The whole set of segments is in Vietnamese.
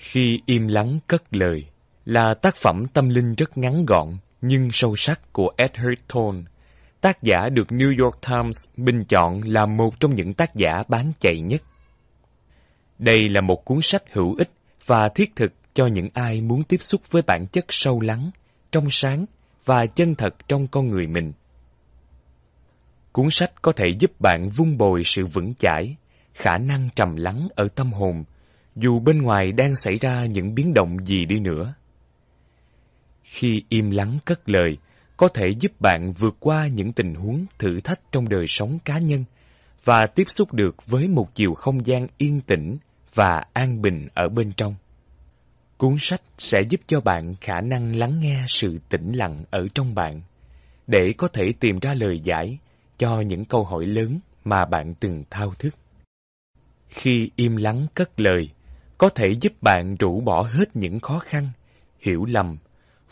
Khi im lắng cất lời là tác phẩm tâm linh rất ngắn gọn nhưng sâu sắc của Edward Thorne, Tác giả được New York Times bình chọn là một trong những tác giả bán chạy nhất. Đây là một cuốn sách hữu ích và thiết thực cho những ai muốn tiếp xúc với bản chất sâu lắng, trong sáng và chân thật trong con người mình. Cuốn sách có thể giúp bạn vun bồi sự vững chãi, khả năng trầm lắng ở tâm hồn, dù bên ngoài đang xảy ra những biến động gì đi nữa. Khi im lắng cất lời, có thể giúp bạn vượt qua những tình huống thử thách trong đời sống cá nhân và tiếp xúc được với một chiều không gian yên tĩnh và an bình ở bên trong. Cuốn sách sẽ giúp cho bạn khả năng lắng nghe sự tĩnh lặng ở trong bạn, để có thể tìm ra lời giải cho những câu hỏi lớn mà bạn từng thao thức. Khi im lắng cất lời, có thể giúp bạn rũ bỏ hết những khó khăn, hiểu lầm,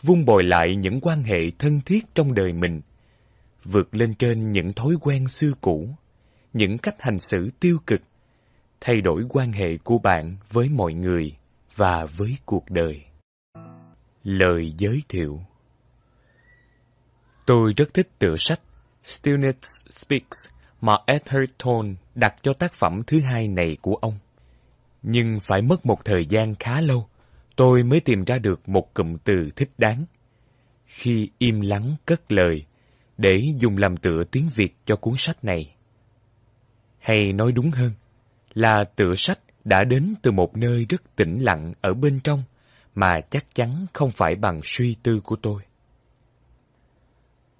vun bồi lại những quan hệ thân thiết trong đời mình, vượt lên trên những thói quen xưa cũ, những cách hành xử tiêu cực, thay đổi quan hệ của bạn với mọi người và với cuộc đời. Lời giới thiệu Tôi rất thích tựa sách Stillness Speaks mà Edward Tone đặt cho tác phẩm thứ hai này của ông. Nhưng phải mất một thời gian khá lâu, tôi mới tìm ra được một cụm từ thích đáng. Khi im lắng cất lời, để dùng làm tựa tiếng Việt cho cuốn sách này. Hay nói đúng hơn, là tựa sách đã đến từ một nơi rất tĩnh lặng ở bên trong, mà chắc chắn không phải bằng suy tư của tôi.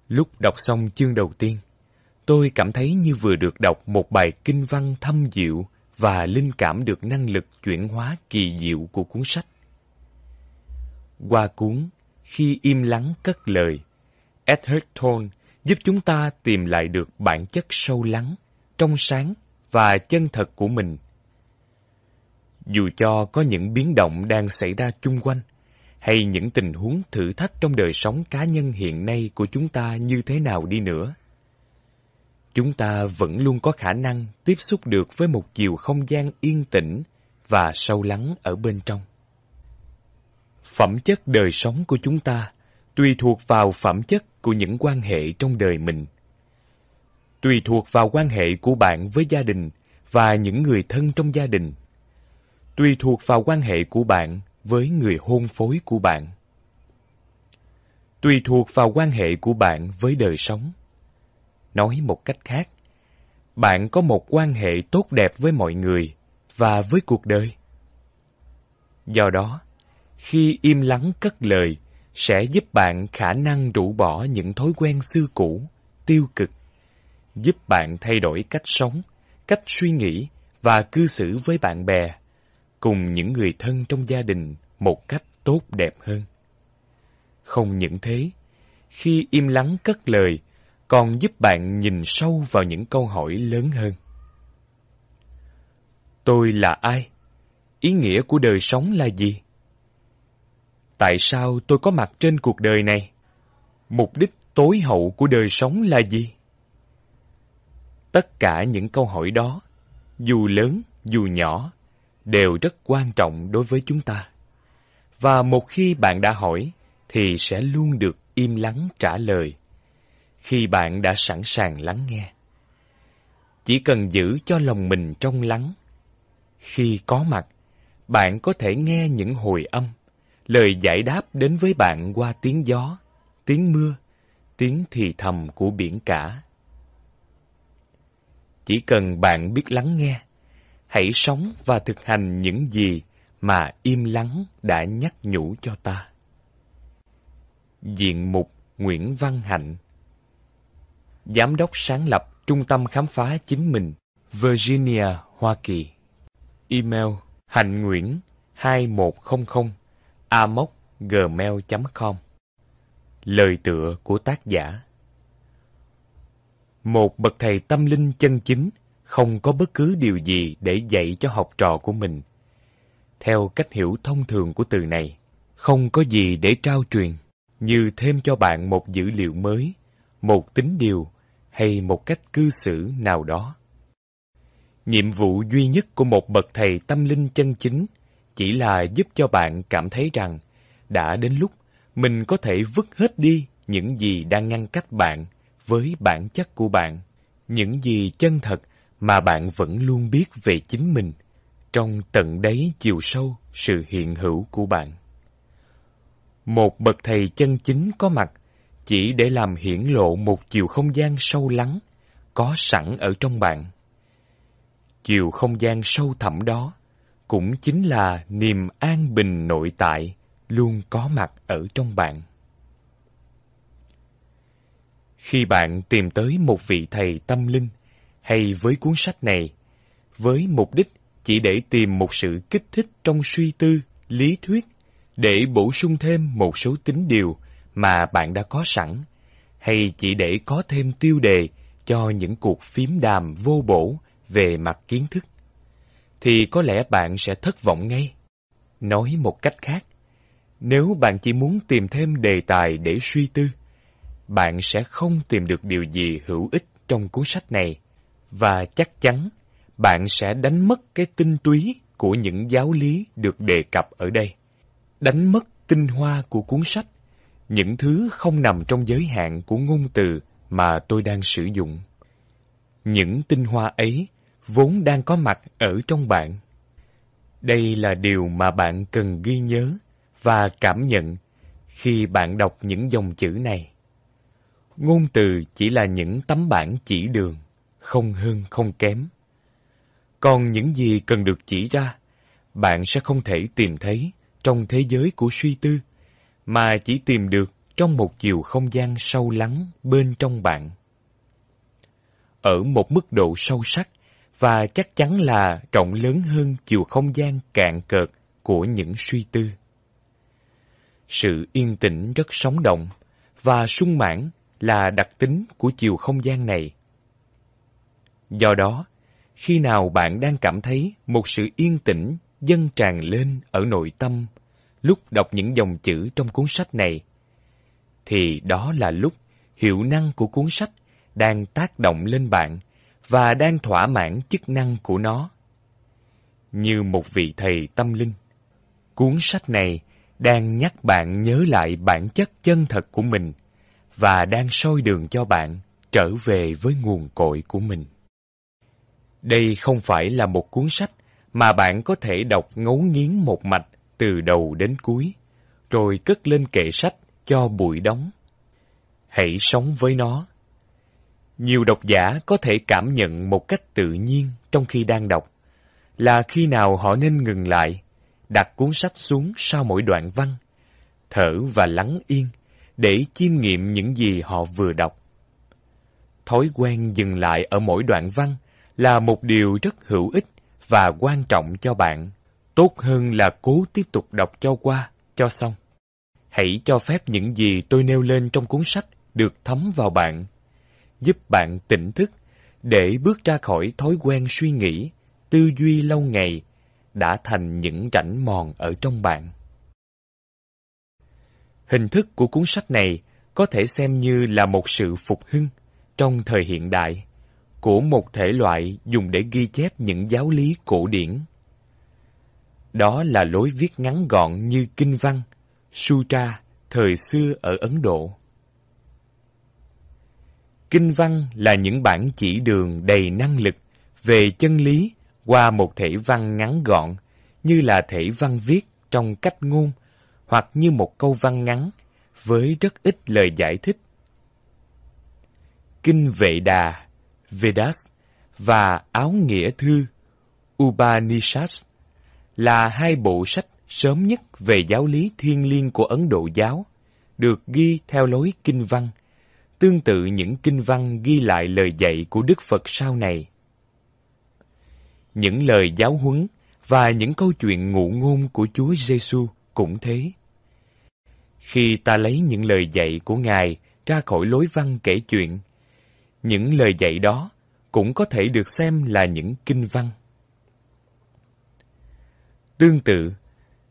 Lúc đọc xong chương đầu tiên, tôi cảm thấy như vừa được đọc một bài kinh văn thâm diệu và linh cảm được năng lực chuyển hóa kỳ diệu của cuốn sách. Qua cuốn, khi im lắng cất lời, Edward Thorne giúp chúng ta tìm lại được bản chất sâu lắng, trong sáng và chân thật của mình. Dù cho có những biến động đang xảy ra chung quanh, hay những tình huống thử thách trong đời sống cá nhân hiện nay của chúng ta như thế nào đi nữa, chúng ta vẫn luôn có khả năng tiếp xúc được với một chiều không gian yên tĩnh và sâu lắng ở bên trong. Phẩm chất đời sống của chúng ta tùy thuộc vào phẩm chất của những quan hệ trong đời mình. Tùy thuộc vào quan hệ của bạn với gia đình và những người thân trong gia đình. Tùy thuộc vào quan hệ của bạn với người hôn phối của bạn. Tùy thuộc vào quan hệ của bạn với đời sống. Nói một cách khác, bạn có một quan hệ tốt đẹp với mọi người và với cuộc đời. Do đó, khi im lắng cất lời sẽ giúp bạn khả năng rũ bỏ những thói quen xưa cũ, tiêu cực, giúp bạn thay đổi cách sống, cách suy nghĩ và cư xử với bạn bè, cùng những người thân trong gia đình một cách tốt đẹp hơn. Không những thế, khi im lắng cất lời, còn giúp bạn nhìn sâu vào những câu hỏi lớn hơn. Tôi là ai? Ý nghĩa của đời sống là gì? Tại sao tôi có mặt trên cuộc đời này? Mục đích tối hậu của đời sống là gì? Tất cả những câu hỏi đó, dù lớn, dù nhỏ, đều rất quan trọng đối với chúng ta. Và một khi bạn đã hỏi, thì sẽ luôn được im lắng trả lời. Khi bạn đã sẵn sàng lắng nghe. Chỉ cần giữ cho lòng mình trong lắng. Khi có mặt, bạn có thể nghe những hồi âm lời giải đáp đến với bạn qua tiếng gió, tiếng mưa, tiếng thì thầm của biển cả. Chỉ cần bạn biết lắng nghe, hãy sống và thực hành những gì mà im lắng đã nhắc nhủ cho ta. Diện mục Nguyễn Văn Hạnh Giám đốc sáng lập Trung tâm Khám phá Chính mình, Virginia, Hoa Kỳ. Email hạnh nguyễn 2100 amok.gmail.com Lời tựa của tác giả. Một bậc thầy tâm linh chân chính không có bất cứ điều gì để dạy cho học trò của mình. Theo cách hiểu thông thường của từ này, không có gì để trao truyền, như thêm cho bạn một dữ liệu mới, một tính điều hay một cách cư xử nào đó. Nhiệm vụ duy nhất của một bậc thầy tâm linh chân chính chỉ là giúp cho bạn cảm thấy rằng đã đến lúc mình có thể vứt hết đi những gì đang ngăn cách bạn với bản chất của bạn, những gì chân thật mà bạn vẫn luôn biết về chính mình trong tận đáy chiều sâu sự hiện hữu của bạn. Một bậc thầy chân chính có mặt chỉ để làm hiển lộ một chiều không gian sâu lắng có sẵn ở trong bạn. Chiều không gian sâu thẳm đó cũng chính là niềm an bình nội tại luôn có mặt ở trong bạn. Khi bạn tìm tới một vị thầy tâm linh hay với cuốn sách này, với mục đích chỉ để tìm một sự kích thích trong suy tư, lý thuyết, để bổ sung thêm một số tính điều mà bạn đã có sẵn, hay chỉ để có thêm tiêu đề cho những cuộc phím đàm vô bổ về mặt kiến thức, thì có lẽ bạn sẽ thất vọng ngay. Nói một cách khác, nếu bạn chỉ muốn tìm thêm đề tài để suy tư, bạn sẽ không tìm được điều gì hữu ích trong cuốn sách này, và chắc chắn bạn sẽ đánh mất cái tinh túy của những giáo lý được đề cập ở đây. Đánh mất tinh hoa của cuốn sách, những thứ không nằm trong giới hạn của ngôn từ mà tôi đang sử dụng. Những tinh hoa ấy vốn đang có mặt ở trong bạn. Đây là điều mà bạn cần ghi nhớ và cảm nhận khi bạn đọc những dòng chữ này. Ngôn từ chỉ là những tấm bản chỉ đường, không hơn không kém. Còn những gì cần được chỉ ra, bạn sẽ không thể tìm thấy trong thế giới của suy tư, mà chỉ tìm được trong một chiều không gian sâu lắng bên trong bạn. Ở một mức độ sâu sắc, và chắc chắn là rộng lớn hơn chiều không gian cạn cợt của những suy tư. Sự yên tĩnh rất sống động và sung mãn là đặc tính của chiều không gian này. Do đó, khi nào bạn đang cảm thấy một sự yên tĩnh dâng tràn lên ở nội tâm lúc đọc những dòng chữ trong cuốn sách này, thì đó là lúc hiệu năng của cuốn sách đang tác động lên bạn và đang thỏa mãn chức năng của nó. Như một vị thầy tâm linh, cuốn sách này đang nhắc bạn nhớ lại bản chất chân thật của mình và đang soi đường cho bạn trở về với nguồn cội của mình. Đây không phải là một cuốn sách mà bạn có thể đọc ngấu nghiến một mạch từ đầu đến cuối, rồi cất lên kệ sách cho bụi đóng. Hãy sống với nó. Nhiều độc giả có thể cảm nhận một cách tự nhiên trong khi đang đọc, là khi nào họ nên ngừng lại, đặt cuốn sách xuống sau mỗi đoạn văn, thở và lắng yên để chiêm nghiệm những gì họ vừa đọc. Thói quen dừng lại ở mỗi đoạn văn là một điều rất hữu ích và quan trọng cho bạn, tốt hơn là cố tiếp tục đọc cho qua, cho xong. Hãy cho phép những gì tôi nêu lên trong cuốn sách được thấm vào bạn, giúp bạn tỉnh thức để bước ra khỏi thói quen suy nghĩ, tư duy lâu ngày đã thành những rãnh mòn ở trong bạn. Hình thức của cuốn sách này có thể xem như là một sự phục hưng trong thời hiện đại của một thể loại dùng để ghi chép những giáo lý cổ điển. Đó là lối viết ngắn gọn như kinh văn, sutra thời xưa ở Ấn Độ. Kinh văn là những bản chỉ đường đầy năng lực về chân lý qua một thể văn ngắn gọn như là thể văn viết trong cách ngôn hoặc như một câu văn ngắn với rất ít lời giải thích. Kinh Vệ Đà, Vedas và Áo Nghĩa Thư, Upanishads là hai bộ sách sớm nhất về giáo lý thiên liêng của Ấn Độ giáo, được ghi theo lối kinh văn, tương tự những kinh văn ghi lại lời dạy của Đức Phật sau này. Những lời giáo huấn và những câu chuyện ngụ ngôn của Chúa Giêsu cũng thế. Khi ta lấy những lời dạy của Ngài ra khỏi lối văn kể chuyện, những lời dạy đó cũng có thể được xem là những kinh văn. Tương tự,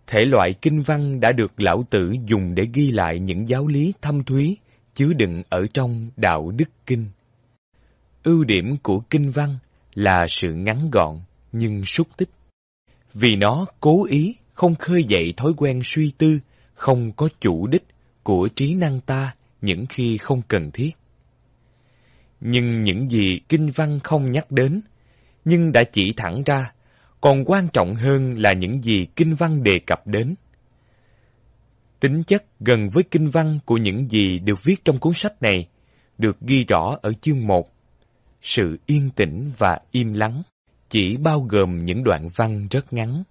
thể loại kinh văn đã được lão tử dùng để ghi lại những giáo lý thâm thúy chứa đựng ở trong đạo đức kinh. Ưu điểm của kinh văn là sự ngắn gọn nhưng súc tích. Vì nó cố ý không khơi dậy thói quen suy tư, không có chủ đích của trí năng ta những khi không cần thiết. Nhưng những gì kinh văn không nhắc đến, nhưng đã chỉ thẳng ra, còn quan trọng hơn là những gì kinh văn đề cập đến. Tính chất gần với kinh văn của những gì được viết trong cuốn sách này được ghi rõ ở chương 1. Sự yên tĩnh và im lắng chỉ bao gồm những đoạn văn rất ngắn.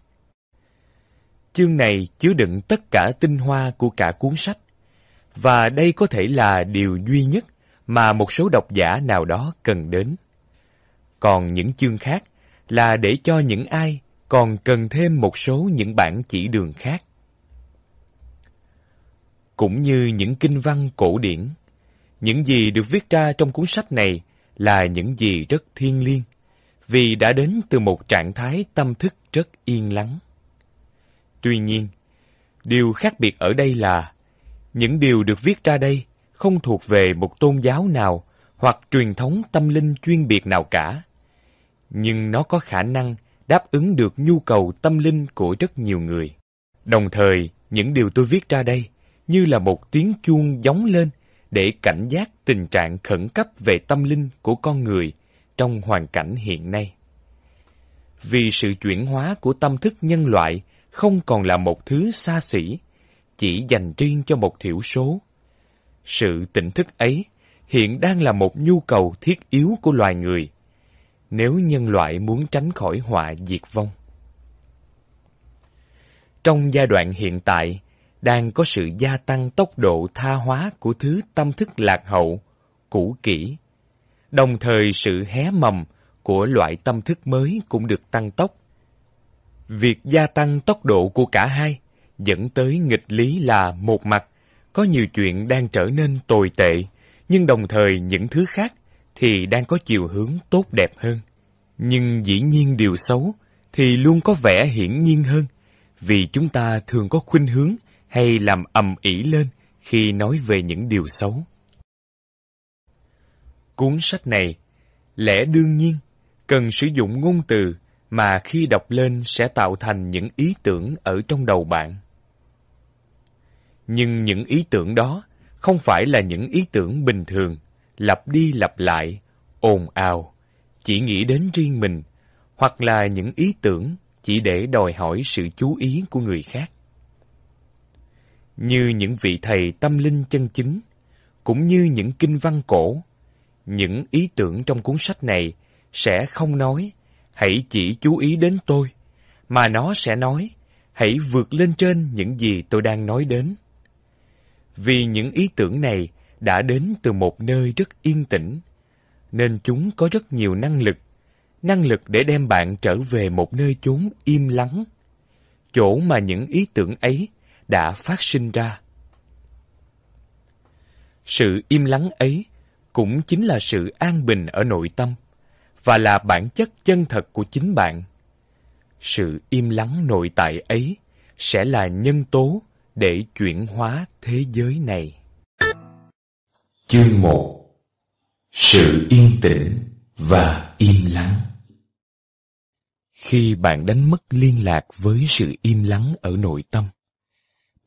Chương này chứa đựng tất cả tinh hoa của cả cuốn sách, và đây có thể là điều duy nhất mà một số độc giả nào đó cần đến. Còn những chương khác là để cho những ai còn cần thêm một số những bản chỉ đường khác. Cũng như những kinh văn cổ điển, những gì được viết ra trong cuốn sách này là những gì rất thiêng liêng, vì đã đến từ một trạng thái tâm thức rất yên lắng. Tuy nhiên, điều khác biệt ở đây là những điều được viết ra đây không thuộc về một tôn giáo nào hoặc truyền thống tâm linh chuyên biệt nào cả, nhưng nó có khả năng đáp ứng được nhu cầu tâm linh của rất nhiều người. Đồng thời, những điều tôi viết ra đây như là một tiếng chuông gióng lên để cảnh giác tình trạng khẩn cấp về tâm linh của con người trong hoàn cảnh hiện nay. Vì sự chuyển hóa của tâm thức nhân loại không còn là một thứ xa xỉ, chỉ dành riêng cho một thiểu số. Sự tỉnh thức ấy hiện đang là một nhu cầu thiết yếu của loài người, nếu nhân loại muốn tránh khỏi họa diệt vong. Trong giai đoạn hiện tại, đang có sự gia tăng tốc độ tha hóa của thứ tâm thức lạc hậu, cũ kỹ. Đồng thời sự hé mầm của loại tâm thức mới cũng được tăng tốc. Việc gia tăng tốc độ của cả hai dẫn tới nghịch lý là một mặt, có nhiều chuyện đang trở nên tồi tệ, nhưng đồng thời những thứ khác thì đang có chiều hướng tốt đẹp hơn. Nhưng dĩ nhiên điều xấu thì luôn có vẻ hiển nhiên hơn, vì chúng ta thường có khuynh hướng hay làm ầm ĩ lên khi nói về những điều xấu. Cuốn sách này, lẽ đương nhiên, cần sử dụng ngôn từ mà khi đọc lên sẽ tạo thành những ý tưởng ở trong đầu bạn. Nhưng những ý tưởng đó không phải là những ý tưởng bình thường, lặp đi lặp lại, ồn ào, chỉ nghĩ đến riêng mình, hoặc là những ý tưởng chỉ để đòi hỏi sự chú ý của người khác như những vị thầy tâm linh chân chính, cũng như những kinh văn cổ, những ý tưởng trong cuốn sách này sẽ không nói, hãy chỉ chú ý đến tôi, mà nó sẽ nói, hãy vượt lên trên những gì tôi đang nói đến. Vì những ý tưởng này đã đến từ một nơi rất yên tĩnh, nên chúng có rất nhiều năng lực, năng lực để đem bạn trở về một nơi chốn im lắng, chỗ mà những ý tưởng ấy đã phát sinh ra. Sự im lắng ấy cũng chính là sự an bình ở nội tâm và là bản chất chân thật của chính bạn. Sự im lắng nội tại ấy sẽ là nhân tố để chuyển hóa thế giới này. Chương 1 Sự yên tĩnh và im lắng Khi bạn đánh mất liên lạc với sự im lắng ở nội tâm,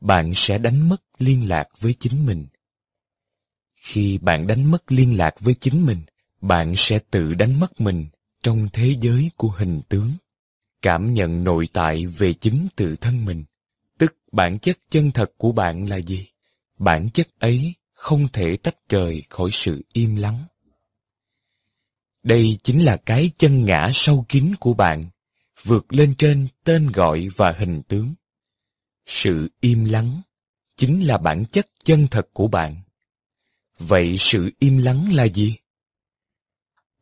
bạn sẽ đánh mất liên lạc với chính mình. Khi bạn đánh mất liên lạc với chính mình, bạn sẽ tự đánh mất mình trong thế giới của hình tướng. Cảm nhận nội tại về chính tự thân mình, tức bản chất chân thật của bạn là gì? Bản chất ấy không thể tách rời khỏi sự im lắng. Đây chính là cái chân ngã sâu kín của bạn, vượt lên trên tên gọi và hình tướng. Sự im lắng chính là bản chất chân thật của bạn. Vậy sự im lắng là gì?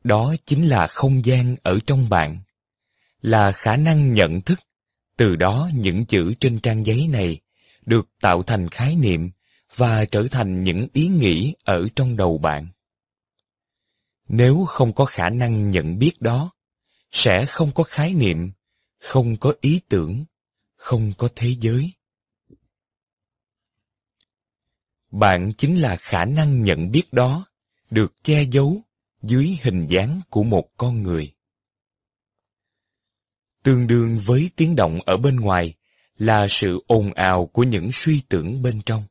Đó chính là không gian ở trong bạn, là khả năng nhận thức, từ đó những chữ trên trang giấy này được tạo thành khái niệm và trở thành những ý nghĩ ở trong đầu bạn. Nếu không có khả năng nhận biết đó, sẽ không có khái niệm, không có ý tưởng, không có thế giới. Bạn chính là khả năng nhận biết đó, được che giấu dưới hình dáng của một con người. Tương đương với tiếng động ở bên ngoài là sự ồn ào của những suy tưởng bên trong.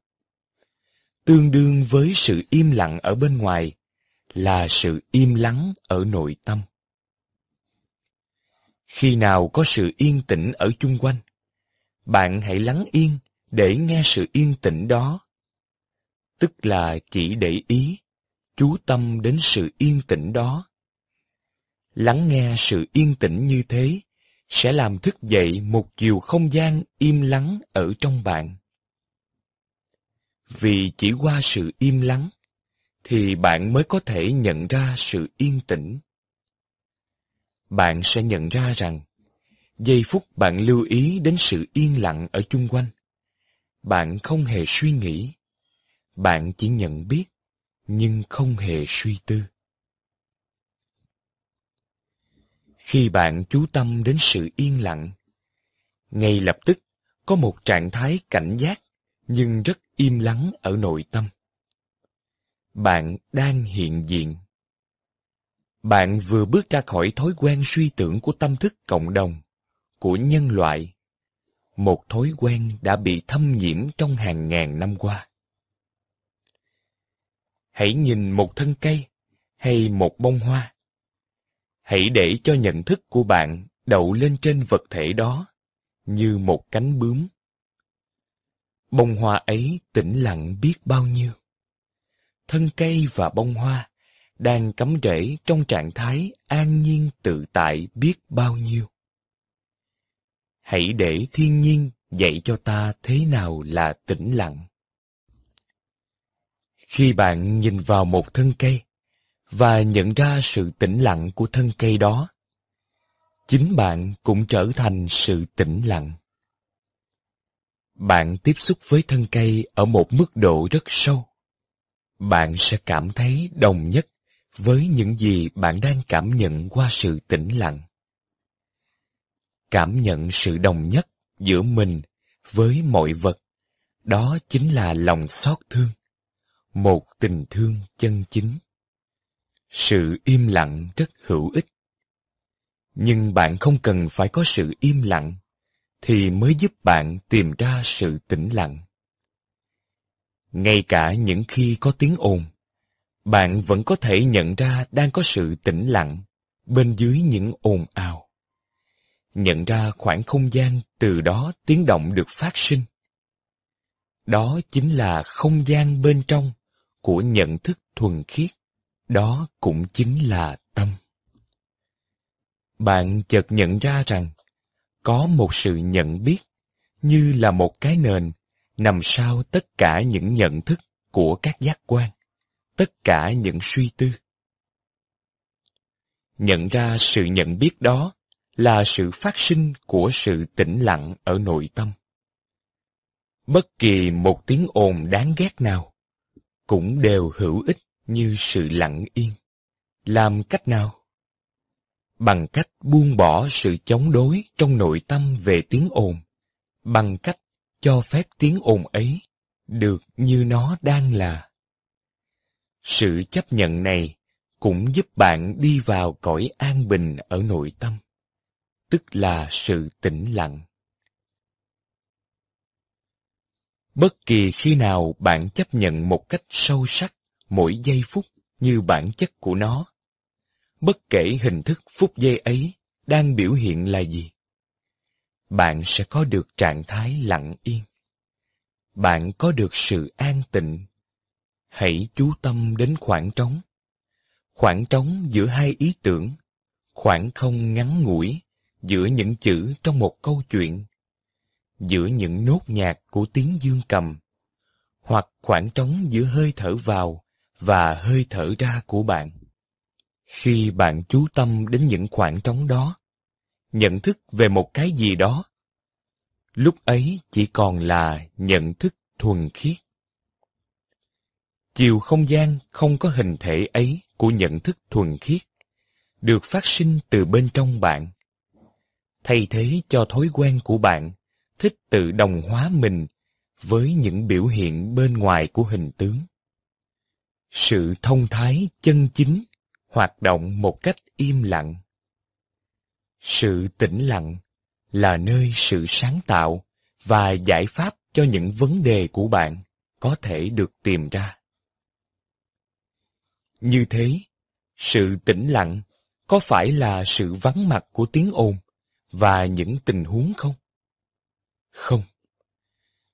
Tương đương với sự im lặng ở bên ngoài là sự im lắng ở nội tâm. Khi nào có sự yên tĩnh ở chung quanh, bạn hãy lắng yên để nghe sự yên tĩnh đó. Tức là chỉ để ý, chú tâm đến sự yên tĩnh đó. Lắng nghe sự yên tĩnh như thế sẽ làm thức dậy một chiều không gian im lắng ở trong bạn. Vì chỉ qua sự im lắng, thì bạn mới có thể nhận ra sự yên tĩnh. Bạn sẽ nhận ra rằng, giây phút bạn lưu ý đến sự yên lặng ở chung quanh, bạn không hề suy nghĩ, bạn chỉ nhận biết, nhưng không hề suy tư. Khi bạn chú tâm đến sự yên lặng, ngay lập tức có một trạng thái cảnh giác nhưng rất im lắng ở nội tâm. Bạn đang hiện diện. Bạn vừa bước ra khỏi thói quen suy tưởng của tâm thức cộng đồng, của nhân loại, một thói quen đã bị thâm nhiễm trong hàng ngàn năm qua. Hãy nhìn một thân cây hay một bông hoa hãy để cho nhận thức của bạn đậu lên trên vật thể đó như một cánh bướm bông hoa ấy tĩnh lặng biết bao nhiêu thân cây và bông hoa đang cắm rễ trong trạng thái an nhiên tự tại biết bao nhiêu hãy để thiên nhiên dạy cho ta thế nào là tĩnh lặng khi bạn nhìn vào một thân cây và nhận ra sự tĩnh lặng của thân cây đó. Chính bạn cũng trở thành sự tĩnh lặng. Bạn tiếp xúc với thân cây ở một mức độ rất sâu. Bạn sẽ cảm thấy đồng nhất với những gì bạn đang cảm nhận qua sự tĩnh lặng. Cảm nhận sự đồng nhất giữa mình với mọi vật, đó chính là lòng xót thương, một tình thương chân chính. Sự im lặng rất hữu ích. Nhưng bạn không cần phải có sự im lặng, thì mới giúp bạn tìm ra sự tĩnh lặng. Ngay cả những khi có tiếng ồn, bạn vẫn có thể nhận ra đang có sự tĩnh lặng bên dưới những ồn ào. Nhận ra khoảng không gian từ đó tiếng động được phát sinh. Đó chính là không gian bên trong của nhận thức thuần khiết. Đó cũng chính là tâm. Bạn chợt nhận ra rằng có một sự nhận biết như là một cái nền nằm sau tất cả những nhận thức của các giác quan, tất cả những suy tư. Nhận ra sự nhận biết đó là sự phát sinh của sự tĩnh lặng ở nội tâm. Bất kỳ một tiếng ồn đáng ghét nào cũng đều hữu ích như sự lặng yên. Làm cách nào? Bằng cách buông bỏ sự chống đối trong nội tâm về tiếng ồn, bằng cách cho phép tiếng ồn ấy được như nó đang là. Sự chấp nhận này cũng giúp bạn đi vào cõi an bình ở nội tâm, tức là sự tĩnh lặng. Bất kỳ khi nào bạn chấp nhận một cách sâu sắc mỗi giây phút như bản chất của nó. Bất kể hình thức phút giây ấy đang biểu hiện là gì, bạn sẽ có được trạng thái lặng yên. Bạn có được sự an tịnh. Hãy chú tâm đến khoảng trống. Khoảng trống giữa hai ý tưởng, khoảng không ngắn ngủi giữa những chữ trong một câu chuyện, giữa những nốt nhạc của tiếng dương cầm, hoặc khoảng trống giữa hơi thở vào và hơi thở ra của bạn. Khi bạn chú tâm đến những khoảng trống đó, nhận thức về một cái gì đó, lúc ấy chỉ còn là nhận thức thuần khiết. Chiều không gian không có hình thể ấy của nhận thức thuần khiết, được phát sinh từ bên trong bạn. Thay thế cho thói quen của bạn thích tự đồng hóa mình với những biểu hiện bên ngoài của hình tướng sự thông thái chân chính hoạt động một cách im lặng sự tĩnh lặng là nơi sự sáng tạo và giải pháp cho những vấn đề của bạn có thể được tìm ra. Như thế, sự tĩnh lặng có phải là sự vắng mặt của tiếng ồn và những tình huống không? Không.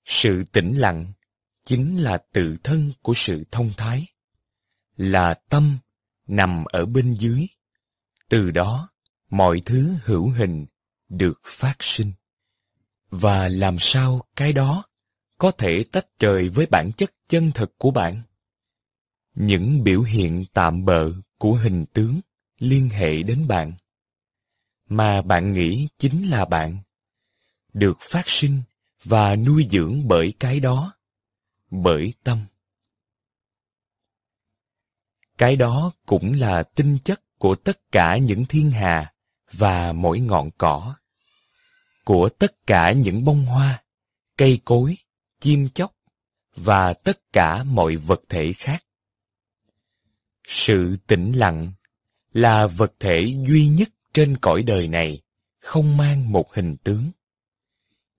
Sự tĩnh lặng chính là tự thân của sự thông thái, là tâm nằm ở bên dưới. Từ đó, mọi thứ hữu hình được phát sinh. Và làm sao cái đó có thể tách rời với bản chất chân thực của bạn? Những biểu hiện tạm bợ của hình tướng liên hệ đến bạn, mà bạn nghĩ chính là bạn, được phát sinh và nuôi dưỡng bởi cái đó, bởi tâm. Cái đó cũng là tinh chất của tất cả những thiên hà và mỗi ngọn cỏ, của tất cả những bông hoa, cây cối, chim chóc và tất cả mọi vật thể khác. Sự tĩnh lặng là vật thể duy nhất trên cõi đời này không mang một hình tướng.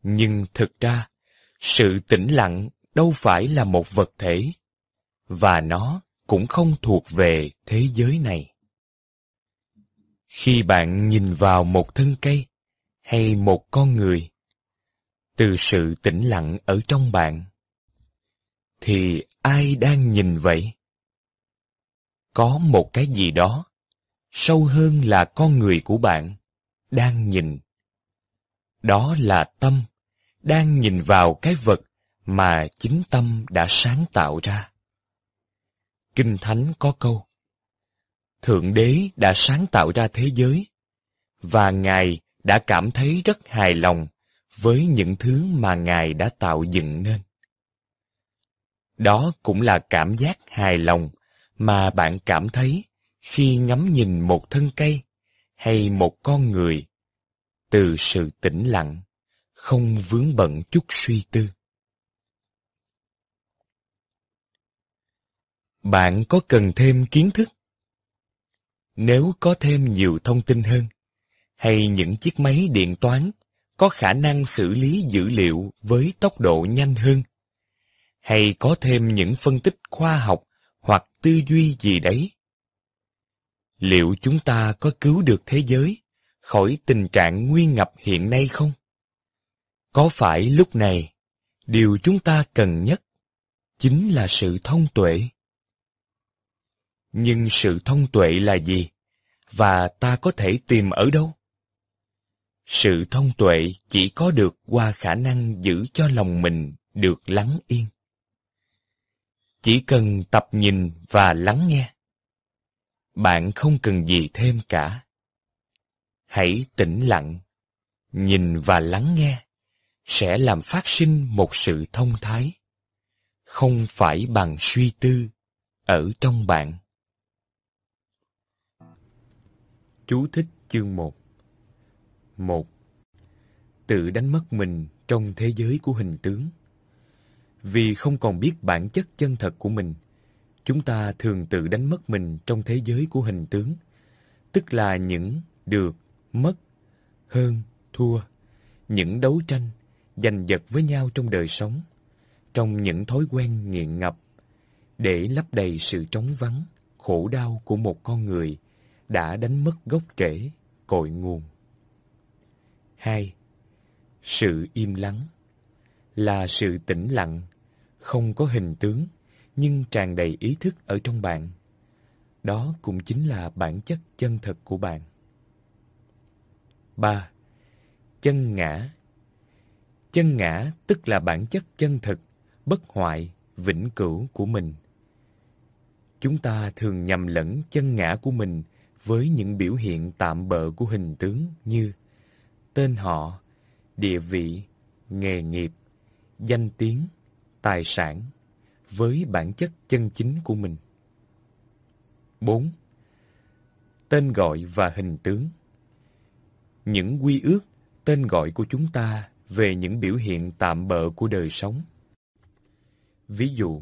Nhưng thực ra, sự tĩnh lặng đâu phải là một vật thể, và nó cũng không thuộc về thế giới này. Khi bạn nhìn vào một thân cây hay một con người, từ sự tĩnh lặng ở trong bạn, thì ai đang nhìn vậy? Có một cái gì đó, sâu hơn là con người của bạn, đang nhìn. Đó là tâm, đang nhìn vào cái vật mà chính tâm đã sáng tạo ra. Kinh Thánh có câu Thượng Đế đã sáng tạo ra thế giới, và Ngài đã cảm thấy rất hài lòng với những thứ mà Ngài đã tạo dựng nên. Đó cũng là cảm giác hài lòng mà bạn cảm thấy khi ngắm nhìn một thân cây hay một con người từ sự tĩnh lặng, không vướng bận chút suy tư. Bạn có cần thêm kiến thức? Nếu có thêm nhiều thông tin hơn, hay những chiếc máy điện toán có khả năng xử lý dữ liệu với tốc độ nhanh hơn, hay có thêm những phân tích khoa học hoặc tư duy gì đấy. Liệu chúng ta có cứu được thế giới khỏi tình trạng nguy ngập hiện nay không? Có phải lúc này, điều chúng ta cần nhất chính là sự thông tuệ? Nhưng sự thông tuệ là gì? Và ta có thể tìm ở đâu? Sự thông tuệ chỉ có được qua khả năng giữ cho lòng mình được lắng yên. Chỉ cần tập nhìn và lắng nghe. Bạn không cần gì thêm cả. Hãy tĩnh lặng, nhìn và lắng nghe, sẽ làm phát sinh một sự thông thái, không phải bằng suy tư ở trong bạn. Chú thích chương 1 1. Tự đánh mất mình trong thế giới của hình tướng Vì không còn biết bản chất chân thật của mình, chúng ta thường tự đánh mất mình trong thế giới của hình tướng, tức là những được, mất, hơn, thua, những đấu tranh, giành giật với nhau trong đời sống, trong những thói quen nghiện ngập, để lấp đầy sự trống vắng, khổ đau của một con người đã đánh mất gốc rễ, cội nguồn. 2. Sự im lắng là sự tĩnh lặng, không có hình tướng, nhưng tràn đầy ý thức ở trong bạn. Đó cũng chính là bản chất chân thật của bạn. 3. Chân ngã Chân ngã tức là bản chất chân thực, bất hoại, vĩnh cửu của mình. Chúng ta thường nhầm lẫn chân ngã của mình với những biểu hiện tạm bợ của hình tướng như tên họ, địa vị, nghề nghiệp, danh tiếng, tài sản với bản chất chân chính của mình. 4. Tên gọi và hình tướng Những quy ước, tên gọi của chúng ta về những biểu hiện tạm bợ của đời sống. Ví dụ,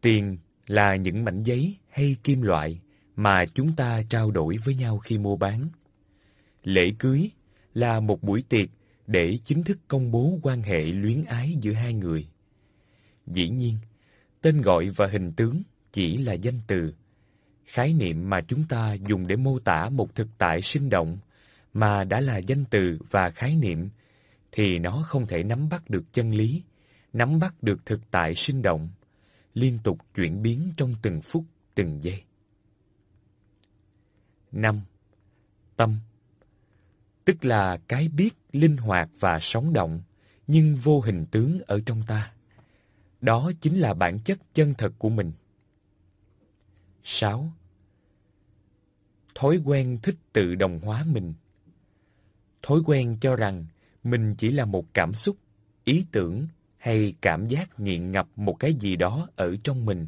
tiền là những mảnh giấy hay kim loại mà chúng ta trao đổi với nhau khi mua bán. Lễ cưới là một buổi tiệc để chính thức công bố quan hệ luyến ái giữa hai người. Dĩ nhiên, tên gọi và hình tướng chỉ là danh từ, khái niệm mà chúng ta dùng để mô tả một thực tại sinh động mà đã là danh từ và khái niệm thì nó không thể nắm bắt được chân lý, nắm bắt được thực tại sinh động, liên tục chuyển biến trong từng phút, từng giây. 5. Tâm Tức là cái biết linh hoạt và sống động, nhưng vô hình tướng ở trong ta. Đó chính là bản chất chân thật của mình. 6. Thói quen thích tự đồng hóa mình Thói quen cho rằng mình chỉ là một cảm xúc, ý tưởng hay cảm giác nghiện ngập một cái gì đó ở trong mình.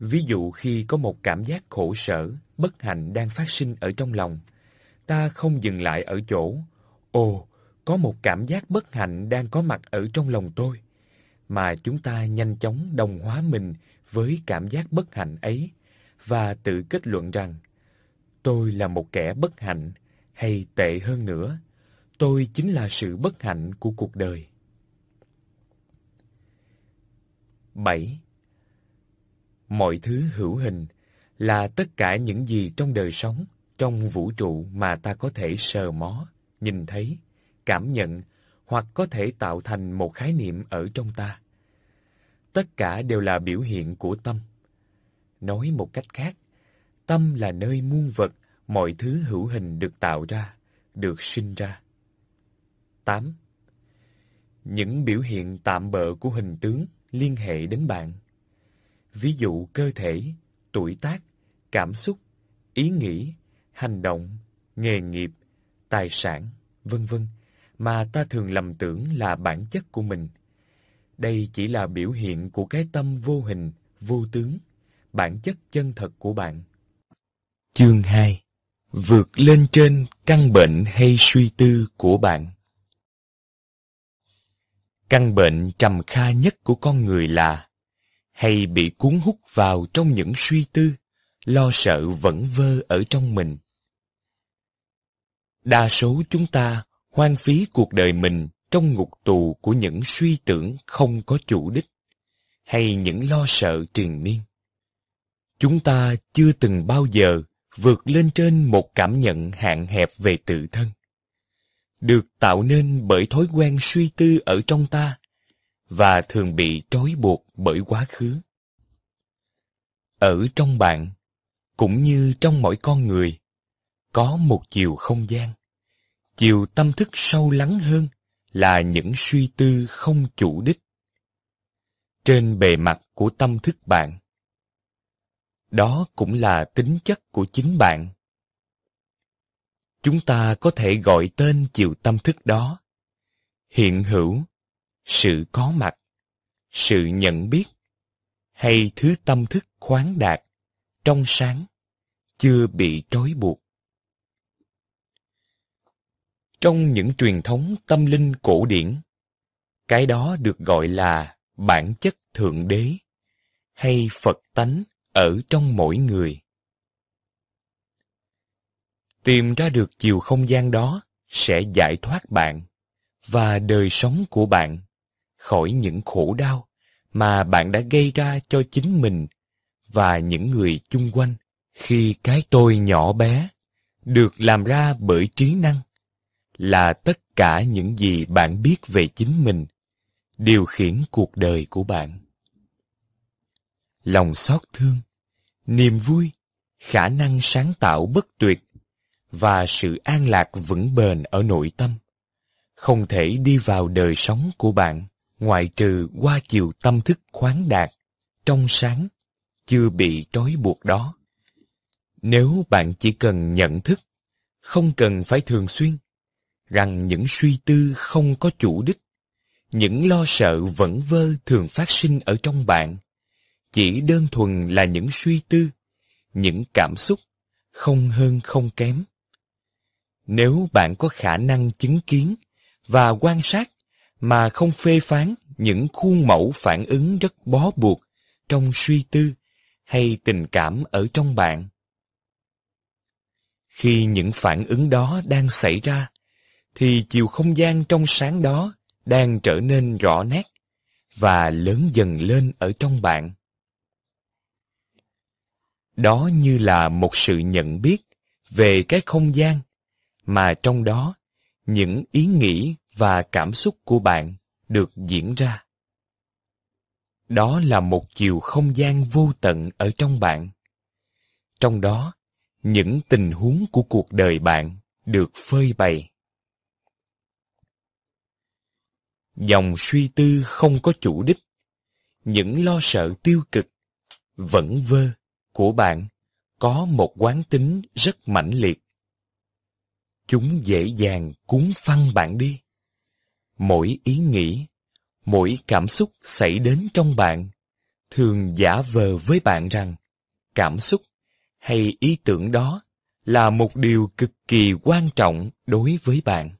Ví dụ khi có một cảm giác khổ sở, bất hạnh đang phát sinh ở trong lòng, ta không dừng lại ở chỗ, ồ, có một cảm giác bất hạnh đang có mặt ở trong lòng tôi, mà chúng ta nhanh chóng đồng hóa mình với cảm giác bất hạnh ấy và tự kết luận rằng tôi là một kẻ bất hạnh hay tệ hơn nữa, tôi chính là sự bất hạnh của cuộc đời. 7. Mọi thứ hữu hình là tất cả những gì trong đời sống, trong vũ trụ mà ta có thể sờ mó, nhìn thấy, cảm nhận hoặc có thể tạo thành một khái niệm ở trong ta. Tất cả đều là biểu hiện của tâm. Nói một cách khác, tâm là nơi muôn vật, mọi thứ hữu hình được tạo ra, được sinh ra. 8. Những biểu hiện tạm bợ của hình tướng liên hệ đến bạn. Ví dụ cơ thể, tuổi tác, cảm xúc, ý nghĩ, hành động, nghề nghiệp, tài sản, vân vân mà ta thường lầm tưởng là bản chất của mình. Đây chỉ là biểu hiện của cái tâm vô hình, vô tướng, bản chất chân thật của bạn. Chương 2 Vượt lên trên căn bệnh hay suy tư của bạn Căn bệnh trầm kha nhất của con người là hay bị cuốn hút vào trong những suy tư, lo sợ vẩn vơ ở trong mình. Đa số chúng ta hoang phí cuộc đời mình trong ngục tù của những suy tưởng không có chủ đích, hay những lo sợ triền miên. Chúng ta chưa từng bao giờ vượt lên trên một cảm nhận hạn hẹp về tự thân, được tạo nên bởi thói quen suy tư ở trong ta và thường bị trói buộc bởi quá khứ. Ở trong bạn, cũng như trong mỗi con người, có một chiều không gian, chiều tâm thức sâu lắng hơn là những suy tư không chủ đích. Trên bề mặt của tâm thức bạn, đó cũng là tính chất của chính bạn. Chúng ta có thể gọi tên chiều tâm thức đó hiện hữu, sự có mặt, sự nhận biết, hay thứ tâm thức khoáng đạt, trong sáng, chưa bị trói buộc. Trong những truyền thống tâm linh cổ điển, cái đó được gọi là bản chất thượng đế hay Phật tánh ở trong mỗi người. Tìm ra được chiều không gian đó sẽ giải thoát bạn và đời sống của bạn khỏi những khổ đau mà bạn đã gây ra cho chính mình và những người chung quanh khi cái tôi nhỏ bé được làm ra bởi trí năng là tất cả những gì bạn biết về chính mình, điều khiển cuộc đời của bạn. Lòng xót thương, niềm vui, khả năng sáng tạo bất tuyệt và sự an lạc vững bền ở nội tâm không thể đi vào đời sống của bạn ngoại trừ qua chiều tâm thức khoáng đạt, trong sáng, chưa bị trói buộc đó. Nếu bạn chỉ cần nhận thức, không cần phải thường xuyên, rằng những suy tư không có chủ đích, những lo sợ vẩn vơ thường phát sinh ở trong bạn, chỉ đơn thuần là những suy tư, những cảm xúc không hơn không kém. Nếu bạn có khả năng chứng kiến và quan sát mà không phê phán những khuôn mẫu phản ứng rất bó buộc trong suy tư hay tình cảm ở trong bạn khi những phản ứng đó đang xảy ra, thì chiều không gian trong sáng đó đang trở nên rõ nét và lớn dần lên ở trong bạn. Đó như là một sự nhận biết về cái không gian mà trong đó những ý nghĩ và cảm xúc của bạn được diễn ra. Đó là một chiều không gian vô tận ở trong bạn. Trong đó, những tình huống của cuộc đời bạn được phơi bày. Dòng suy tư không có chủ đích, những lo sợ tiêu cực, vẫn vơ của bạn có một quán tính rất mãnh liệt. Chúng dễ dàng cuốn phăng bạn đi. Mỗi ý nghĩ, mỗi cảm xúc xảy đến trong bạn thường giả vờ với bạn rằng cảm xúc hay ý tưởng đó là một điều cực kỳ quan trọng đối với bạn.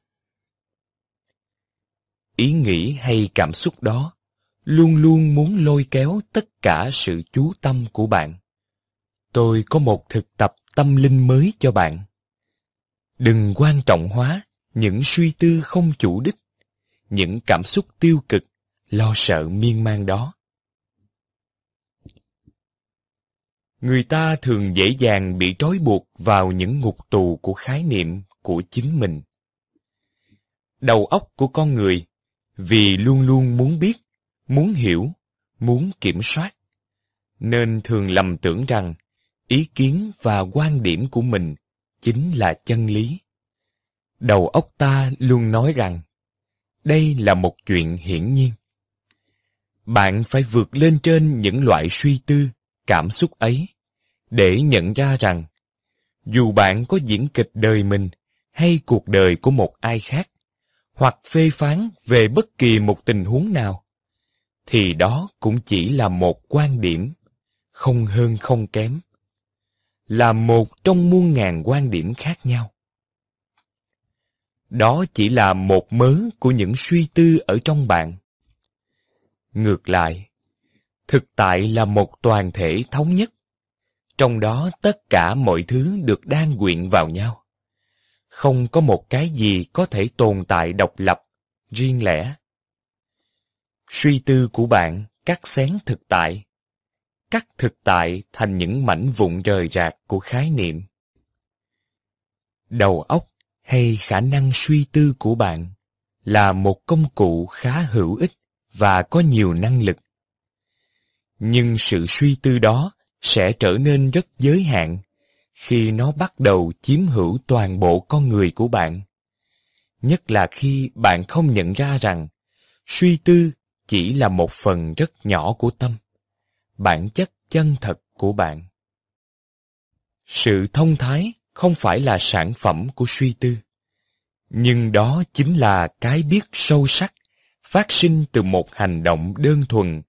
Ý nghĩ hay cảm xúc đó luôn luôn muốn lôi kéo tất cả sự chú tâm của bạn. Tôi có một thực tập tâm linh mới cho bạn. Đừng quan trọng hóa những suy tư không chủ đích, những cảm xúc tiêu cực, lo sợ miên man đó. Người ta thường dễ dàng bị trói buộc vào những ngục tù của khái niệm của chính mình. Đầu óc của con người vì luôn luôn muốn biết, muốn hiểu, muốn kiểm soát, nên thường lầm tưởng rằng ý kiến và quan điểm của mình chính là chân lý. Đầu óc ta luôn nói rằng đây là một chuyện hiển nhiên. Bạn phải vượt lên trên những loại suy tư, cảm xúc ấy để nhận ra rằng dù bạn có diễn kịch đời mình hay cuộc đời của một ai khác, hoặc phê phán về bất kỳ một tình huống nào, thì đó cũng chỉ là một quan điểm, không hơn không kém, là một trong muôn ngàn quan điểm khác nhau. Đó chỉ là một mớ của những suy tư ở trong bạn. Ngược lại, thực tại là một toàn thể thống nhất, trong đó tất cả mọi thứ được đan quyện vào nhau. Không có một cái gì có thể tồn tại độc lập, riêng lẻ. Suy tư của bạn cắt xén thực tại, cắt thực tại thành những mảnh vụn rời rạc của khái niệm. Đầu óc hay khả năng suy tư của bạn là một công cụ khá hữu ích và có nhiều năng lực. Nhưng sự suy tư đó sẽ trở nên rất giới hạn khi nó bắt đầu chiếm hữu toàn bộ con người của bạn. Nhất là khi bạn không nhận ra rằng suy tư chỉ là một phần rất nhỏ của tâm, bản chất chân thật của bạn. Sự thông thái không phải là sản phẩm của suy tư, nhưng đó chính là cái biết sâu sắc phát sinh từ một hành động đơn thuần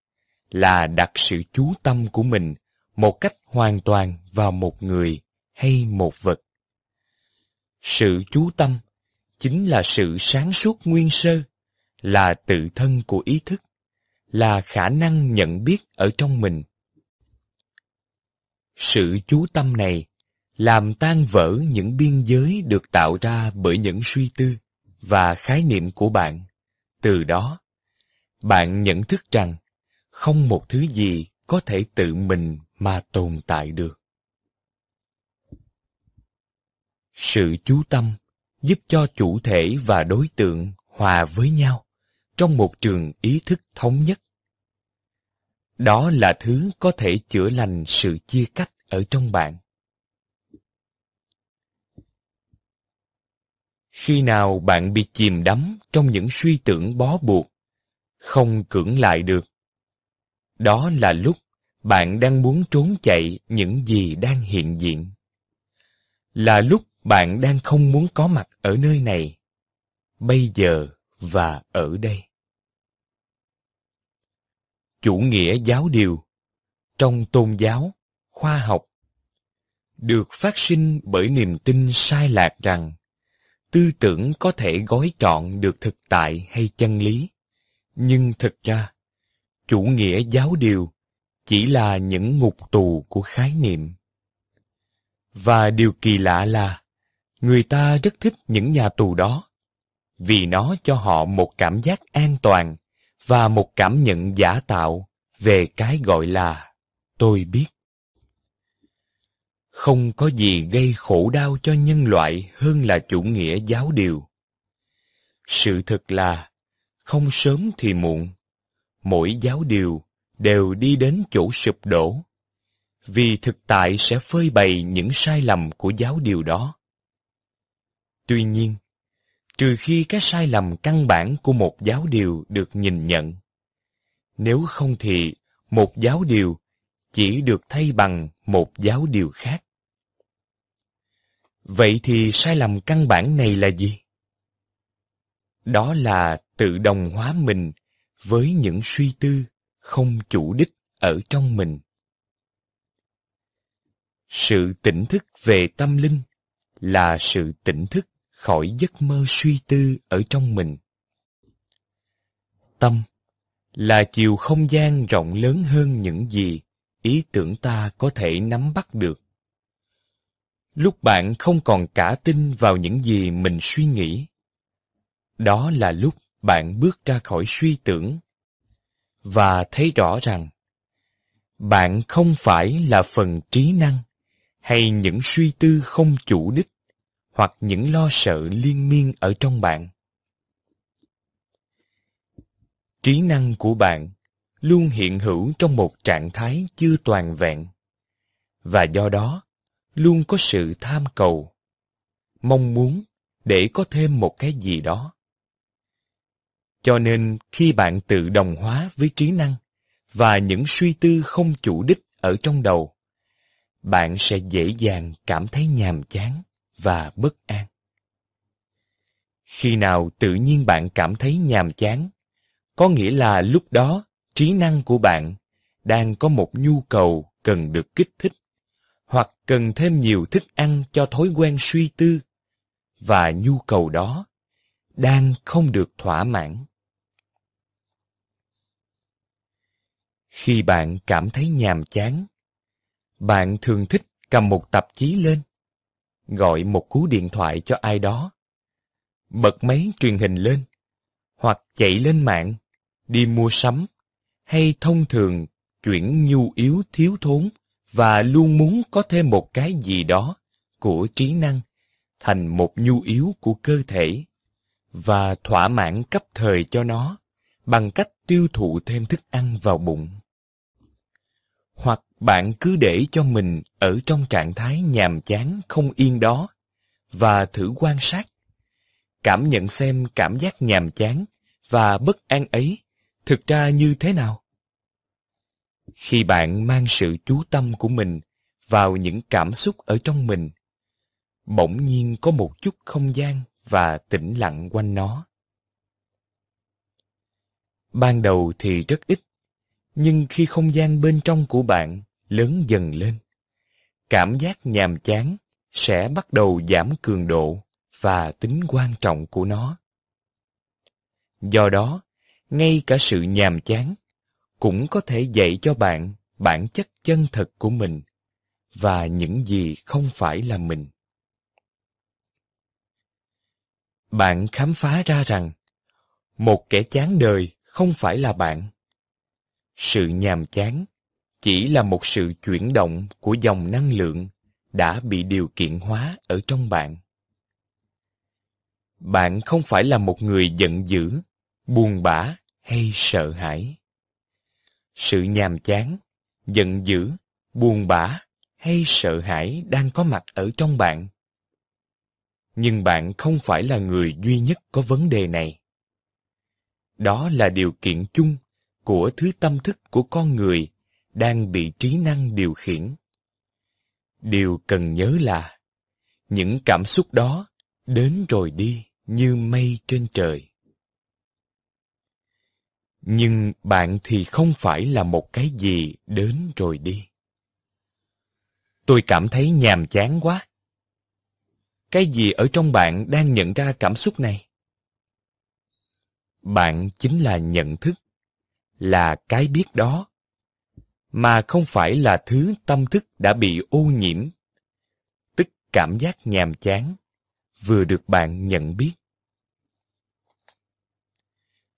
là đặt sự chú tâm của mình một cách hoàn toàn vào một người hay một vật. Sự chú tâm chính là sự sáng suốt nguyên sơ, là tự thân của ý thức, là khả năng nhận biết ở trong mình. Sự chú tâm này làm tan vỡ những biên giới được tạo ra bởi những suy tư và khái niệm của bạn. Từ đó, bạn nhận thức rằng không một thứ gì có thể tự mình mà tồn tại được. Sự chú tâm giúp cho chủ thể và đối tượng hòa với nhau trong một trường ý thức thống nhất. Đó là thứ có thể chữa lành sự chia cách ở trong bạn. Khi nào bạn bị chìm đắm trong những suy tưởng bó buộc, không cưỡng lại được, đó là lúc bạn đang muốn trốn chạy những gì đang hiện diện. Là lúc bạn đang không muốn có mặt ở nơi này, bây giờ và ở đây. Chủ nghĩa giáo điều trong tôn giáo, khoa học được phát sinh bởi niềm tin sai lạc rằng tư tưởng có thể gói trọn được thực tại hay chân lý. Nhưng thực ra, chủ nghĩa giáo điều chỉ là những ngục tù của khái niệm. Và điều kỳ lạ là, người ta rất thích những nhà tù đó. vì nó cho họ một cảm giác an toàn và một cảm nhận giả tạo về cái gọi là tôi biết. Không có gì gây khổ đau cho nhân loại hơn là chủ nghĩa giáo điều. Sự thật là, không sớm thì muộn, mỗi giáo điều đều đi đến chỗ sụp đổ, vì thực tại sẽ phơi bày những sai lầm của giáo điều đó. Tuy nhiên, trừ khi các sai lầm căn bản của một giáo điều được nhìn nhận. Nếu không thì một giáo điều chỉ được thay bằng một giáo điều khác. Vậy thì sai lầm căn bản này là gì? Đó là tự đồng hóa mình với những suy tư không chủ đích ở trong mình. Sự tỉnh thức về tâm linh là sự tỉnh thức khỏi giấc mơ suy tư ở trong mình. Tâm là chiều không gian rộng lớn hơn những gì ý tưởng ta có thể nắm bắt được. Lúc bạn không còn cả tin vào những gì mình suy nghĩ, đó là lúc bạn bước ra khỏi suy tưởng và thấy rõ rằng bạn không phải là phần trí năng hay những suy tư không chủ đích hoặc những lo sợ liên miên ở trong bạn. Trí năng của bạn luôn hiện hữu trong một trạng thái chưa toàn vẹn, và do đó luôn có sự tham cầu, mong muốn để có thêm một cái gì đó. Cho nên khi bạn tự đồng hóa với trí năng và những suy tư không chủ đích ở trong đầu, bạn sẽ dễ dàng cảm thấy nhàm chán và bất an. Khi nào tự nhiên bạn cảm thấy nhàm chán, có nghĩa là lúc đó trí năng của bạn đang có một nhu cầu cần được kích thích, cần thêm nhiều thức ăn cho thói quen suy tư, và nhu cầu đó đang không được thỏa mãn. Khi bạn cảm thấy nhàm chán, bạn thường thích cầm một tạp chí lên gọi một cú điện thoại cho ai đó, bật máy truyền hình lên, hoặc chạy lên mạng, đi mua sắm, hay thông thường chuyển nhu yếu thiếu thốn và luôn muốn có thêm một cái gì đó của trí năng thành một nhu yếu của cơ thể và thỏa mãn cấp thời cho nó bằng cách tiêu thụ thêm thức ăn vào bụng. Hoặc bạn cứ để cho mình ở trong trạng thái nhàm chán không yên đó và thử quan sát, cảm nhận xem cảm giác nhàm chán và bất an ấy thực ra như thế nào khi bạn mang sự chú tâm của mình vào những cảm xúc ở trong mình bỗng nhiên có một chút không gian và tĩnh lặng quanh nó ban đầu thì rất ít nhưng khi không gian bên trong của bạn lớn dần lên. Cảm giác nhàm chán sẽ bắt đầu giảm cường độ và tính quan trọng của nó. Do đó, ngay cả sự nhàm chán cũng có thể dạy cho bạn bản chất chân thật của mình và những gì không phải là mình. Bạn khám phá ra rằng một kẻ chán đời không phải là bạn. Sự nhàm chán chỉ là một sự chuyển động của dòng năng lượng đã bị điều kiện hóa ở trong bạn. Bạn không phải là một người giận dữ, buồn bã hay sợ hãi. Sự nhàm chán, giận dữ, buồn bã hay sợ hãi đang có mặt ở trong bạn. Nhưng bạn không phải là người duy nhất có vấn đề này. Đó là điều kiện chung của thứ tâm thức của con người đang bị trí năng điều khiển. Điều cần nhớ là, những cảm xúc đó đến rồi đi như mây trên trời. Nhưng bạn thì không phải là một cái gì đến rồi đi. Tôi cảm thấy nhàm chán quá. Cái gì ở trong bạn đang nhận ra cảm xúc này? Bạn chính là nhận thức, là cái biết đó mà không phải là thứ tâm thức đã bị ô nhiễm, tức cảm giác nhàm chán, vừa được bạn nhận biết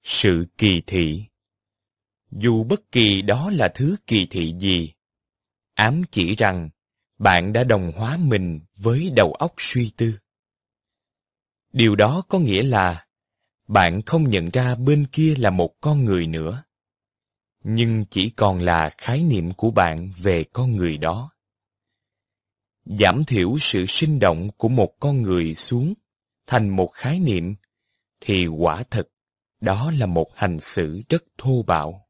sự kỳ thị. Dù bất kỳ đó là thứ kỳ thị gì, ám chỉ rằng bạn đã đồng hóa mình với đầu óc suy tư. Điều đó có nghĩa là bạn không nhận ra bên kia là một con người nữa, nhưng chỉ còn là khái niệm của bạn về con người đó. Giảm thiểu sự sinh động của một con người xuống thành một khái niệm thì quả thật đó là một hành xử rất thô bạo.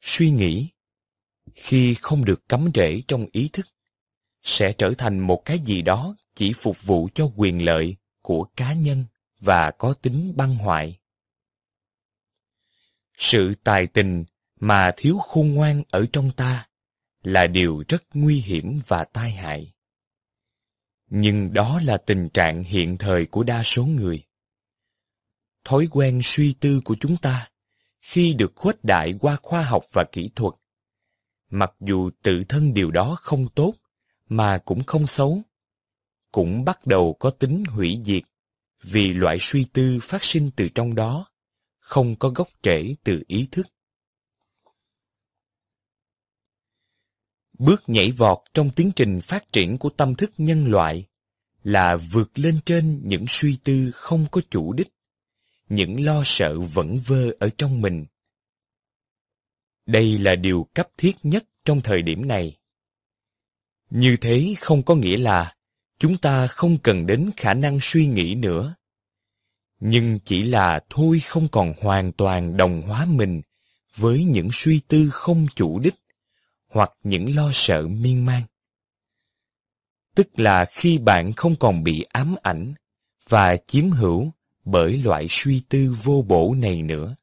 Suy nghĩ, khi không được cắm rễ trong ý thức, sẽ trở thành một cái gì đó chỉ phục vụ cho quyền lợi của cá nhân và có tính băng hoại. Sự tài tình mà thiếu khôn ngoan ở trong ta là điều rất nguy hiểm và tai hại. Nhưng đó là tình trạng hiện thời của đa số người thói quen suy tư của chúng ta khi được khuếch đại qua khoa học và kỹ thuật. Mặc dù tự thân điều đó không tốt, mà cũng không xấu, cũng bắt đầu có tính hủy diệt vì loại suy tư phát sinh từ trong đó, không có gốc rễ từ ý thức. Bước nhảy vọt trong tiến trình phát triển của tâm thức nhân loại là vượt lên trên những suy tư không có chủ đích những lo sợ vẩn vơ ở trong mình. Đây là điều cấp thiết nhất trong thời điểm này. Như thế không có nghĩa là chúng ta không cần đến khả năng suy nghĩ nữa. Nhưng chỉ là thôi không còn hoàn toàn đồng hóa mình với những suy tư không chủ đích hoặc những lo sợ miên man. Tức là khi bạn không còn bị ám ảnh và chiếm hữu bởi loại suy tư vô bổ này nữa.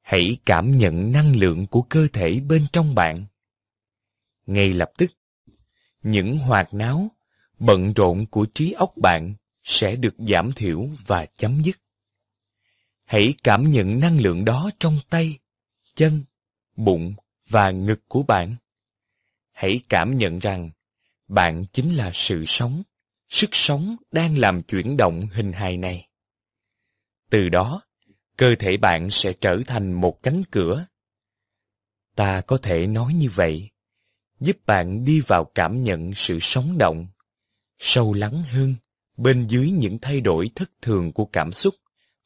Hãy cảm nhận năng lượng của cơ thể bên trong bạn. Ngay lập tức, những hoạt náo, bận rộn của trí óc bạn sẽ được giảm thiểu và chấm dứt. Hãy cảm nhận năng lượng đó trong tay, chân, bụng và ngực của bạn. Hãy cảm nhận rằng bạn chính là sự sống sức sống đang làm chuyển động hình hài này. Từ đó, cơ thể bạn sẽ trở thành một cánh cửa. Ta có thể nói như vậy, giúp bạn đi vào cảm nhận sự sống động, sâu lắng hơn bên dưới những thay đổi thất thường của cảm xúc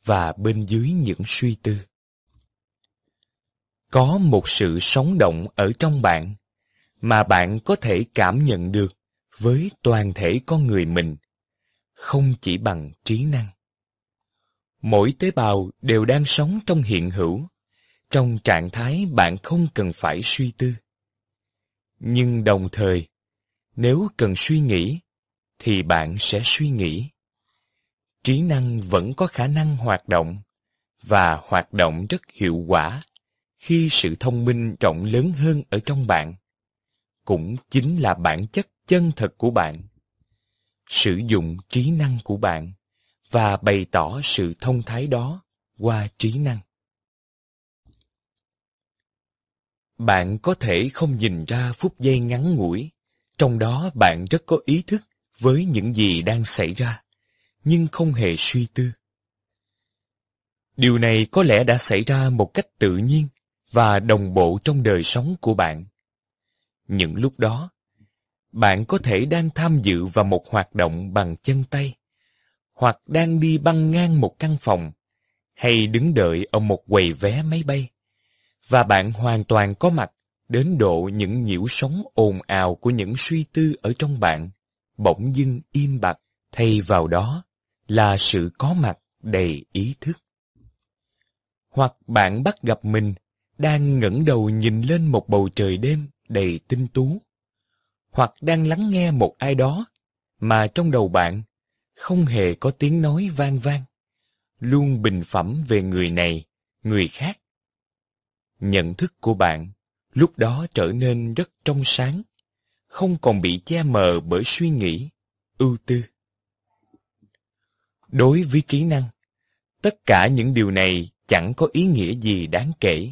và bên dưới những suy tư. Có một sự sống động ở trong bạn mà bạn có thể cảm nhận được với toàn thể con người mình, không chỉ bằng trí năng. Mỗi tế bào đều đang sống trong hiện hữu, trong trạng thái bạn không cần phải suy tư. Nhưng đồng thời, nếu cần suy nghĩ, thì bạn sẽ suy nghĩ. Trí năng vẫn có khả năng hoạt động và hoạt động rất hiệu quả khi sự thông minh rộng lớn hơn ở trong bạn, cũng chính là bản chất chân thật của bạn, sử dụng trí năng của bạn và bày tỏ sự thông thái đó qua trí năng. Bạn có thể không nhìn ra phút giây ngắn ngủi, trong đó bạn rất có ý thức với những gì đang xảy ra, nhưng không hề suy tư. Điều này có lẽ đã xảy ra một cách tự nhiên và đồng bộ trong đời sống của bạn. Những lúc đó bạn có thể đang tham dự vào một hoạt động bằng chân tay, hoặc đang đi băng ngang một căn phòng, hay đứng đợi ở một quầy vé máy bay, và bạn hoàn toàn có mặt đến độ những nhiễu sóng ồn ào của những suy tư ở trong bạn bỗng dưng im bặt. Thay vào đó là sự có mặt đầy ý thức. Hoặc bạn bắt gặp mình đang ngẩng đầu nhìn lên một bầu trời đêm đầy tinh tú hoặc đang lắng nghe một ai đó mà trong đầu bạn không hề có tiếng nói vang vang, luôn bình phẩm về người này, người khác. Nhận thức của bạn lúc đó trở nên rất trong sáng, không còn bị che mờ bởi suy nghĩ, ưu tư. Đối với trí năng, tất cả những điều này chẳng có ý nghĩa gì đáng kể.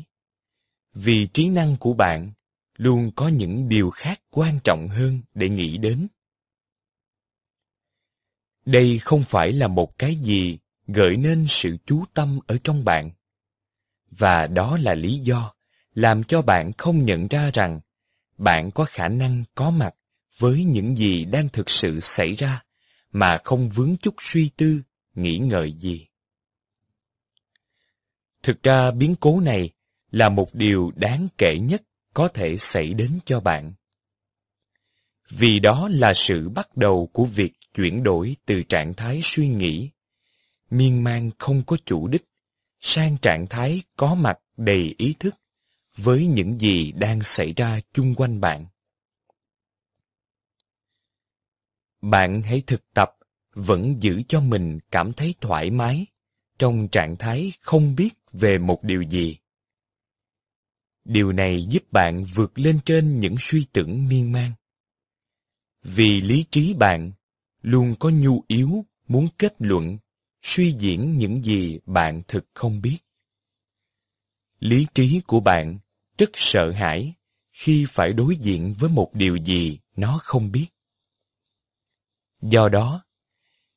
Vì trí năng của bạn luôn có những điều khác quan trọng hơn để nghĩ đến Đây không phải là một cái gì gợi nên sự chú tâm ở trong bạn. Và đó là lý do làm cho bạn không nhận ra rằng bạn có khả năng có mặt với những gì đang thực sự xảy ra mà không vướng chút suy tư, nghĩ ngợi gì. Thực ra biến cố này là một điều đáng kể nhất có thể xảy đến cho bạn. Vì đó là sự bắt đầu của việc chuyển đổi từ trạng thái suy nghĩ, miên man không có chủ đích, sang trạng thái có mặt đầy ý thức với những gì đang xảy ra chung quanh bạn. Bạn hãy thực tập vẫn giữ cho mình cảm thấy thoải mái trong trạng thái không biết về một điều gì. Điều này giúp bạn vượt lên trên những suy tưởng miên man. Vì lý trí bạn luôn có nhu yếu muốn kết luận, suy diễn những gì bạn thực không biết. Lý trí của bạn rất sợ hãi khi phải đối diện với một điều gì nó không biết. Do đó,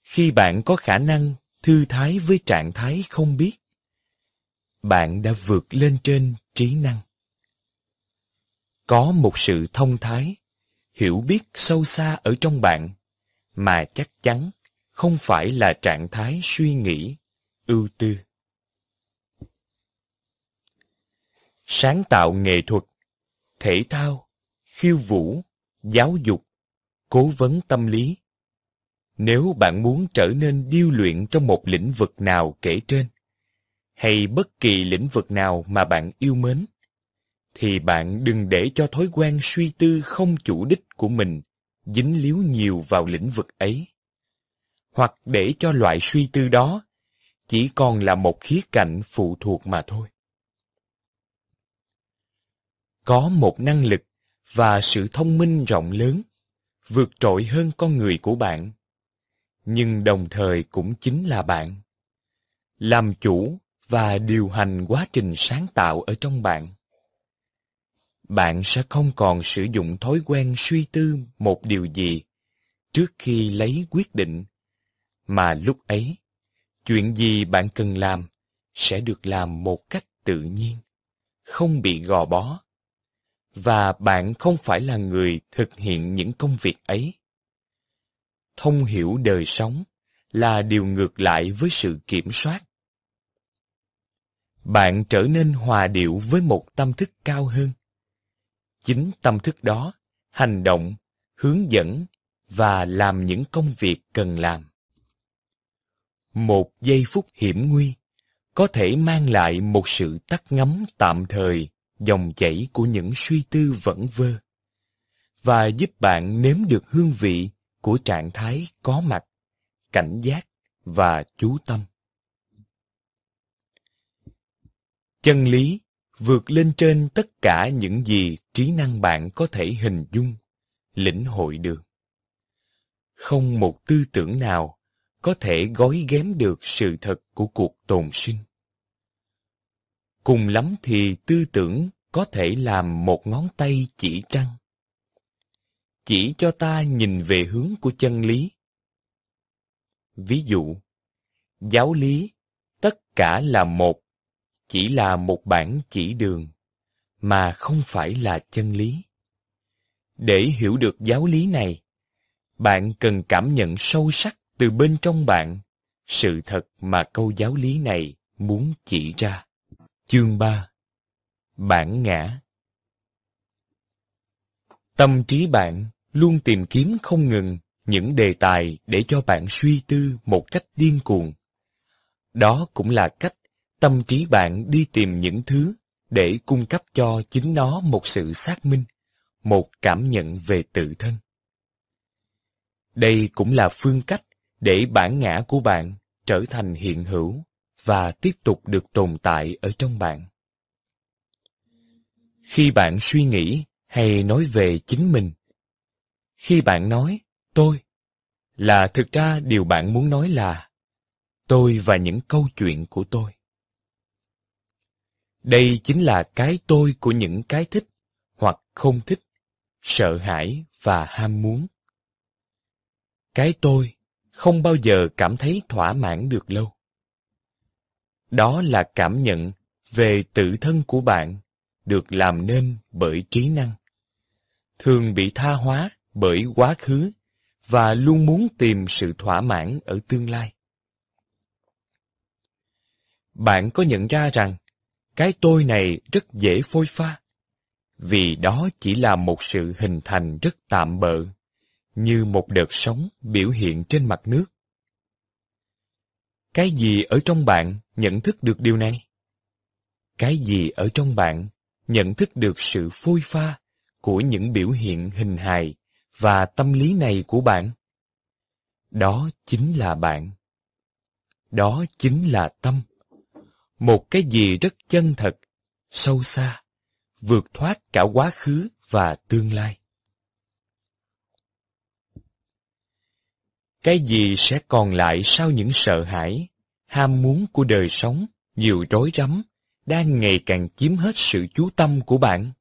khi bạn có khả năng thư thái với trạng thái không biết, bạn đã vượt lên trên trí năng. Có một sự thông thái, hiểu biết sâu xa ở trong bạn, mà chắc chắn không phải là trạng thái suy nghĩ, ưu tư. Sáng tạo nghệ thuật, thể thao, khiêu vũ, giáo dục, cố vấn tâm lý. Nếu bạn muốn trở nên điêu luyện trong một lĩnh vực nào kể trên, hay bất kỳ lĩnh vực nào mà bạn yêu mến, thì bạn đừng để cho thói quen suy tư không chủ đích của mình dính líu nhiều vào lĩnh vực ấy. Hoặc để cho loại suy tư đó chỉ còn là một khía cạnh phụ thuộc mà thôi. Có một năng lực và sự thông minh rộng lớn, vượt trội hơn con người của bạn, nhưng đồng thời cũng chính là bạn. Làm chủ và điều hành quá trình sáng tạo ở trong bạn. Bạn sẽ không còn sử dụng thói quen suy tư một điều gì trước khi lấy quyết định, mà lúc ấy, chuyện gì bạn cần làm sẽ được làm một cách tự nhiên, không bị gò bó. Và bạn không phải là người thực hiện những công việc ấy. Thông hiểu đời sống là điều ngược lại với sự kiểm soát bạn trở nên hòa điệu với một tâm thức cao hơn. Chính tâm thức đó hành động, hướng dẫn và làm những công việc cần làm. Một giây phút hiểm nguy có thể mang lại một sự tắt ngấm tạm thời dòng chảy của những suy tư vẩn vơ và giúp bạn nếm được hương vị của trạng thái có mặt, cảnh giác và chú tâm. Chân lý vượt lên trên tất cả những gì trí năng bạn có thể hình dung, lĩnh hội được. Không một tư tưởng nào có thể gói ghém được sự thật của cuộc tồn sinh. Cùng lắm thì tư tưởng có thể làm một ngón tay chỉ trăng. Chỉ cho ta nhìn về hướng của chân lý. Ví dụ, giáo lý, tất cả là một chỉ là một bản chỉ đường, mà không phải là chân lý. Để hiểu được giáo lý này, bạn cần cảm nhận sâu sắc từ bên trong bạn sự thật mà câu giáo lý này muốn chỉ ra. Chương 3 Bản ngã Tâm trí bạn luôn tìm kiếm không ngừng những đề tài để cho bạn suy tư một cách điên cuồng. Đó cũng là cách tâm trí bạn đi tìm những thứ để cung cấp cho chính nó một sự xác minh, một cảm nhận về tự thân. Đây cũng là phương cách để bản ngã của bạn trở thành hiện hữu và tiếp tục được tồn tại ở trong bạn. Khi bạn suy nghĩ hay nói về chính mình, khi bạn nói tôi, là thực ra điều bạn muốn nói là tôi và những câu chuyện của tôi. Đây chính là cái tôi của những cái thích hoặc không thích, sợ hãi và ham muốn. Cái tôi không bao giờ cảm thấy thỏa mãn được lâu. Đó là cảm nhận về tự thân của bạn được làm nên bởi trí năng, thường bị tha hóa bởi quá khứ và luôn muốn tìm sự thỏa mãn ở tương lai. Bạn có nhận ra rằng cái tôi này rất dễ phôi pha, vì đó chỉ là một sự hình thành rất tạm bợ, như một đợt sóng biểu hiện trên mặt nước. Cái gì ở trong bạn nhận thức được điều này? Cái gì ở trong bạn nhận thức được sự phôi pha của những biểu hiện hình hài và tâm lý này của bạn? Đó chính là bạn. Đó chính là tâm. Một cái gì rất chân thật, sâu xa, vượt thoát cả quá khứ và tương lai. Cái gì sẽ còn lại sau những sợ hãi, ham muốn của đời sống, nhiều rối rắm, đang ngày càng chiếm hết sự chú tâm của bạn?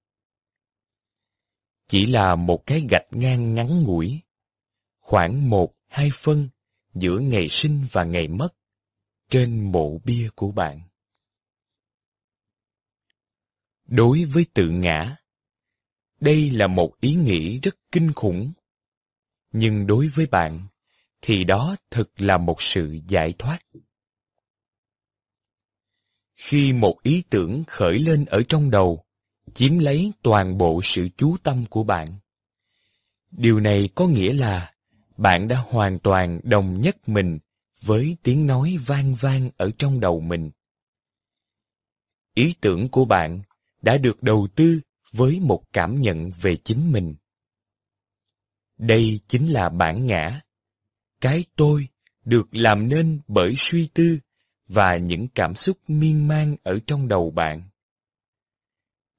Chỉ là một cái gạch ngang ngắn ngủi, khoảng một, hai phân giữa ngày sinh và ngày mất, trên mộ bia của bạn. Đối với tự ngã, đây là một ý nghĩ rất kinh khủng. Nhưng đối với bạn, thì đó thực là một sự giải thoát. Khi một ý tưởng khởi lên ở trong đầu, chiếm lấy toàn bộ sự chú tâm của bạn. Điều này có nghĩa là bạn đã hoàn toàn đồng nhất mình với tiếng nói vang vang ở trong đầu mình. Ý tưởng của bạn đã được đầu tư với một cảm nhận về chính mình. Đây chính là bản ngã. Cái tôi được làm nên bởi suy tư và những cảm xúc miên man ở trong đầu bạn.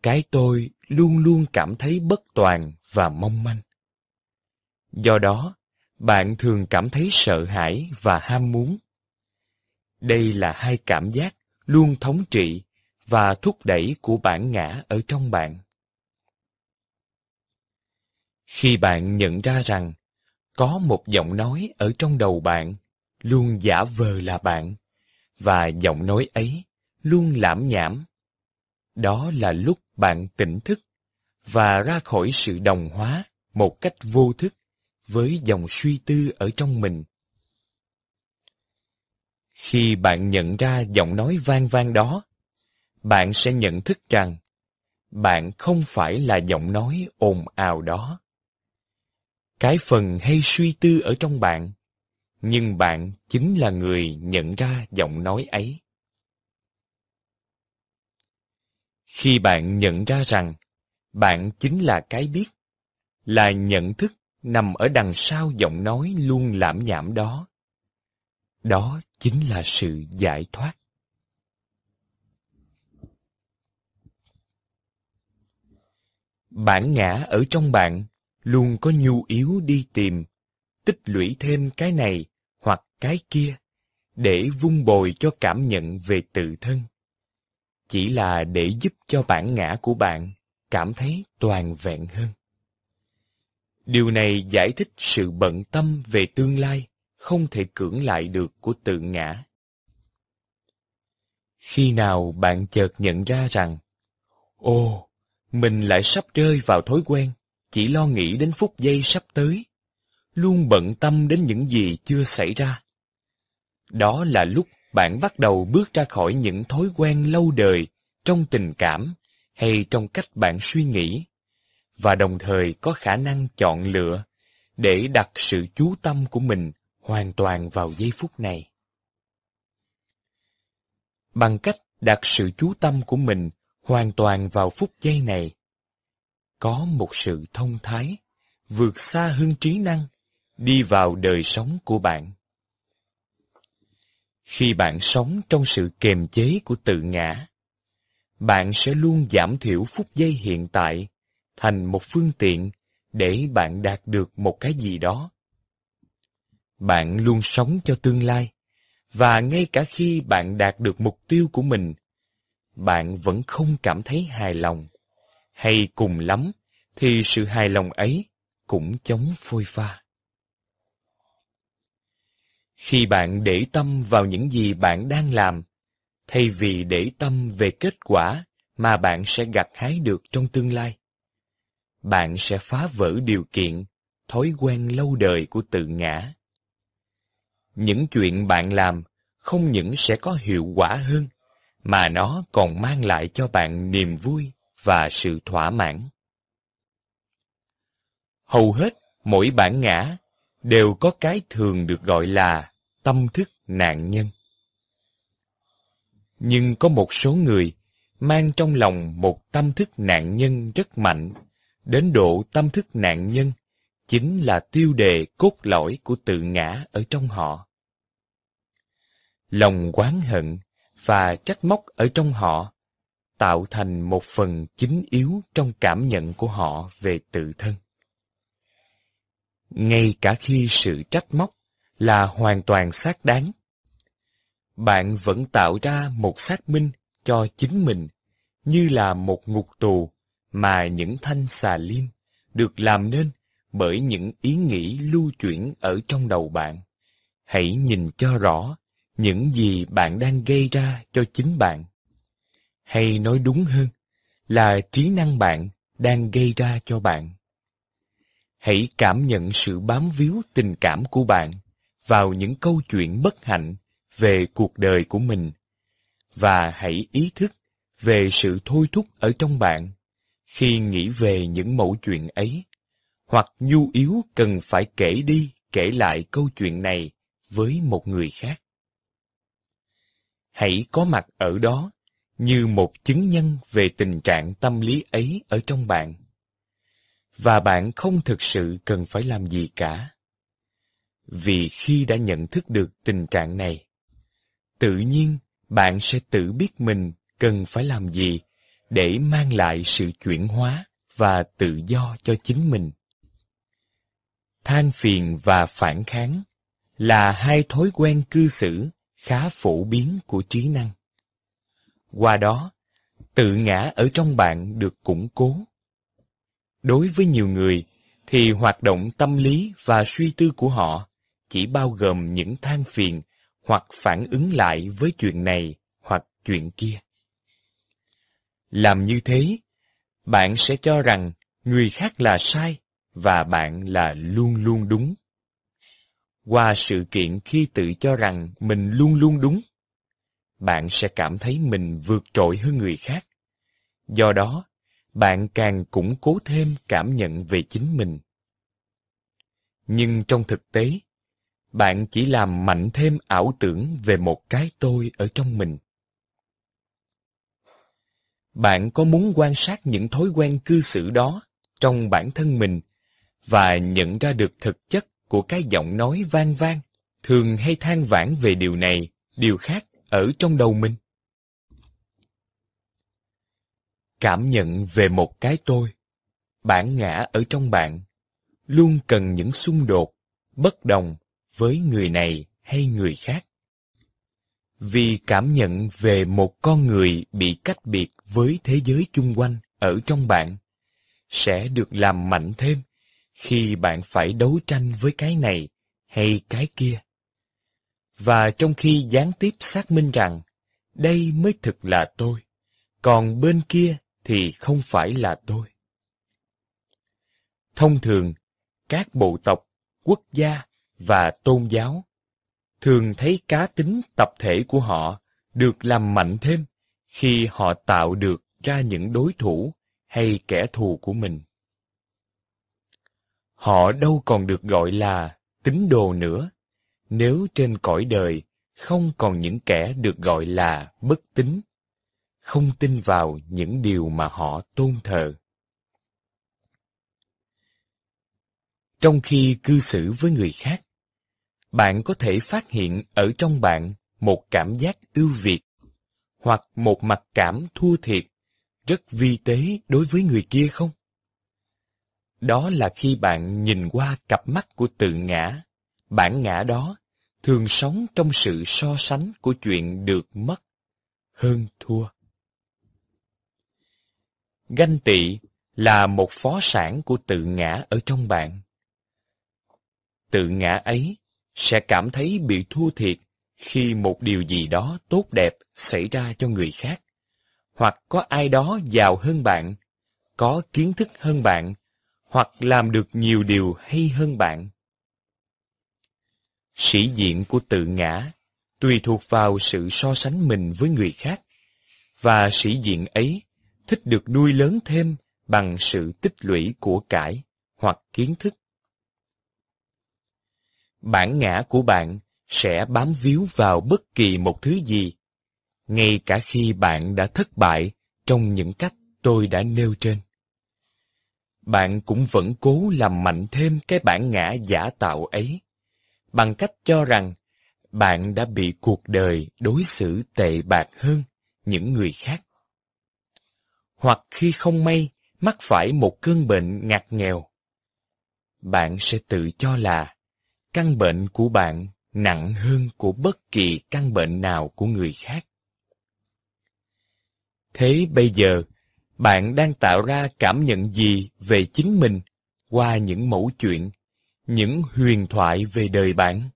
Cái tôi luôn luôn cảm thấy bất toàn và mong manh. Do đó, bạn thường cảm thấy sợ hãi và ham muốn. Đây là hai cảm giác luôn thống trị và thúc đẩy của bản ngã ở trong bạn. Khi bạn nhận ra rằng có một giọng nói ở trong đầu bạn luôn giả vờ là bạn và giọng nói ấy luôn lãm nhảm, đó là lúc bạn tỉnh thức và ra khỏi sự đồng hóa một cách vô thức với dòng suy tư ở trong mình. Khi bạn nhận ra giọng nói vang vang đó, bạn sẽ nhận thức rằng bạn không phải là giọng nói ồn ào đó. Cái phần hay suy tư ở trong bạn, nhưng bạn chính là người nhận ra giọng nói ấy. Khi bạn nhận ra rằng bạn chính là cái biết, là nhận thức nằm ở đằng sau giọng nói luôn lãm nhảm đó. Đó chính là sự giải thoát. Bản ngã ở trong bạn luôn có nhu yếu đi tìm, tích lũy thêm cái này hoặc cái kia để vun bồi cho cảm nhận về tự thân. Chỉ là để giúp cho bản ngã của bạn cảm thấy toàn vẹn hơn. Điều này giải thích sự bận tâm về tương lai không thể cưỡng lại được của tự ngã. Khi nào bạn chợt nhận ra rằng, ô mình lại sắp rơi vào thói quen, chỉ lo nghĩ đến phút giây sắp tới, luôn bận tâm đến những gì chưa xảy ra. Đó là lúc bạn bắt đầu bước ra khỏi những thói quen lâu đời trong tình cảm hay trong cách bạn suy nghĩ và đồng thời có khả năng chọn lựa để đặt sự chú tâm của mình hoàn toàn vào giây phút này. Bằng cách đặt sự chú tâm của mình hoàn toàn vào phút giây này, có một sự thông thái, vượt xa hơn trí năng, đi vào đời sống của bạn. Khi bạn sống trong sự kềm chế của tự ngã, bạn sẽ luôn giảm thiểu phút giây hiện tại thành một phương tiện để bạn đạt được một cái gì đó. Bạn luôn sống cho tương lai, và ngay cả khi bạn đạt được mục tiêu của mình, bạn vẫn không cảm thấy hài lòng, hay cùng lắm thì sự hài lòng ấy cũng chống phôi pha. Khi bạn để tâm vào những gì bạn đang làm, thay vì để tâm về kết quả mà bạn sẽ gặt hái được trong tương lai, bạn sẽ phá vỡ điều kiện, thói quen lâu đời của tự ngã. Những chuyện bạn làm không những sẽ có hiệu quả hơn, mà nó còn mang lại cho bạn niềm vui và sự thỏa mãn. Hầu hết mỗi bản ngã đều có cái thường được gọi là tâm thức nạn nhân. Nhưng có một số người mang trong lòng một tâm thức nạn nhân rất mạnh, đến độ tâm thức nạn nhân chính là tiêu đề cốt lõi của tự ngã ở trong họ. Lòng oán hận và trách móc ở trong họ tạo thành một phần chính yếu trong cảm nhận của họ về tự thân. Ngay cả khi sự trách móc là hoàn toàn xác đáng, bạn vẫn tạo ra một xác minh cho chính mình như là một ngục tù mà những thanh xà liêm được làm nên bởi những ý nghĩ lưu chuyển ở trong đầu bạn. Hãy nhìn cho rõ những gì bạn đang gây ra cho chính bạn. Hay nói đúng hơn, là trí năng bạn đang gây ra cho bạn. Hãy cảm nhận sự bám víu tình cảm của bạn vào những câu chuyện bất hạnh về cuộc đời của mình và hãy ý thức về sự thôi thúc ở trong bạn khi nghĩ về những mẫu chuyện ấy hoặc nhu yếu cần phải kể đi kể lại câu chuyện này với một người khác hãy có mặt ở đó như một chứng nhân về tình trạng tâm lý ấy ở trong bạn. Và bạn không thực sự cần phải làm gì cả. Vì khi đã nhận thức được tình trạng này, tự nhiên bạn sẽ tự biết mình cần phải làm gì để mang lại sự chuyển hóa và tự do cho chính mình. Than phiền và phản kháng là hai thói quen cư xử khá phổ biến của trí năng. Qua đó, tự ngã ở trong bạn được củng cố. Đối với nhiều người, thì hoạt động tâm lý và suy tư của họ chỉ bao gồm những than phiền hoặc phản ứng lại với chuyện này hoặc chuyện kia. Làm như thế, bạn sẽ cho rằng người khác là sai và bạn là luôn luôn đúng. Qua sự kiện khi tự cho rằng mình luôn luôn đúng, bạn sẽ cảm thấy mình vượt trội hơn người khác. Do đó, bạn càng củng cố thêm cảm nhận về chính mình. Nhưng trong thực tế, bạn chỉ làm mạnh thêm ảo tưởng về một cái tôi ở trong mình. Bạn có muốn quan sát những thói quen cư xử đó trong bản thân mình và nhận ra được thực chất của cái giọng nói vang vang, thường hay than vãn về điều này, điều khác ở trong đầu mình. Cảm nhận về một cái tôi, bản ngã ở trong bạn, luôn cần những xung đột, bất đồng với người này hay người khác. Vì cảm nhận về một con người bị cách biệt với thế giới chung quanh ở trong bạn, sẽ được làm mạnh thêm khi bạn phải đấu tranh với cái này hay cái kia. Và trong khi gián tiếp xác minh rằng đây mới thực là tôi, còn bên kia thì không phải là tôi. Thông thường, các bộ tộc, quốc gia và tôn giáo thường thấy cá tính tập thể của họ được làm mạnh thêm khi họ tạo được ra những đối thủ hay kẻ thù của mình. Họ đâu còn được gọi là tín đồ nữa, nếu trên cõi đời không còn những kẻ được gọi là bất tín, không tin vào những điều mà họ tôn thờ. Trong khi cư xử với người khác, bạn có thể phát hiện ở trong bạn một cảm giác ưu việt hoặc một mặc cảm thua thiệt rất vi tế đối với người kia không? Đó là khi bạn nhìn qua cặp mắt của tự ngã, bản ngã đó thường sống trong sự so sánh của chuyện được mất, hơn thua. Ganh tị là một phó sản của tự ngã ở trong bạn. Tự ngã ấy sẽ cảm thấy bị thua thiệt khi một điều gì đó tốt đẹp xảy ra cho người khác, hoặc có ai đó giàu hơn bạn, có kiến thức hơn bạn, hoặc làm được nhiều điều hay hơn bạn. Sĩ diện của tự ngã tùy thuộc vào sự so sánh mình với người khác, và sĩ diện ấy thích được nuôi lớn thêm bằng sự tích lũy của cải hoặc kiến thức. Bản ngã của bạn sẽ bám víu vào bất kỳ một thứ gì, ngay cả khi bạn đã thất bại trong những cách tôi đã nêu trên. Bạn cũng vẫn cố làm mạnh thêm cái bản ngã giả tạo ấy, bằng cách cho rằng bạn đã bị cuộc đời đối xử tệ bạc hơn những người khác. Hoặc khi không may mắc phải một cơn bệnh ngặt nghèo, bạn sẽ tự cho là căn bệnh của bạn nặng hơn của bất kỳ căn bệnh nào của người khác. Thế bây giờ, bạn đang tạo ra cảm nhận gì về chính mình qua những mẫu chuyện, những huyền thoại về đời bạn?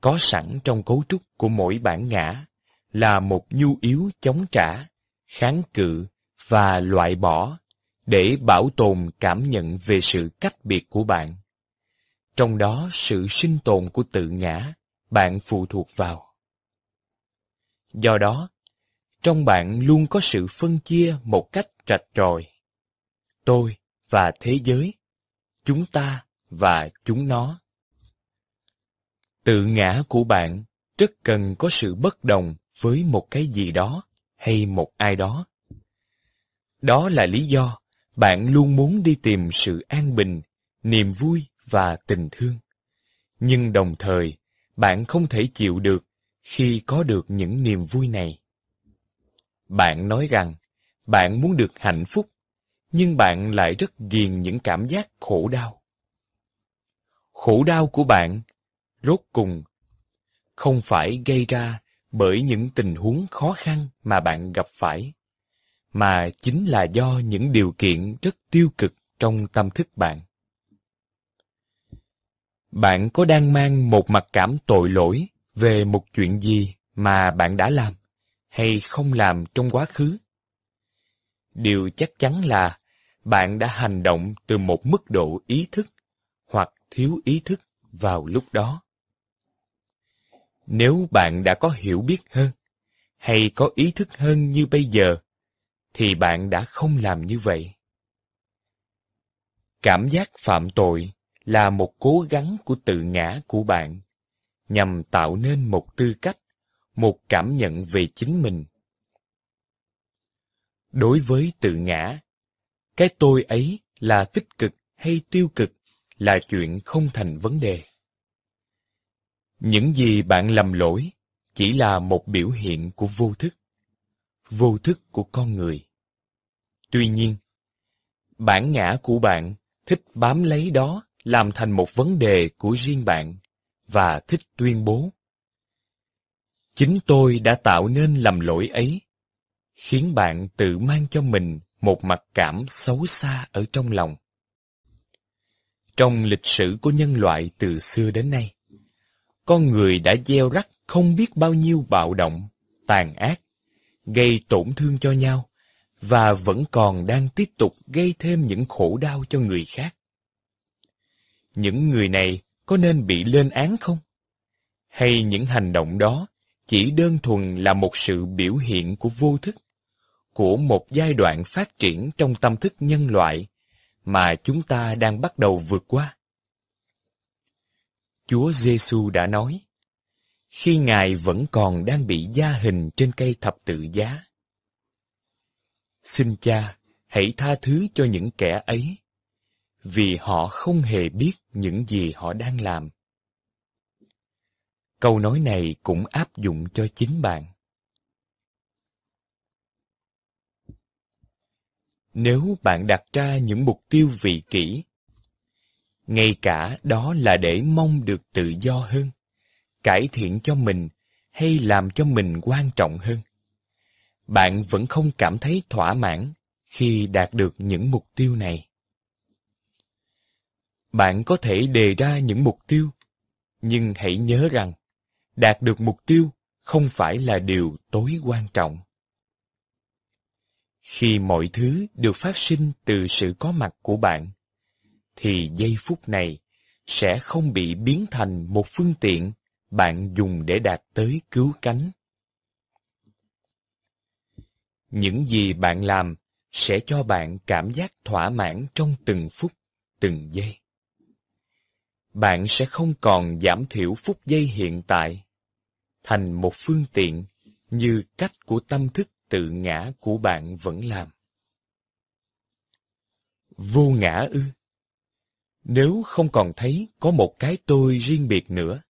Có sẵn trong cấu trúc của mỗi bản ngã là một nhu yếu chống trả, kháng cự và loại bỏ để bảo tồn cảm nhận về sự cách biệt của bạn. Trong đó sự sinh tồn của tự ngã, bạn phụ thuộc vào. Do đó, trong bạn luôn có sự phân chia một cách rạch ròi. Tôi và thế giới, chúng ta và chúng nó. Tự ngã của bạn rất cần có sự bất đồng với một cái gì đó hay một ai đó. Đó là lý do bạn luôn muốn đi tìm sự an bình, niềm vui và tình thương. Nhưng đồng thời, bạn không thể chịu được khi có được những niềm vui này. Bạn nói rằng bạn muốn được hạnh phúc, nhưng bạn lại rất ghiền những cảm giác khổ đau. Khổ đau của bạn, rốt cùng, không phải gây ra bởi những tình huống khó khăn mà bạn gặp phải, mà chính là do những điều kiện rất tiêu cực trong tâm thức bạn. Bạn có đang mang một mặc cảm tội lỗi về một chuyện gì mà bạn đã làm hay không làm trong quá khứ? Điều chắc chắn là bạn đã hành động từ một mức độ ý thức hoặc thiếu ý thức vào lúc đó. Nếu bạn đã có hiểu biết hơn, hay có ý thức hơn như bây giờ, thì bạn đã không làm như vậy. Cảm giác phạm tội là một cố gắng của tự ngã của bạn, nhằm tạo nên một tư cách, một cảm nhận về chính mình. Đối với tự ngã, cái tôi ấy là tích cực hay tiêu cực là chuyện không thành vấn đề. Những gì bạn lầm lỗi chỉ là một biểu hiện của vô thức, vô thức của con người. Tuy nhiên, bản ngã của bạn thích bám lấy đó làm thành một vấn đề của riêng bạn và thích tuyên bố. Chính tôi đã tạo nên lầm lỗi ấy, khiến bạn tự mang cho mình một mặc cảm xấu xa ở trong lòng. Trong lịch sử của nhân loại từ xưa đến nay, con người đã gieo rắc không biết bao nhiêu bạo động, tàn ác, gây tổn thương cho nhau, và vẫn còn đang tiếp tục gây thêm những khổ đau cho người khác. Những người này có nên bị lên án không? Hay những hành động đó chỉ đơn thuần là một sự biểu hiện của vô thức, của một giai đoạn phát triển trong tâm thức nhân loại mà chúng ta đang bắt đầu vượt qua? Chúa Giêsu đã nói, khi Ngài vẫn còn đang bị gia hình trên cây thập tự giá. Xin cha, hãy tha thứ cho những kẻ ấy, vì họ không hề biết những gì họ đang làm. Câu nói này cũng áp dụng cho chính bạn. Nếu bạn đặt ra những mục tiêu vị kỷ ngay cả đó là để mong được tự do hơn, cải thiện cho mình hay làm cho mình quan trọng hơn. Bạn vẫn không cảm thấy thỏa mãn khi đạt được những mục tiêu này. Bạn có thể đề ra những mục tiêu, nhưng hãy nhớ rằng, đạt được mục tiêu không phải là điều tối quan trọng. Khi mọi thứ được phát sinh từ sự có mặt của bạn, thì giây phút này sẽ không bị biến thành một phương tiện bạn dùng để đạt tới cứu cánh. Những gì bạn làm sẽ cho bạn cảm giác thỏa mãn trong từng phút, từng giây. Bạn sẽ không còn giảm thiểu phút giây hiện tại thành một phương tiện như cách của tâm thức tự ngã của bạn vẫn làm. Vô ngã ư? Nếu không còn thấy có một cái tôi riêng biệt nữa,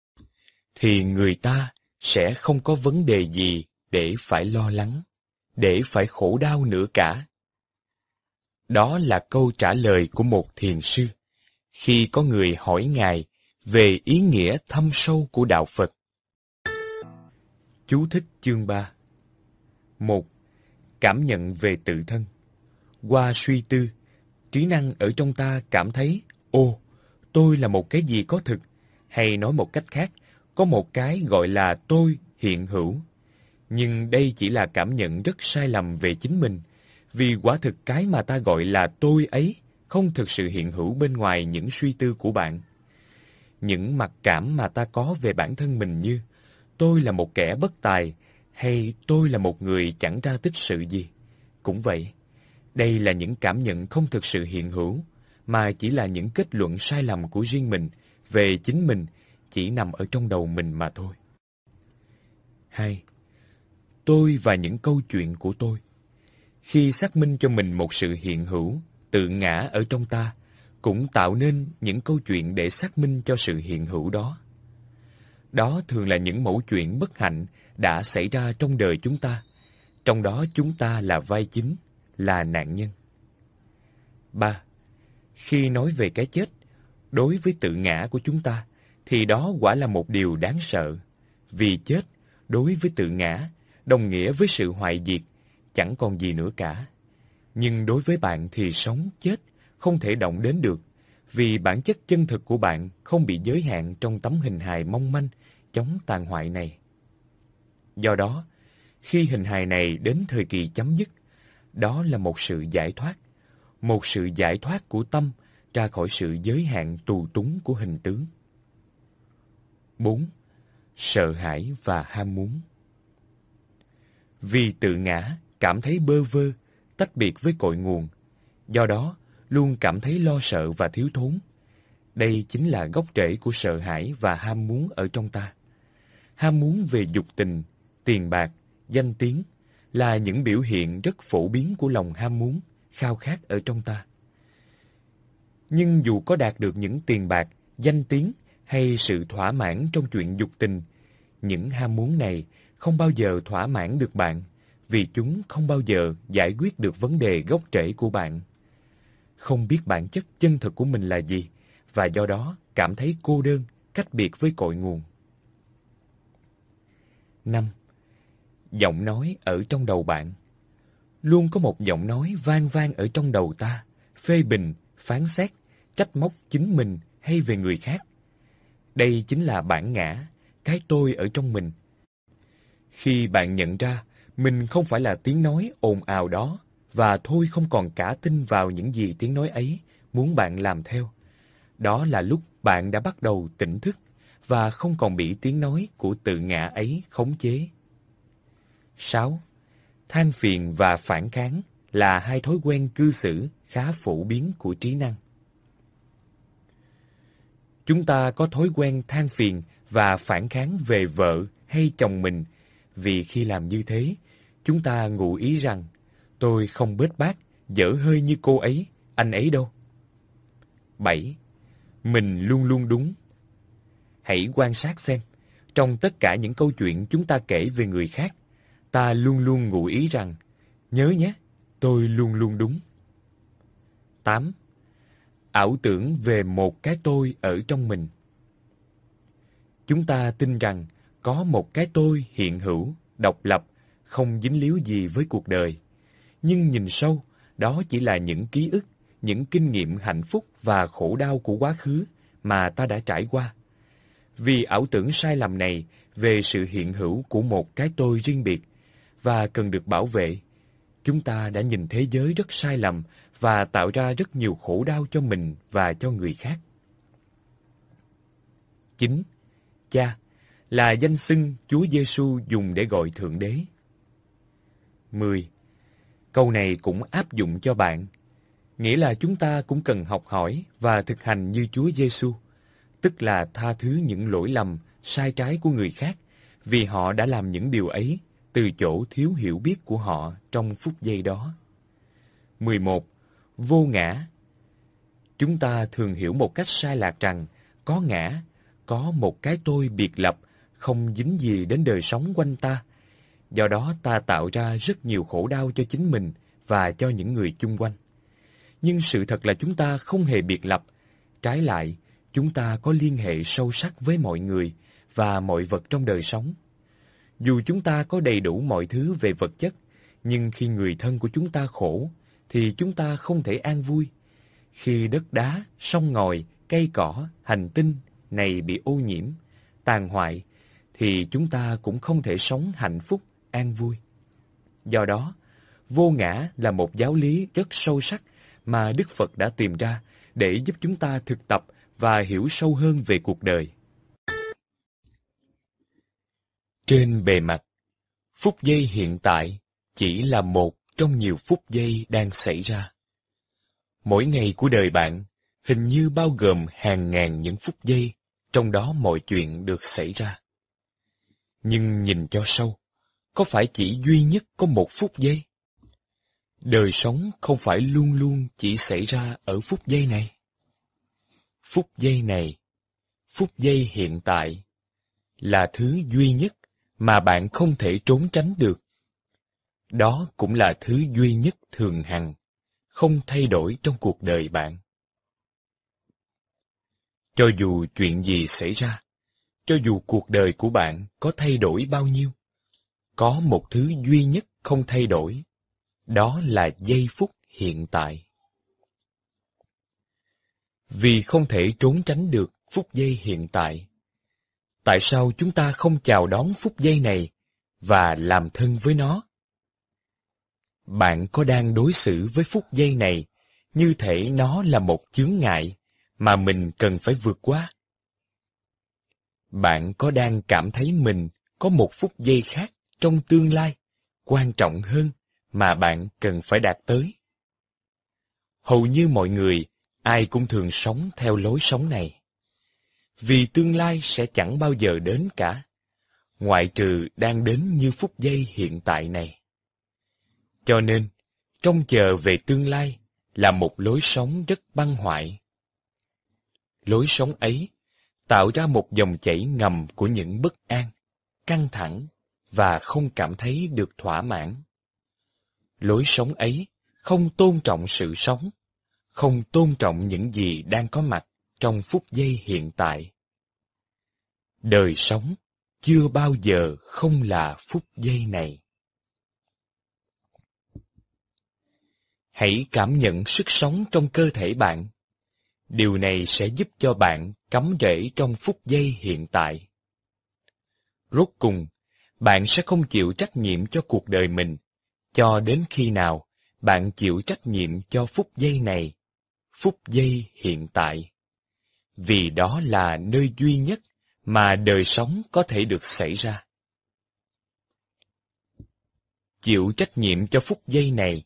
thì người ta sẽ không có vấn đề gì để phải lo lắng, để phải khổ đau nữa cả. Đó là câu trả lời của một thiền sư khi có người hỏi Ngài về ý nghĩa thâm sâu của Đạo Phật. Chú thích chương 3 một Cảm nhận về tự thân Qua suy tư, trí năng ở trong ta cảm thấy Ô, tôi là một cái gì có thực, hay nói một cách khác, có một cái gọi là tôi hiện hữu. Nhưng đây chỉ là cảm nhận rất sai lầm về chính mình, vì quả thực cái mà ta gọi là tôi ấy không thực sự hiện hữu bên ngoài những suy tư của bạn. Những mặc cảm mà ta có về bản thân mình như tôi là một kẻ bất tài hay tôi là một người chẳng ra tích sự gì. Cũng vậy, đây là những cảm nhận không thực sự hiện hữu, mà chỉ là những kết luận sai lầm của riêng mình về chính mình chỉ nằm ở trong đầu mình mà thôi. 2. Tôi và những câu chuyện của tôi Khi xác minh cho mình một sự hiện hữu, tự ngã ở trong ta, cũng tạo nên những câu chuyện để xác minh cho sự hiện hữu đó. Đó thường là những mẫu chuyện bất hạnh đã xảy ra trong đời chúng ta, trong đó chúng ta là vai chính, là nạn nhân. 3. Khi nói về cái chết, đối với tự ngã của chúng ta, thì đó quả là một điều đáng sợ. Vì chết, đối với tự ngã, đồng nghĩa với sự hoại diệt, chẳng còn gì nữa cả. Nhưng đối với bạn thì sống, chết, không thể động đến được, vì bản chất chân thực của bạn không bị giới hạn trong tấm hình hài mong manh, chống tàn hoại này. Do đó, khi hình hài này đến thời kỳ chấm dứt, đó là một sự giải thoát, một sự giải thoát của tâm ra khỏi sự giới hạn tù túng của hình tướng. 4. Sợ hãi và ham muốn Vì tự ngã, cảm thấy bơ vơ, tách biệt với cội nguồn, do đó luôn cảm thấy lo sợ và thiếu thốn. Đây chính là gốc rễ của sợ hãi và ham muốn ở trong ta. Ham muốn về dục tình, tiền bạc, danh tiếng là những biểu hiện rất phổ biến của lòng ham muốn, khao khát ở trong ta. Nhưng dù có đạt được những tiền bạc, danh tiếng hay sự thỏa mãn trong chuyện dục tình, những ham muốn này không bao giờ thỏa mãn được bạn, vì chúng không bao giờ giải quyết được vấn đề gốc rễ của bạn. Không biết bản chất chân thực của mình là gì, và do đó cảm thấy cô đơn, cách biệt với cội nguồn. 5. Giọng nói ở trong đầu bạn Luôn có một giọng nói vang vang ở trong đầu ta, phê bình, phán xét, trách móc chính mình hay về người khác. Đây chính là bản ngã, cái tôi ở trong mình. Khi bạn nhận ra mình không phải là tiếng nói ồn ào đó, và thôi không còn cả tin vào những gì tiếng nói ấy muốn bạn làm theo. Đó là lúc bạn đã bắt đầu tỉnh thức và không còn bị tiếng nói của tự ngã ấy khống chế. 6. Than phiền và phản kháng là hai thói quen cư xử khá phổ biến của trí năng. Chúng ta có thói quen than phiền và phản kháng về vợ hay chồng mình vì khi làm như thế, chúng ta ngụ ý rằng tôi không bết bát, dở hơi như cô ấy, anh ấy đâu. 7. Mình luôn luôn đúng. Hãy quan sát xem, trong tất cả những câu chuyện chúng ta kể về người khác, ta luôn luôn ngụ ý rằng, nhớ nhé, tôi luôn luôn đúng. 8. Ảo tưởng về một cái tôi ở trong mình. Chúng ta tin rằng có một cái tôi hiện hữu, độc lập, không dính líu gì với cuộc đời. Nhưng nhìn sâu, đó chỉ là những ký ức, những kinh nghiệm hạnh phúc và khổ đau của quá khứ mà ta đã trải qua. Vì ảo tưởng sai lầm này về sự hiện hữu của một cái tôi riêng biệt và cần được bảo vệ, chúng ta đã nhìn thế giới rất sai lầm và tạo ra rất nhiều khổ đau cho mình và cho người khác. 9. Cha là danh xưng Chúa Giêsu dùng để gọi Thượng Đế. 10. Câu này cũng áp dụng cho bạn, nghĩa là chúng ta cũng cần học hỏi và thực hành như Chúa Giêsu, tức là tha thứ những lỗi lầm, sai trái của người khác vì họ đã làm những điều ấy từ chỗ thiếu hiểu biết của họ trong phút giây đó. 11. Vô ngã Chúng ta thường hiểu một cách sai lạc rằng có ngã, có một cái tôi biệt lập, không dính gì đến đời sống quanh ta. Do đó ta tạo ra rất nhiều khổ đau cho chính mình và cho những người chung quanh. Nhưng sự thật là chúng ta không hề biệt lập. Trái lại, chúng ta có liên hệ sâu sắc với mọi người và mọi vật trong đời sống. Dù chúng ta có đầy đủ mọi thứ về vật chất, nhưng khi người thân của chúng ta khổ, thì chúng ta không thể an vui. Khi đất đá, sông ngòi, cây cỏ, hành tinh này bị ô nhiễm, tàn hoại, thì chúng ta cũng không thể sống hạnh phúc, an vui. Do đó, vô ngã là một giáo lý rất sâu sắc mà Đức Phật đã tìm ra để giúp chúng ta thực tập và hiểu sâu hơn về cuộc đời. Trên bề mặt, phút giây hiện tại chỉ là một trong nhiều phút giây đang xảy ra. Mỗi ngày của đời bạn hình như bao gồm hàng ngàn những phút giây, trong đó mọi chuyện được xảy ra. Nhưng nhìn cho sâu, có phải chỉ duy nhất có một phút giây? Đời sống không phải luôn luôn chỉ xảy ra ở phút giây này. Phút giây này, phút giây hiện tại, là thứ duy nhất mà bạn không thể trốn tránh được. Đó cũng là thứ duy nhất thường hằng, không thay đổi trong cuộc đời bạn. Cho dù chuyện gì xảy ra, cho dù cuộc đời của bạn có thay đổi bao nhiêu, có một thứ duy nhất không thay đổi, đó là giây phút hiện tại. Vì không thể trốn tránh được phút giây hiện tại, tại sao chúng ta không chào đón phút giây này và làm thân với nó? Bạn có đang đối xử với phút giây này như thể nó là một chướng ngại mà mình cần phải vượt qua? Bạn có đang cảm thấy mình có một phút giây khác trong tương lai quan trọng hơn mà bạn cần phải đạt tới? Hầu như mọi người, ai cũng thường sống theo lối sống này vì tương lai sẽ chẳng bao giờ đến cả, ngoại trừ đang đến như phút giây hiện tại này. Cho nên, trông chờ về tương lai là một lối sống rất băng hoại. Lối sống ấy tạo ra một dòng chảy ngầm của những bất an, căng thẳng và không cảm thấy được thỏa mãn. Lối sống ấy không tôn trọng sự sống, không tôn trọng những gì đang có mặt trong phút giây hiện tại. Đời sống chưa bao giờ không là phút giây này. Hãy cảm nhận sức sống trong cơ thể bạn. Điều này sẽ giúp cho bạn cắm rễ trong phút giây hiện tại. Rốt cùng, bạn sẽ không chịu trách nhiệm cho cuộc đời mình, cho đến khi nào bạn chịu trách nhiệm cho phút giây này, phút giây hiện tại vì đó là nơi duy nhất mà đời sống có thể được xảy ra. Chịu trách nhiệm cho phút giây này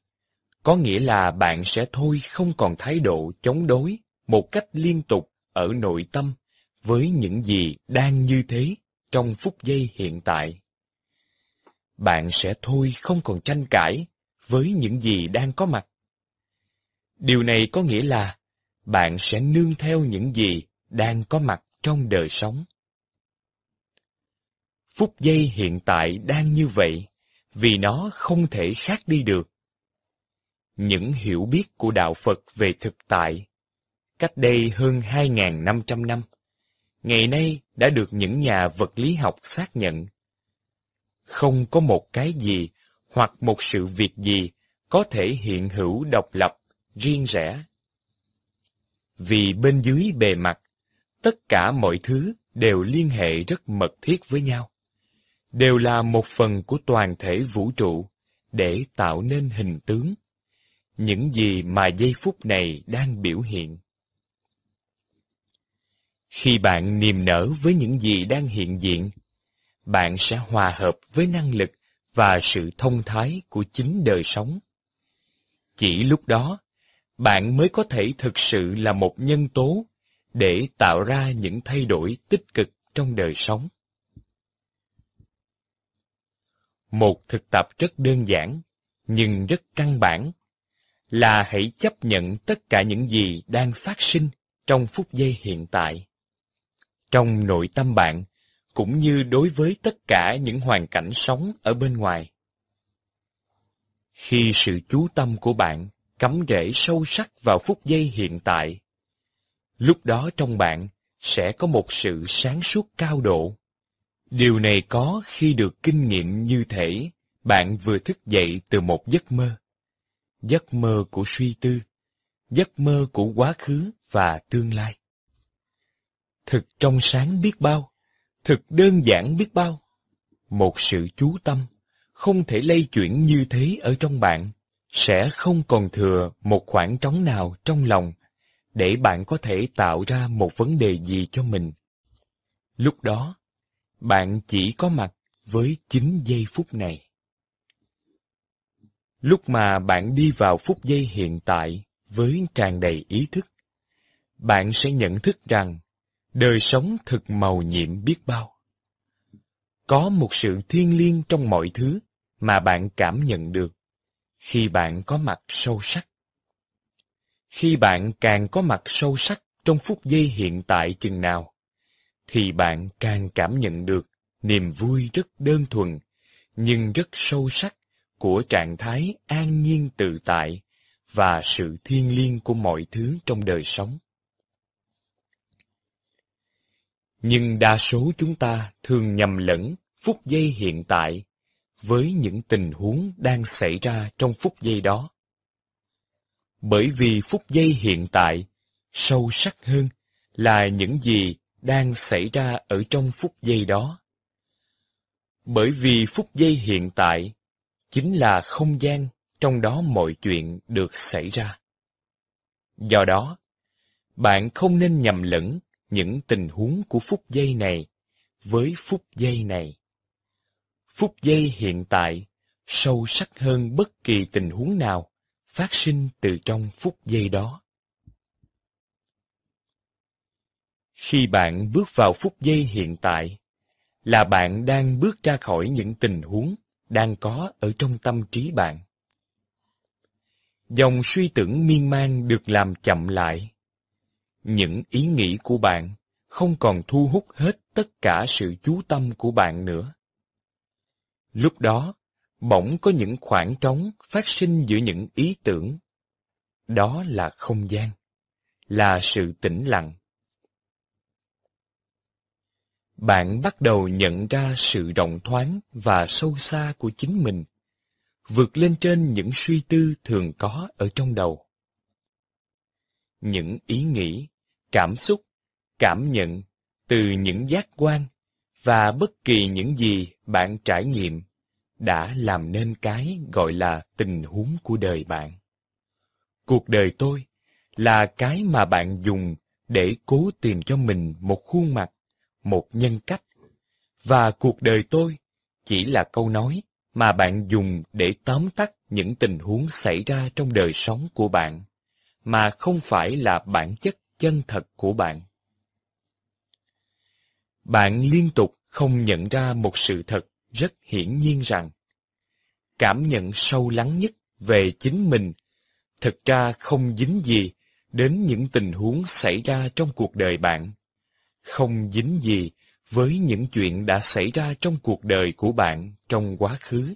có nghĩa là bạn sẽ thôi không còn thái độ chống đối một cách liên tục ở nội tâm với những gì đang như thế trong phút giây hiện tại. Bạn sẽ thôi không còn tranh cãi với những gì đang có mặt. Điều này có nghĩa là bạn sẽ nương theo những gì đang có mặt trong đời sống. Phút giây hiện tại đang như vậy, vì nó không thể khác đi được. Những hiểu biết của Đạo Phật về thực tại, cách đây hơn 2.500 năm, ngày nay đã được những nhà vật lý học xác nhận. Không có một cái gì hoặc một sự việc gì có thể hiện hữu độc lập, riêng rẽ vì bên dưới bề mặt, tất cả mọi thứ đều liên hệ rất mật thiết với nhau, đều là một phần của toàn thể vũ trụ để tạo nên hình tướng, những gì mà giây phút này đang biểu hiện. Khi bạn niềm nở với những gì đang hiện diện, bạn sẽ hòa hợp với năng lực và sự thông thái của chính đời sống. Chỉ lúc đó, bạn mới có thể thực sự là một nhân tố để tạo ra những thay đổi tích cực trong đời sống. Một thực tập rất đơn giản, nhưng rất căn bản, là hãy chấp nhận tất cả những gì đang phát sinh trong phút giây hiện tại. Trong nội tâm bạn, cũng như đối với tất cả những hoàn cảnh sống ở bên ngoài. Khi sự chú tâm của bạn cắm rễ sâu sắc vào phút giây hiện tại, lúc đó trong bạn sẽ có một sự sáng suốt cao độ. Điều này có khi được kinh nghiệm như thể bạn vừa thức dậy từ một giấc mơ. Giấc mơ của suy tư, giấc mơ của quá khứ và tương lai. Thực trong sáng biết bao, thực đơn giản biết bao. Một sự chú tâm, không thể lây chuyển như thế ở trong bạn, sẽ không còn thừa một khoảng trống nào trong lòng để bạn có thể tạo ra một vấn đề gì cho mình. Lúc đó, bạn chỉ có mặt với chính giây phút này. Lúc mà bạn đi vào phút giây hiện tại với tràn đầy ý thức, bạn sẽ nhận thức rằng đời sống thực màu nhiệm biết bao. Có một sự thiêng liêng trong mọi thứ mà bạn cảm nhận được khi bạn có mặt sâu sắc. Khi bạn càng có mặt sâu sắc trong phút giây hiện tại chừng nào, thì bạn càng cảm nhận được niềm vui rất đơn thuần, nhưng rất sâu sắc của trạng thái an nhiên tự tại và sự thiêng liêng của mọi thứ trong đời sống. Nhưng đa số chúng ta thường nhầm lẫn phút giây hiện tại với những tình huống đang xảy ra trong phút giây đó. Bởi vì phút giây hiện tại sâu sắc hơn là những gì đang xảy ra ở trong phút giây đó. Bởi vì phút giây hiện tại chính là không gian trong đó mọi chuyện được xảy ra. Do đó, bạn không nên nhầm lẫn những tình huống của phút giây này với phút giây này. Phút giây hiện tại sâu sắc hơn bất kỳ tình huống nào phát sinh từ trong phút giây đó. Khi bạn bước vào phút giây hiện tại, là bạn đang bước ra khỏi những tình huống đang có ở trong tâm trí bạn. Dòng suy tưởng miên man được làm chậm lại. Những ý nghĩ của bạn không còn thu hút hết tất cả sự chú tâm của bạn nữa. Lúc đó, bỗng có những khoảng trống phát sinh giữa những ý tưởng. Đó là không gian, là sự tĩnh lặng. Bạn bắt đầu nhận ra sự rộng thoáng và sâu xa của chính mình, vượt lên trên những suy tư thường có ở trong đầu. Những ý nghĩ, cảm xúc, cảm nhận từ những giác quan và bất kỳ những gì bạn trải nghiệm đã làm nên cái gọi là tình huống của đời bạn. Cuộc đời tôi là cái mà bạn dùng để cố tìm cho mình một khuôn mặt, một nhân cách, và cuộc đời tôi chỉ là câu nói mà bạn dùng để tóm tắt những tình huống xảy ra trong đời sống của bạn, mà không phải là bản chất chân thật của bạn. Bạn liên tục không nhận ra một sự thật rất hiển nhiên rằng cảm nhận sâu lắng nhất về chính mình thực ra không dính gì đến những tình huống xảy ra trong cuộc đời bạn, không dính gì với những chuyện đã xảy ra trong cuộc đời của bạn trong quá khứ.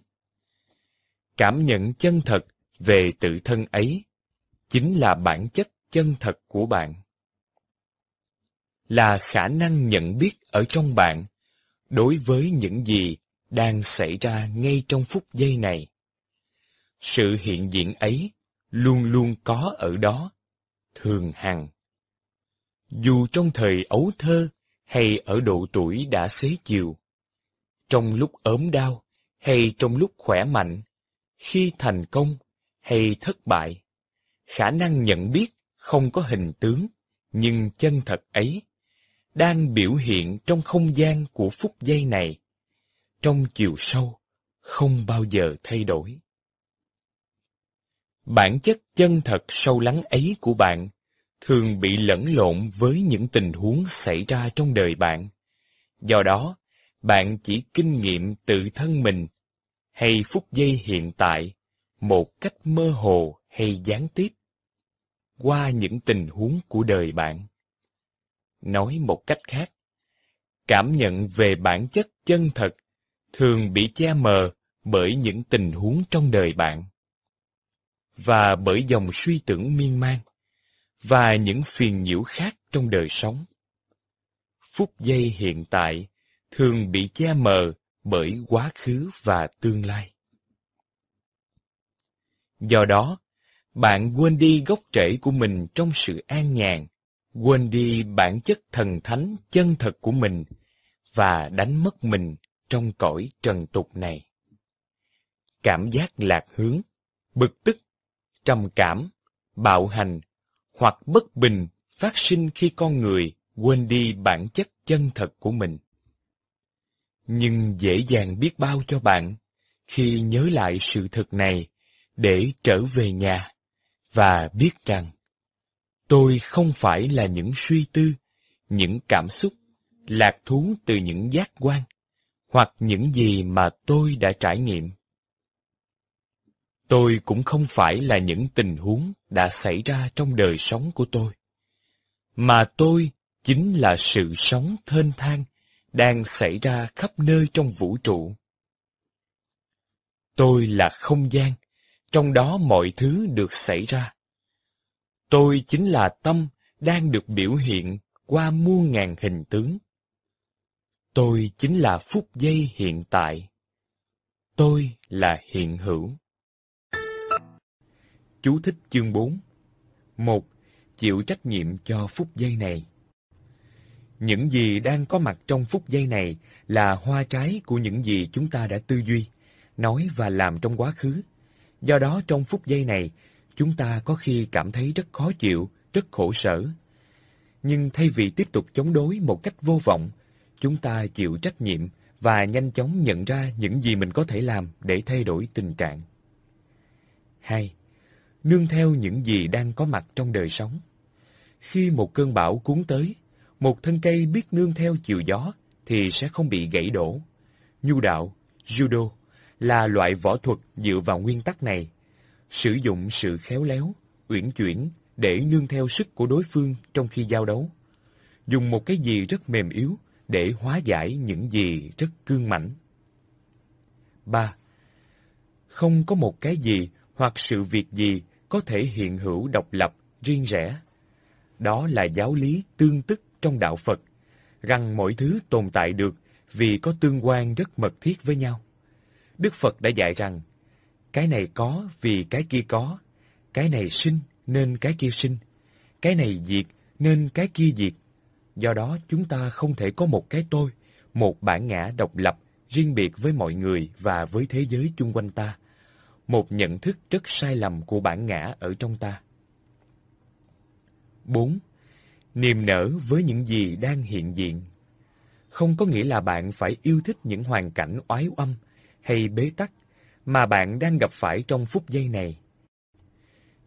Cảm nhận chân thật về tự thân ấy chính là bản chất chân thật của bạn. Là khả năng nhận biết ở trong bạn đối với những gì đang xảy ra ngay trong phút giây này. Sự hiện diện ấy luôn luôn có ở đó, thường hằng, Dù trong thời ấu thơ hay ở độ tuổi đã xế chiều, trong lúc ốm đau hay trong lúc khỏe mạnh, khi thành công hay thất bại, khả năng nhận biết không có hình tướng, nhưng chân thật ấy, đang biểu hiện trong không gian của phút giây này, trong chiều sâu, không bao giờ thay đổi. Bản chất chân thật sâu lắng ấy của bạn thường bị lẫn lộn với những tình huống xảy ra trong đời bạn. Do đó, bạn chỉ kinh nghiệm tự thân mình hay phút giây hiện tại một cách mơ hồ hay gián tiếp qua những tình huống của đời bạn. Nói một cách khác, cảm nhận về bản chất chân thật thường bị che mờ bởi những tình huống trong đời bạn và bởi dòng suy tưởng miên man và những phiền nhiễu khác trong đời sống. Phút giây hiện tại thường bị che mờ bởi quá khứ và tương lai. Do đó, bạn quên đi gốc rễ của mình trong sự an nhàn, quên đi bản chất thần thánh chân thật của mình và đánh mất mình trong cõi trần tục này. Cảm giác lạc hướng, bực tức, trầm cảm, bạo hành hoặc bất bình phát sinh khi con người quên đi bản chất chân thật của mình. Nhưng dễ dàng biết bao cho bạn khi nhớ lại sự thật này để trở về nhà và biết rằng tôi không phải là những suy tư, những cảm xúc, lạc thú từ những giác quan hoặc những gì mà tôi đã trải nghiệm. Tôi cũng không phải là những tình huống đã xảy ra trong đời sống của tôi, mà tôi chính là sự sống thênh thang đang xảy ra khắp nơi trong vũ trụ. Tôi là không gian, trong đó mọi thứ được xảy ra. Tôi chính là tâm đang được biểu hiện qua muôn ngàn hình tướng. Tôi chính là phút giây hiện tại. Tôi là hiện hữu. Chú thích chương 4 một Chịu trách nhiệm cho phút giây này. Những gì đang có mặt trong phút giây này là hoa trái của những gì chúng ta đã tư duy, nói và làm trong quá khứ. Do đó trong phút giây này, chúng ta có khi cảm thấy rất khó chịu, rất khổ sở. Nhưng thay vì tiếp tục chống đối một cách vô vọng, chúng ta chịu trách nhiệm và nhanh chóng nhận ra những gì mình có thể làm để thay đổi tình trạng. 2. Nương theo những gì đang có mặt trong đời sống. Khi một cơn bão cuốn tới, một thân cây biết nương theo chiều gió thì sẽ không bị gãy đổ. Nhu đạo, judo, là loại võ thuật dựa vào nguyên tắc này. Sử dụng sự khéo léo, uyển chuyển để nương theo sức của đối phương trong khi giao đấu. Dùng một cái gì rất mềm yếu để hóa giải những gì rất cương mãnh. 3. Không có một cái gì hoặc sự việc gì có thể hiện hữu độc lập, riêng rẽ. Đó là giáo lý tương tức trong đạo Phật, rằng mọi thứ tồn tại được vì có tương quan rất mật thiết với nhau. Đức Phật đã dạy rằng, cái này có vì cái kia có, cái này sinh nên cái kia sinh, cái này diệt nên cái kia diệt. Do đó chúng ta không thể có một cái tôi, một bản ngã độc lập, riêng biệt với mọi người và với thế giới chung quanh ta. Một nhận thức rất sai lầm của bản ngã ở trong ta. 4 niềm nở với những gì đang hiện diện. Không có nghĩa là bạn phải yêu thích những hoàn cảnh oái oăm hay bế tắc mà bạn đang gặp phải trong phút giây này.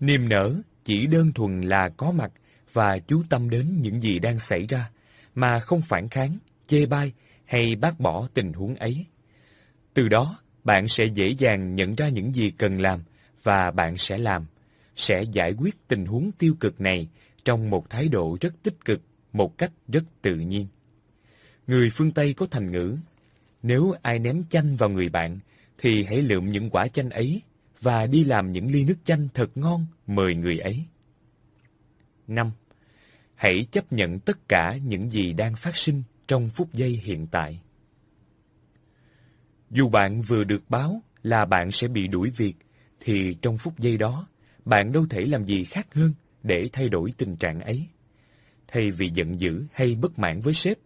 Niềm nở chỉ đơn thuần là có mặt và chú tâm đến những gì đang xảy ra, mà không phản kháng, chê bai hay bác bỏ tình huống ấy. Từ đó, bạn sẽ dễ dàng nhận ra những gì cần làm và bạn sẽ làm, sẽ giải quyết tình huống tiêu cực này trong một thái độ rất tích cực, một cách rất tự nhiên. Người phương Tây có thành ngữ, nếu ai ném chanh vào người bạn, thì hãy lượm những quả chanh ấy và đi làm những ly nước chanh thật ngon mời người ấy. 5. Hãy chấp nhận tất cả những gì đang phát sinh trong phút giây hiện tại. Dù bạn vừa được báo là bạn sẽ bị đuổi việc, thì trong phút giây đó, bạn đâu thể làm gì khác hơn để thay đổi tình trạng ấy. thay vì giận dữ hay bất mãn với sếp,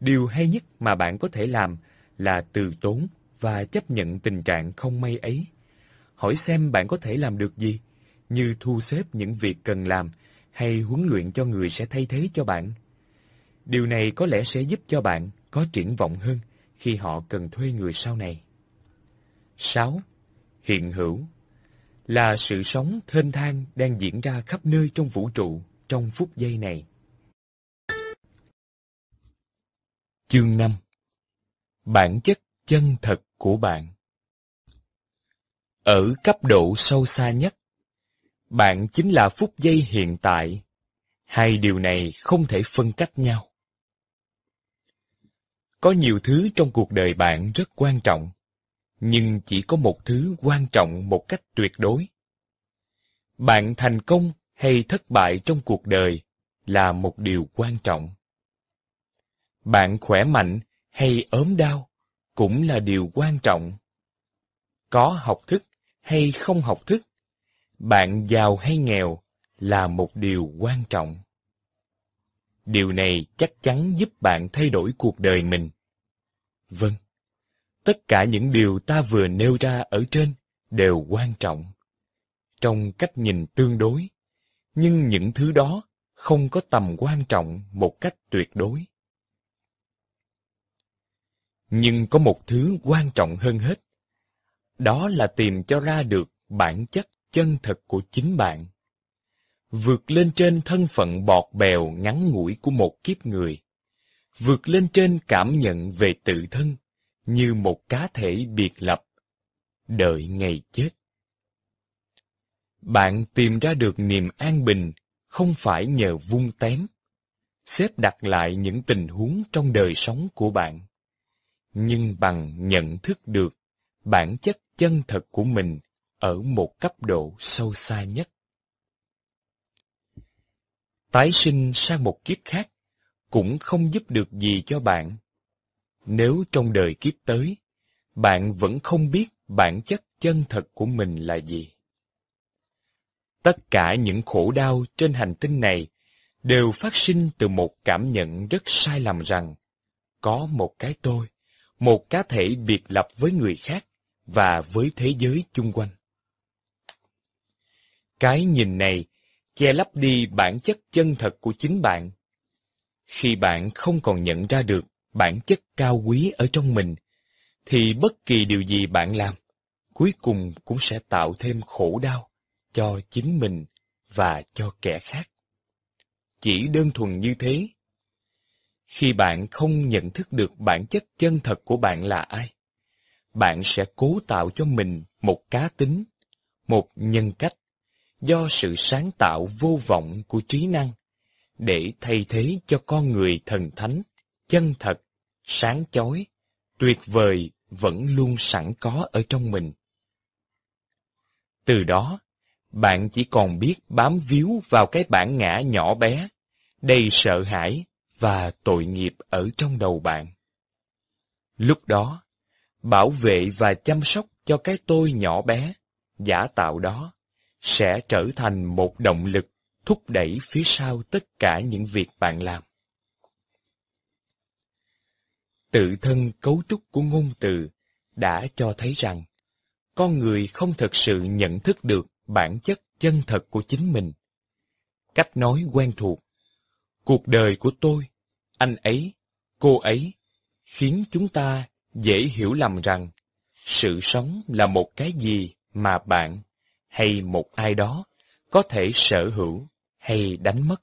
điều hay nhất mà bạn có thể làm là từ tốn và chấp nhận tình trạng không may ấy. Hỏi xem bạn có thể làm được gì, như thu xếp những việc cần làm hay huấn luyện cho người sẽ thay thế cho bạn. Điều này có lẽ sẽ giúp cho bạn có triển vọng hơn khi họ cần thuê người sau này. 6. Hiện hữu là sự sống thênh thang đang diễn ra khắp nơi trong vũ trụ trong phút giây này. Chương 5 Bản chất chân thật của bạn Ở cấp độ sâu xa nhất, bạn chính là phút giây hiện tại. Hai điều này không thể phân cách nhau. Có nhiều thứ trong cuộc đời bạn rất quan trọng, nhưng chỉ có một thứ quan trọng một cách tuyệt đối. Bạn thành công hay thất bại trong cuộc đời là một điều quan trọng. Bạn khỏe mạnh hay ốm đau cũng là điều quan trọng. Có học thức hay không học thức, bạn giàu hay nghèo là một điều quan trọng. Điều này chắc chắn giúp bạn thay đổi cuộc đời mình. Vâng, tất cả những điều ta vừa nêu ra ở trên đều quan trọng. Trong cách nhìn tương đối, nhưng những thứ đó không có tầm quan trọng một cách tuyệt đối. Nhưng có một thứ quan trọng hơn hết. Đó là tìm cho ra được bản chất chân thật của chính bạn. Vượt lên trên thân phận bọt bèo ngắn ngủi của một kiếp người. Vượt lên trên cảm nhận về tự thân như một cá thể biệt lập, đợi ngày chết. Bạn tìm ra được niềm an bình không phải nhờ vung tém, xếp đặt lại những tình huống trong đời sống của bạn, nhưng bằng nhận thức được bản chất chân thật của mình ở một cấp độ sâu xa nhất. Tái sinh sang một kiếp khác cũng không giúp được gì cho bạn. Nếu trong đời kiếp tới, bạn vẫn không biết bản chất chân thật của mình là gì. Tất cả những khổ đau trên hành tinh này đều phát sinh từ một cảm nhận rất sai lầm rằng có một cái tôi, một cá thể biệt lập với người khác và với thế giới chung quanh. Cái nhìn này che lấp đi bản chất chân thật của chính bạn. Khi bạn không còn nhận ra được bản chất cao quý ở trong mình, thì bất kỳ điều gì bạn làm, cuối cùng cũng sẽ tạo thêm khổ đau cho chính mình và cho kẻ khác. Chỉ đơn thuần như thế. Khi bạn không nhận thức được bản chất chân thật của bạn là ai, bạn sẽ cố tạo cho mình một cá tính, một nhân cách do sự sáng tạo vô vọng của trí năng để thay thế cho con người thần thánh, chân thật, sáng chói, tuyệt vời vẫn luôn sẵn có ở trong mình. Từ đó, bạn chỉ còn biết bám víu vào cái bản ngã nhỏ bé, đầy sợ hãi và tội nghiệp ở trong đầu bạn. Lúc đó, bảo vệ và chăm sóc cho cái tôi nhỏ bé, giả tạo đó, sẽ trở thành một động lực thúc đẩy phía sau tất cả những việc bạn làm. Tự thân cấu trúc của ngôn từ đã cho thấy rằng con người không thực sự nhận thức được bản chất chân thật của chính mình. Cách nói quen thuộc. Cuộc đời của tôi, anh ấy, cô ấy, khiến chúng ta dễ hiểu lầm rằng sự sống là một cái gì mà bạn hay một ai đó có thể sở hữu hay đánh mất.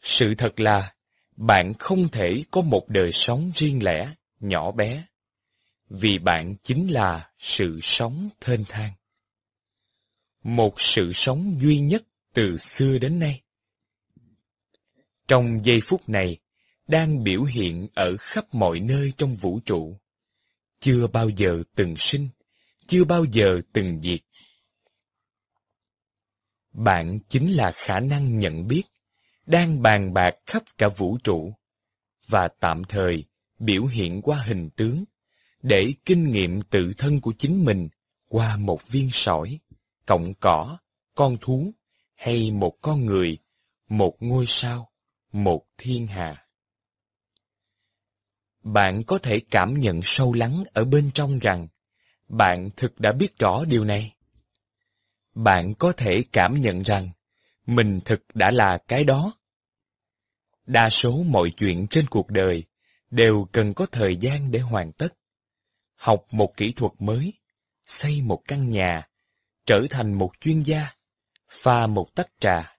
Sự thật là bạn không thể có một đời sống riêng lẻ, nhỏ bé, vì bạn chính là sự sống thênh thang một sự sống duy nhất từ xưa đến nay. Trong giây phút này, đang biểu hiện ở khắp mọi nơi trong vũ trụ, chưa bao giờ từng sinh, chưa bao giờ từng diệt. Bạn chính là khả năng nhận biết, đang bàn bạc khắp cả vũ trụ, và tạm thời biểu hiện qua hình tướng, để kinh nghiệm tự thân của chính mình qua một viên sỏi cọng cỏ, con thú hay một con người một ngôi sao, một thiên hà. Bạn có thể cảm nhận sâu lắng ở bên trong rằng bạn thực đã biết rõ điều này. Bạn có thể cảm nhận rằng mình thực đã là cái đó. Đa số mọi chuyện trên cuộc đời đều cần có thời gian để hoàn tất. Học một kỹ thuật mới, xây một căn nhà, trở thành một chuyên gia, pha một tách trà.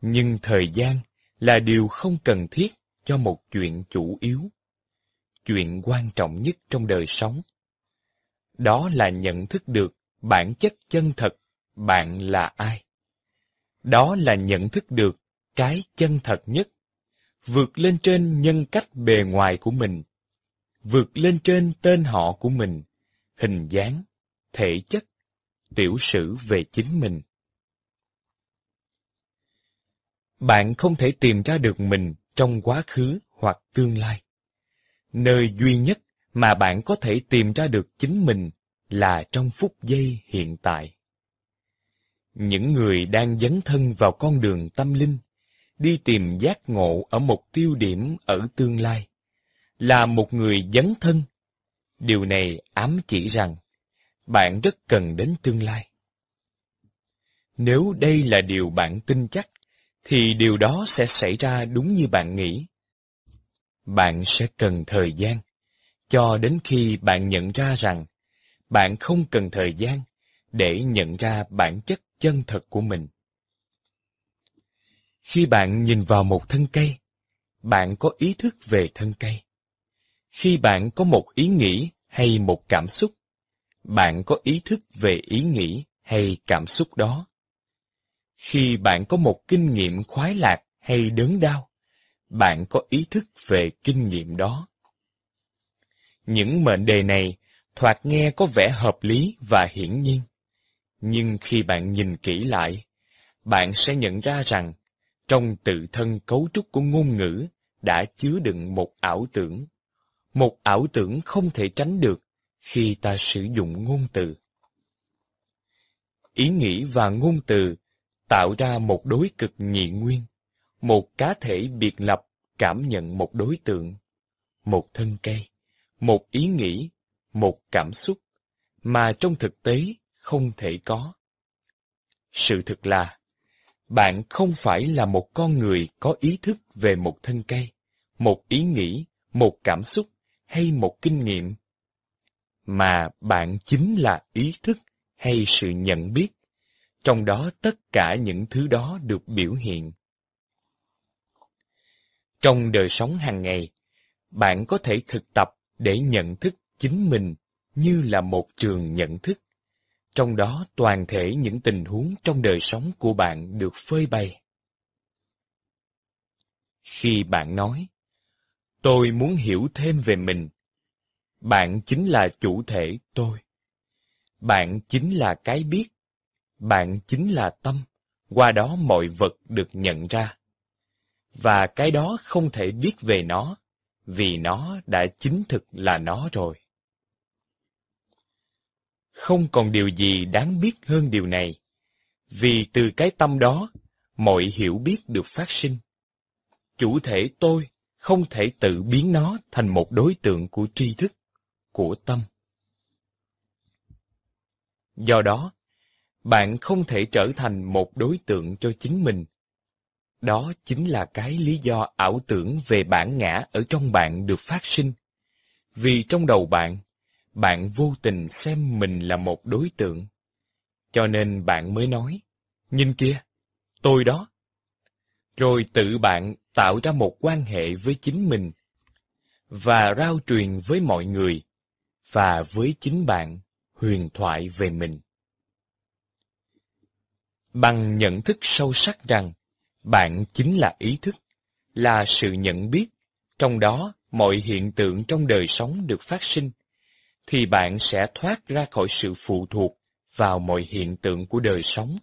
Nhưng thời gian là điều không cần thiết cho một chuyện chủ yếu. Chuyện quan trọng nhất trong đời sống. Đó là nhận thức được bản chất chân thật bạn là ai. Đó là nhận thức được cái chân thật nhất, vượt lên trên nhân cách bề ngoài của mình, vượt lên trên tên họ của mình, hình dáng, thể chất, tiểu sử về chính mình. Bạn không thể tìm ra được mình trong quá khứ hoặc tương lai. Nơi duy nhất mà bạn có thể tìm ra được chính mình là trong phút giây hiện tại. Những người đang dấn thân vào con đường tâm linh, đi tìm giác ngộ ở một tiêu điểm ở tương lai, là một người dấn thân. Điều này ám chỉ rằng, bạn rất cần đến tương lai. Nếu đây là điều bạn tin chắc, thì điều đó sẽ xảy ra đúng như bạn nghĩ. Bạn sẽ cần thời gian, cho đến khi bạn nhận ra rằng bạn không cần thời gian để nhận ra bản chất chân thật của mình. Khi bạn nhìn vào một thân cây, bạn có ý thức về thân cây. Khi bạn có một ý nghĩ hay một cảm xúc, bạn có ý thức về ý nghĩ hay cảm xúc đó. Khi bạn có một kinh nghiệm khoái lạc hay đớn đau, bạn có ý thức về kinh nghiệm đó. Những mệnh đề này thoạt nghe có vẻ hợp lý và hiển nhiên. Nhưng khi bạn nhìn kỹ lại, bạn sẽ nhận ra rằng trong tự thân cấu trúc của ngôn ngữ đã chứa đựng một ảo tưởng. Một ảo tưởng không thể tránh được khi ta sử dụng ngôn từ. Ý nghĩ và ngôn từ tạo ra một đối cực nhị nguyên, một cá thể biệt lập cảm nhận một đối tượng, một thân cây, một ý nghĩ, một cảm xúc, mà trong thực tế không thể có. Sự thực là, bạn không phải là một con người có ý thức về một thân cây, một ý nghĩ, một cảm xúc hay một kinh nghiệm, mà bạn chính là ý thức hay sự nhận biết, trong đó tất cả những thứ đó được biểu hiện. Trong đời sống hàng ngày, bạn có thể thực tập để nhận thức chính mình như là một trường nhận thức. Trong đó toàn thể những tình huống trong đời sống của bạn được phơi bày. Khi bạn nói, tôi muốn hiểu thêm về mình, bạn chính là chủ thể tôi. Bạn chính là cái biết. Bạn chính là tâm, qua đó mọi vật được nhận ra. Và cái đó không thể biết về nó, vì nó đã chính thực là nó rồi. Không còn điều gì đáng biết hơn điều này, vì từ cái tâm đó, mọi hiểu biết được phát sinh. Chủ thể tôi không thể tự biến nó thành một đối tượng của tri thức, của tâm. Do đó, bạn không thể trở thành một đối tượng cho chính mình. Đó chính là cái lý do ảo tưởng về bản ngã ở trong bạn được phát sinh. Vì trong đầu bạn, bạn vô tình xem mình là một đối tượng. Cho nên bạn mới nói, nhìn kia, tôi đó. Rồi tự bạn tạo ra một quan hệ với chính mình, và rao truyền với mọi người, và với chính bạn, huyền thoại về mình. Bằng nhận thức sâu sắc rằng, bạn chính là ý thức, là sự nhận biết, trong đó mọi hiện tượng trong đời sống được phát sinh, thì bạn sẽ thoát ra khỏi sự phụ thuộc vào mọi hiện tượng của đời sống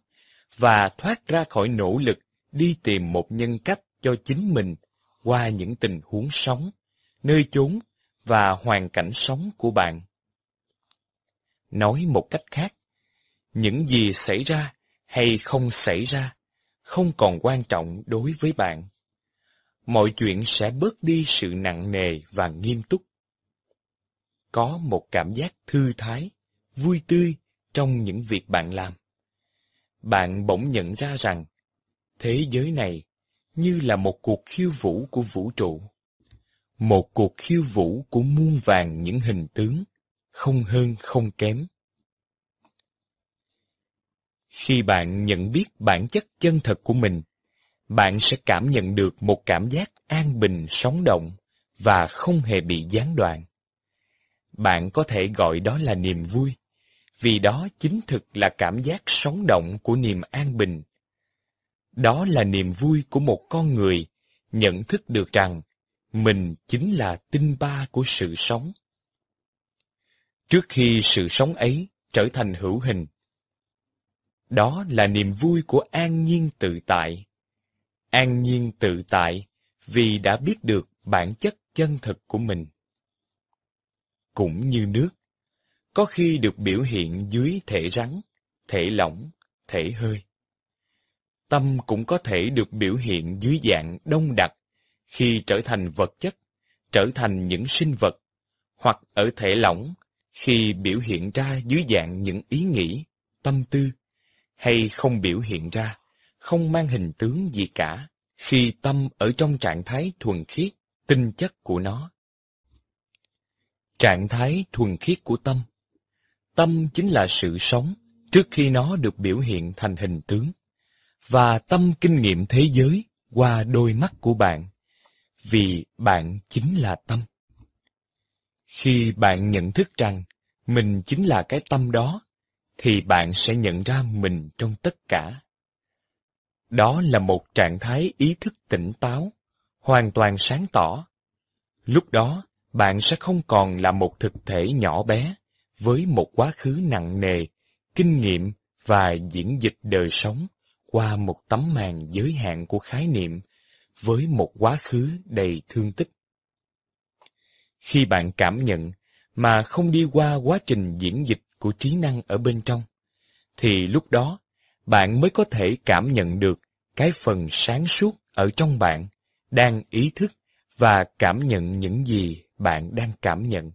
và thoát ra khỏi nỗ lực đi tìm một nhân cách cho chính mình qua những tình huống sống, nơi chốn và hoàn cảnh sống của bạn. Nói một cách khác, những gì xảy ra hay không xảy ra không còn quan trọng đối với bạn. Mọi chuyện sẽ bớt đi sự nặng nề và nghiêm túc. Có một cảm giác thư thái, vui tươi trong những việc bạn làm. Bạn bỗng nhận ra rằng thế giới này như là một cuộc khiêu vũ của vũ trụ. Một cuộc khiêu vũ của muôn vàng những hình tướng, không hơn không kém. Khi bạn nhận biết bản chất chân thật của mình, bạn sẽ cảm nhận được một cảm giác an bình sống động và không hề bị gián đoạn. Bạn có thể gọi đó là niềm vui, vì đó chính thực là cảm giác sống động của niềm an bình. Đó là niềm vui của một con người nhận thức được rằng mình chính là tinh ba của sự sống. Trước khi sự sống ấy trở thành hữu hình, đó là niềm vui của an nhiên tự tại. An nhiên tự tại vì đã biết được bản chất chân thực của mình. Cũng như nước, có khi được biểu hiện dưới thể rắn, thể lỏng, thể hơi. Tâm cũng có thể được biểu hiện dưới dạng đông đặc khi trở thành vật chất, trở thành những sinh vật, hoặc ở thể lỏng khi biểu hiện ra dưới dạng những ý nghĩ, tâm tư, hay không biểu hiện ra, không mang hình tướng gì cả, khi tâm ở trong trạng thái thuần khiết, tinh chất của nó. Trạng thái thuần khiết của tâm Tâm chính là sự sống trước khi nó được biểu hiện thành hình tướng. Và tâm kinh nghiệm thế giới qua đôi mắt của bạn, vì bạn chính là tâm. Khi bạn nhận thức rằng mình chính là cái tâm đó, thì bạn sẽ nhận ra mình trong tất cả. Đó là một trạng thái ý thức tỉnh táo, hoàn toàn sáng tỏ. Lúc đó, bạn sẽ không còn là một thực thể nhỏ bé, với một quá khứ nặng nề, kinh nghiệm và diễn dịch đời sống qua một tấm màn giới hạn của khái niệm với một quá khứ đầy thương tích. Khi bạn cảm nhận mà không đi qua quá trình diễn dịch của trí năng ở bên trong, thì lúc đó bạn mới có thể cảm nhận được cái phần sáng suốt ở trong bạn đang ý thức và cảm nhận những gì bạn đang cảm nhận.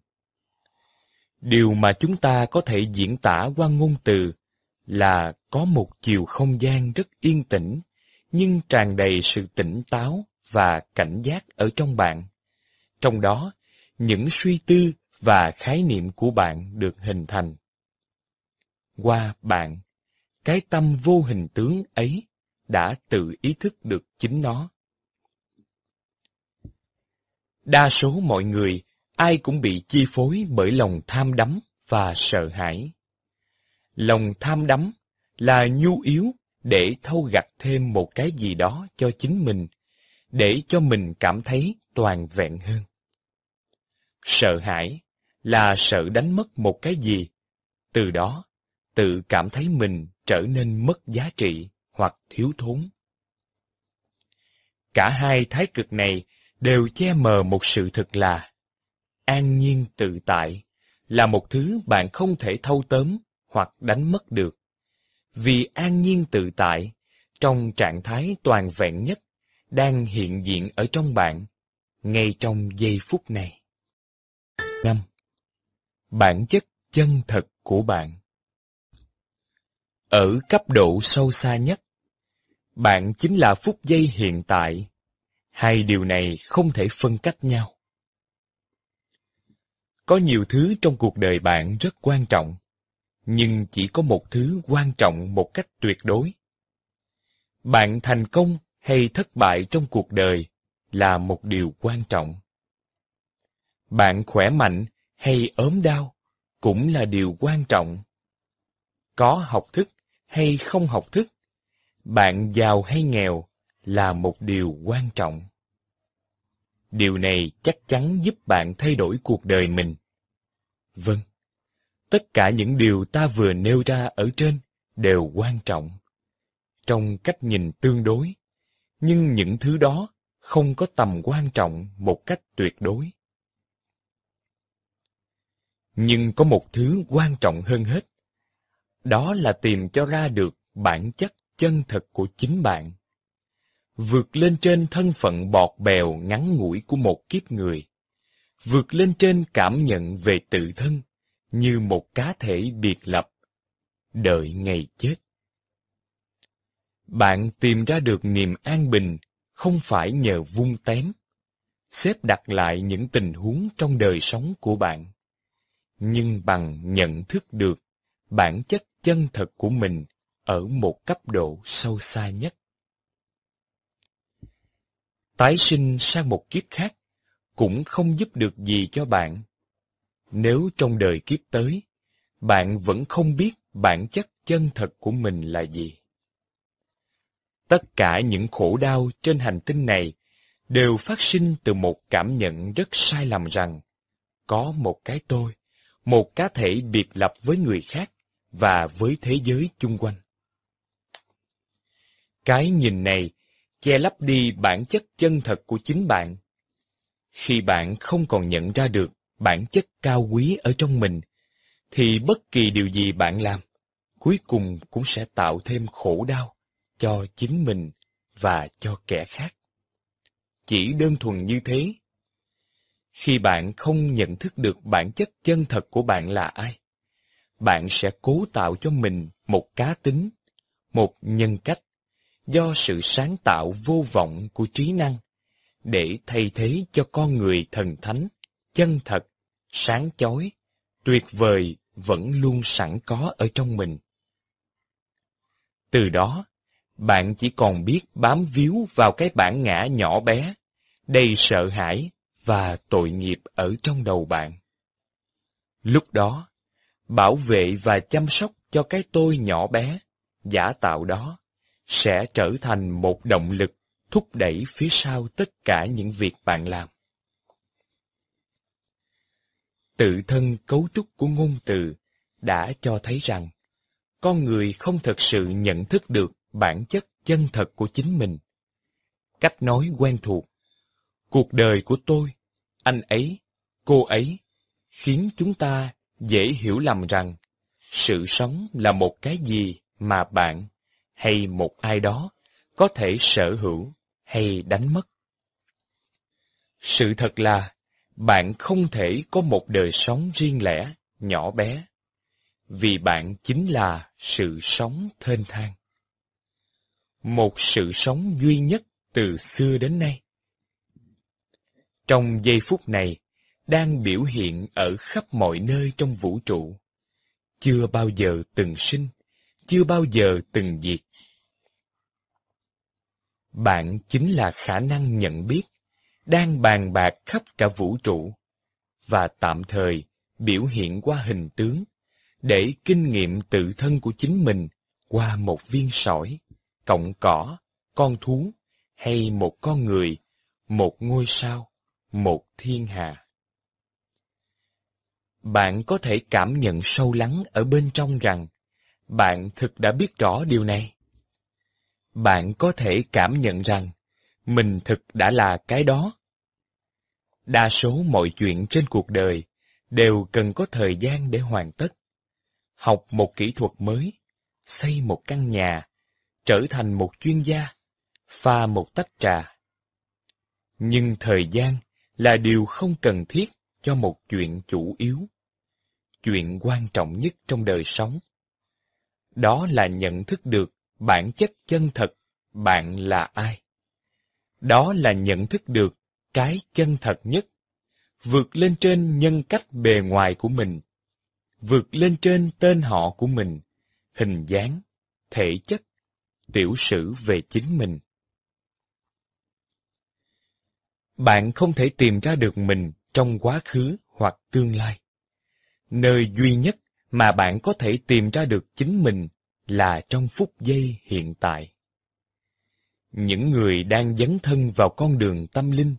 Điều mà chúng ta có thể diễn tả qua ngôn từ là có một chiều không gian rất yên tĩnh, nhưng tràn đầy sự tỉnh táo và cảnh giác ở trong bạn. Trong đó, những suy tư và khái niệm của bạn được hình thành. Qua bạn, cái tâm vô hình tướng ấy đã tự ý thức được chính nó. Đa số mọi người ai cũng bị chi phối bởi lòng tham đắm và sợ hãi. Lòng tham đắm là nhu yếu để thâu gặt thêm một cái gì đó cho chính mình, để cho mình cảm thấy toàn vẹn hơn. Sợ hãi là sợ đánh mất một cái gì, từ đó tự cảm thấy mình trở nên mất giá trị hoặc thiếu thốn. Cả hai thái cực này đều che mờ một sự thực là an nhiên tự tại là một thứ bạn không thể thâu tóm hoặc đánh mất được. Vì an nhiên tự tại, trong trạng thái toàn vẹn nhất, đang hiện diện ở trong bạn, ngay trong giây phút này. 5. Bản chất chân thật của bạn ở cấp độ sâu xa nhất, bạn chính là phút giây hiện tại. Hai điều này không thể phân cách nhau. Có nhiều thứ trong cuộc đời bạn rất quan trọng, nhưng chỉ có một thứ quan trọng một cách tuyệt đối. Bạn thành công hay thất bại trong cuộc đời là một điều quan trọng. Bạn khỏe mạnh hay ốm đau cũng là điều quan trọng. Có học thức hay không học thức, bạn giàu hay nghèo là một điều quan trọng. Điều này chắc chắn giúp bạn thay đổi cuộc đời mình. Vâng, tất cả những điều ta vừa nêu ra ở trên đều quan trọng. Trong cách nhìn tương đối, nhưng những thứ đó không có tầm quan trọng một cách tuyệt đối. Nhưng có một thứ quan trọng hơn hết. Đó là tìm cho ra được bản chất chân thật của chính bạn. vượt lên trên thân phận bọt bèo ngắn ngủi của một kiếp người, vượt lên trên cảm nhận về tự thân như một cá thể biệt lập, đợi ngày chết. Bạn tìm ra được niềm an bình không phải nhờ vung tém, xếp đặt lại những tình huống trong đời sống của bạn, nhưng bằng nhận thức được bản chất chân thật của mình ở một cấp độ sâu xa nhất. Tái sinh sang một kiếp khác cũng không giúp được gì cho bạn. Nếu trong đời kiếp tới, bạn vẫn không biết bản chất chân thật của mình là gì. Tất cả những khổ đau trên hành tinh này đều phát sinh từ một cảm nhận rất sai lầm rằng có một cái tôi, một cá thể biệt lập với người khác và với thế giới chung quanh. Cái nhìn này che lấp đi bản chất chân thật của chính bạn. Khi bạn không còn nhận ra được bản chất cao quý ở trong mình, thì bất kỳ điều gì bạn làm, cuối cùng cũng sẽ tạo thêm khổ đau cho chính mình và cho kẻ khác. Chỉ đơn thuần như thế. Khi bạn không nhận thức được bản chất chân thật của bạn là ai, bạn sẽ cố tạo cho mình một cá tính, một nhân cách, do sự sáng tạo vô vọng của trí năng, để thay thế cho con người thần thánh, chân thật, sáng chói, tuyệt vời vẫn luôn sẵn có ở trong mình. Từ đó, bạn chỉ còn biết bám víu vào cái bản ngã nhỏ bé, đầy sợ hãi và tội nghiệp ở trong đầu bạn. Lúc đó, bảo vệ và chăm sóc cho cái tôi nhỏ bé, giả tạo đó, sẽ trở thành một động lực thúc đẩy phía sau tất cả những việc bạn làm. Tự thân cấu trúc của ngôn từ đã cho thấy rằng con người không thật sự nhận thức được bản chất chân thật của chính mình. Cách nói quen thuộc, cuộc đời của tôi, anh ấy, cô ấy, khiến chúng ta dễ hiểu lầm rằng sự sống là một cái gì mà bạn hay một ai đó có thể sở hữu hay đánh mất. Sự thật là bạn không thể có một đời sống riêng lẻ, nhỏ bé, vì bạn chính là sự sống thênh thang. Một sự sống duy nhất từ xưa đến nay. Trong giây phút này, đang biểu hiện ở khắp mọi nơi trong vũ trụ, chưa bao giờ từng sinh, chưa bao giờ từng diệt. Bạn chính là khả năng nhận biết, đang bàn bạc khắp cả vũ trụ, và tạm thời biểu hiện qua hình tướng, để kinh nghiệm tự thân của chính mình qua một viên sỏi, cọng cỏ, con thú, hay một con người, một ngôi sao, một thiên hà. Bạn có thể cảm nhận sâu lắng ở bên trong rằng bạn thực đã biết rõ điều này. Bạn có thể cảm nhận rằng mình thực đã là cái đó. Đa số mọi chuyện trên cuộc đời đều cần có thời gian để hoàn tất. Học một kỹ thuật mới, xây một căn nhà, trở thành một chuyên gia, pha một tách trà. Nhưng thời gian là điều không cần thiết cho một chuyện chủ yếu. Chuyện quan trọng nhất trong đời sống. Đó là nhận thức được bản chất chân thật bạn là ai. Đó là nhận thức được cái chân thật nhất, vượt lên trên nhân cách bề ngoài của mình, vượt lên trên tên họ của mình, hình dáng, thể chất, tiểu sử về chính mình. Bạn không thể tìm ra được mình trong quá khứ hoặc tương lai. Nơi duy nhất mà bạn có thể tìm ra được chính mình là trong phút giây hiện tại. Những người đang dấn thân vào con đường tâm linh,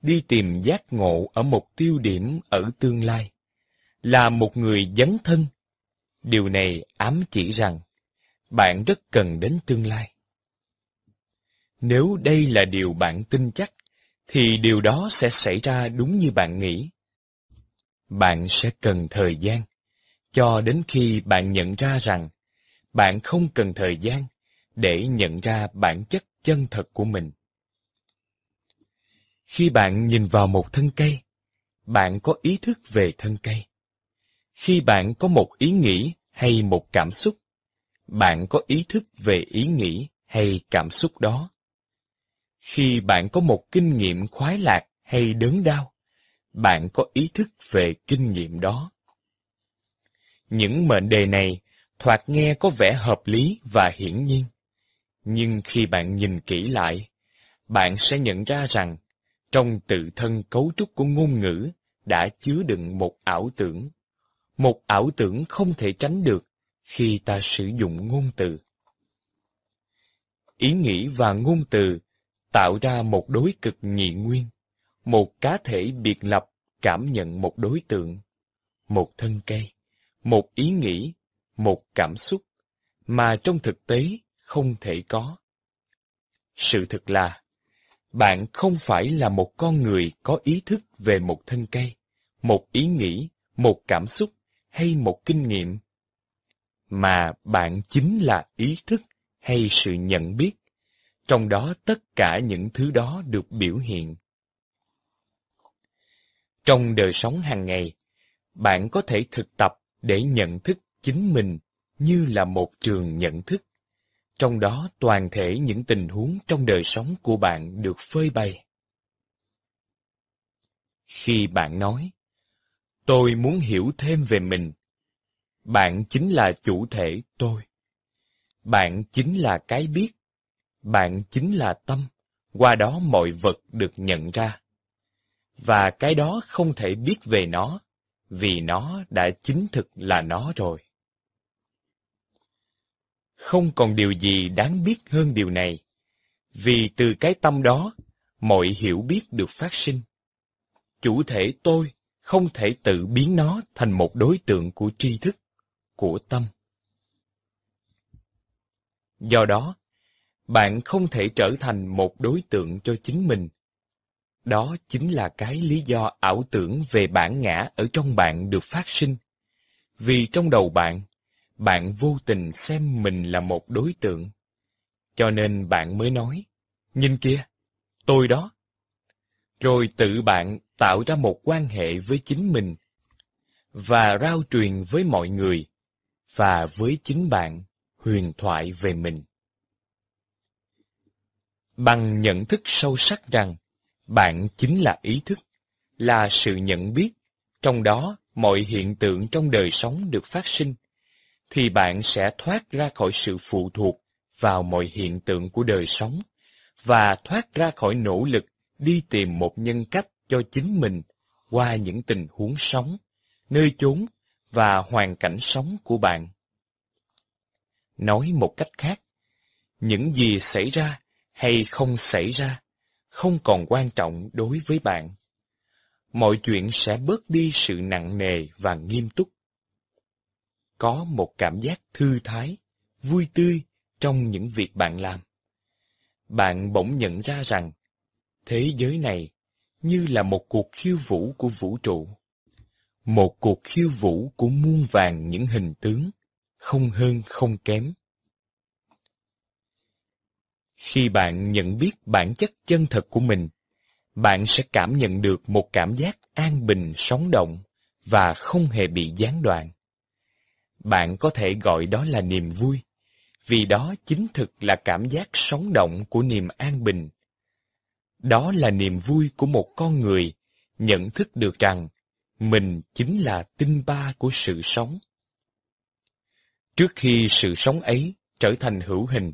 đi tìm giác ngộ ở một tiêu điểm ở tương lai, là một người dấn thân. Điều này ám chỉ rằng, bạn rất cần đến tương lai. Nếu đây là điều bạn tin chắc, thì điều đó sẽ xảy ra đúng như bạn nghĩ. Bạn sẽ cần thời gian, cho đến khi bạn nhận ra rằng bạn không cần thời gian để nhận ra bản chất chân thật của mình. Khi bạn nhìn vào một thân cây, bạn có ý thức về thân cây. Khi bạn có một ý nghĩ hay một cảm xúc, bạn có ý thức về ý nghĩ hay cảm xúc đó. Khi bạn có một kinh nghiệm khoái lạc hay đớn đau, bạn có ý thức về kinh nghiệm đó. Những mệnh đề này thoạt nghe có vẻ hợp lý và hiển nhiên. Nhưng khi bạn nhìn kỹ lại, bạn sẽ nhận ra rằng trong tự thân cấu trúc của ngôn ngữ đã chứa đựng một ảo tưởng. Một ảo tưởng không thể tránh được khi ta sử dụng ngôn từ. Ý nghĩ và ngôn từ tạo ra một đối cực nhị nguyên, một cá thể biệt lập cảm nhận một đối tượng, một thân cây, một ý nghĩ, một cảm xúc, mà trong thực tế không thể có. Sự thật là, bạn không phải là một con người có ý thức về một thân cây, một ý nghĩ, một cảm xúc hay một kinh nghiệm, mà bạn chính là ý thức hay sự nhận biết, trong đó tất cả những thứ đó được biểu hiện. Trong đời sống hàng ngày, bạn có thể thực tập để nhận thức chính mình như là một trường nhận thức. Trong đó toàn thể những tình huống trong đời sống của bạn được phơi bày. Khi bạn nói, tôi muốn hiểu thêm về mình, bạn chính là chủ thể tôi. Bạn chính là cái biết. Bạn chính là tâm, qua đó mọi vật được nhận ra. Và cái đó không thể biết về nó, vì nó đã chính thực là nó rồi. Không còn điều gì đáng biết hơn điều này, vì từ cái tâm đó, mọi hiểu biết được phát sinh. Chủ thể tôi không thể tự biến nó thành một đối tượng của tri thức, của tâm. Do đó, bạn không thể trở thành một đối tượng cho chính mình. Đó chính là cái lý do ảo tưởng về bản ngã ở trong bạn được phát sinh. Vì trong đầu bạn, bạn vô tình xem mình là một đối tượng. Cho nên bạn mới nói, nhìn kia, tôi đó. Rồi tự bạn tạo ra một quan hệ với chính mình và rao truyền với mọi người và với chính bạn huyền thoại về mình. Bằng nhận thức sâu sắc rằng bạn chính là ý thức, là sự nhận biết, trong đó mọi hiện tượng trong đời sống được phát sinh, thì bạn sẽ thoát ra khỏi sự phụ thuộc vào mọi hiện tượng của đời sống và thoát ra khỏi nỗ lực đi tìm một nhân cách cho chính mình qua những tình huống sống, nơi chốn và hoàn cảnh sống của bạn. Nói một cách khác, những gì xảy ra hay không xảy ra không còn quan trọng đối với bạn. Mọi chuyện sẽ bớt đi sự nặng nề và nghiêm túc. Có một cảm giác thư thái, vui tươi trong những việc bạn làm. Bạn bỗng nhận ra rằng, thế giới này như là một cuộc khiêu vũ của vũ trụ. Một cuộc khiêu vũ của muôn vàng những hình tướng, không hơn không kém. Khi bạn nhận biết bản chất chân thật của mình, bạn sẽ cảm nhận được một cảm giác an bình sống động và không hề bị gián đoạn. Bạn có thể gọi đó là niềm vui, vì đó chính thực là cảm giác sống động của niềm an bình. Đó là niềm vui của một con người nhận thức được rằng mình chính là tinh ba của sự sống. Trước khi sự sống ấy trở thành hữu hình,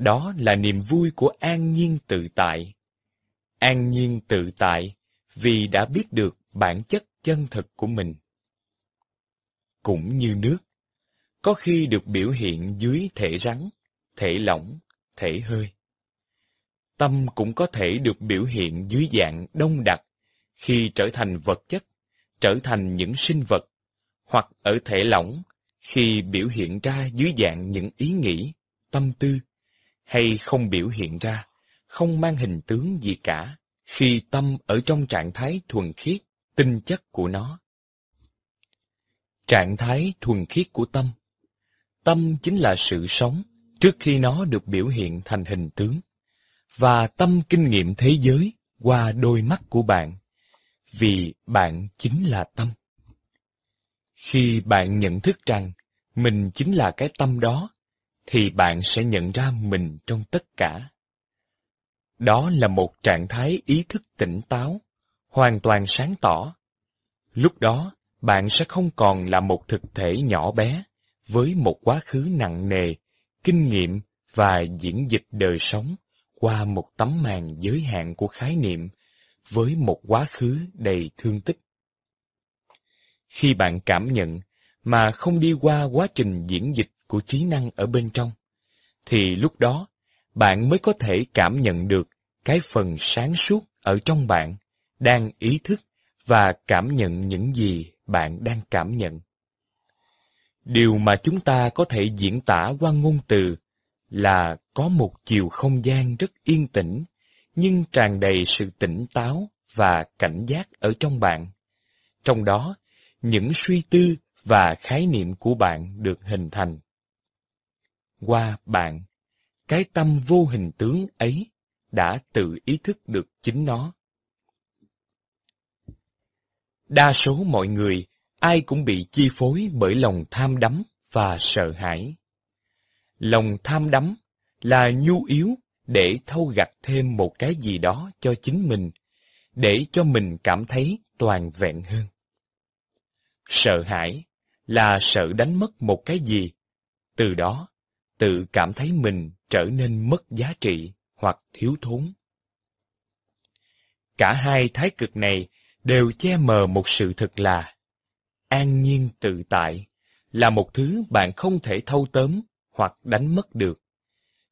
đó là niềm vui của an nhiên tự tại. An nhiên tự tại vì đã biết được bản chất chân thực của mình. Cũng như nước, có khi được biểu hiện dưới thể rắn, thể lỏng, thể hơi. Tâm cũng có thể được biểu hiện dưới dạng đông đặc khi trở thành vật chất, trở thành những sinh vật, hoặc ở thể lỏng khi biểu hiện ra dưới dạng những ý nghĩ, tâm tư, hay không biểu hiện ra, không mang hình tướng gì cả, khi tâm ở trong trạng thái thuần khiết, tinh chất của nó. Trạng thái thuần khiết của tâm Tâm chính là sự sống, trước khi nó được biểu hiện thành hình tướng, và tâm kinh nghiệm thế giới qua đôi mắt của bạn, vì bạn chính là tâm. Khi bạn nhận thức rằng mình chính là cái tâm đó, thì bạn sẽ nhận ra mình trong tất cả. Đó là một trạng thái ý thức tỉnh táo, hoàn toàn sáng tỏ. Lúc đó, bạn sẽ không còn là một thực thể nhỏ bé với một quá khứ nặng nề, kinh nghiệm và diễn dịch đời sống qua một tấm màn giới hạn của khái niệm với một quá khứ đầy thương tích. Khi bạn cảm nhận mà không đi qua quá trình diễn dịch của trí năng ở bên trong, thì lúc đó bạn mới có thể cảm nhận được cái phần sáng suốt ở trong bạn đang ý thức và cảm nhận những gì bạn đang cảm nhận. Điều mà chúng ta có thể diễn tả qua ngôn từ là có một chiều không gian rất yên tĩnh, nhưng tràn đầy sự tỉnh táo và cảnh giác ở trong bạn. Trong đó, những suy tư và khái niệm của bạn được hình thành. Qua bạn, cái tâm vô hình tướng ấy đã tự ý thức được chính nó. Đa số mọi người, ai cũng bị chi phối bởi lòng tham đắm và sợ hãi. Lòng tham đắm là nhu yếu để thâu gặt thêm một cái gì đó cho chính mình, để cho mình cảm thấy toàn vẹn hơn. Sợ hãi là sợ đánh mất một cái gì, từ đó tự cảm thấy mình trở nên mất giá trị hoặc thiếu thốn. Cả hai thái cực này đều che mờ một sự thật là an nhiên tự tại là một thứ bạn không thể thâu tóm hoặc đánh mất được.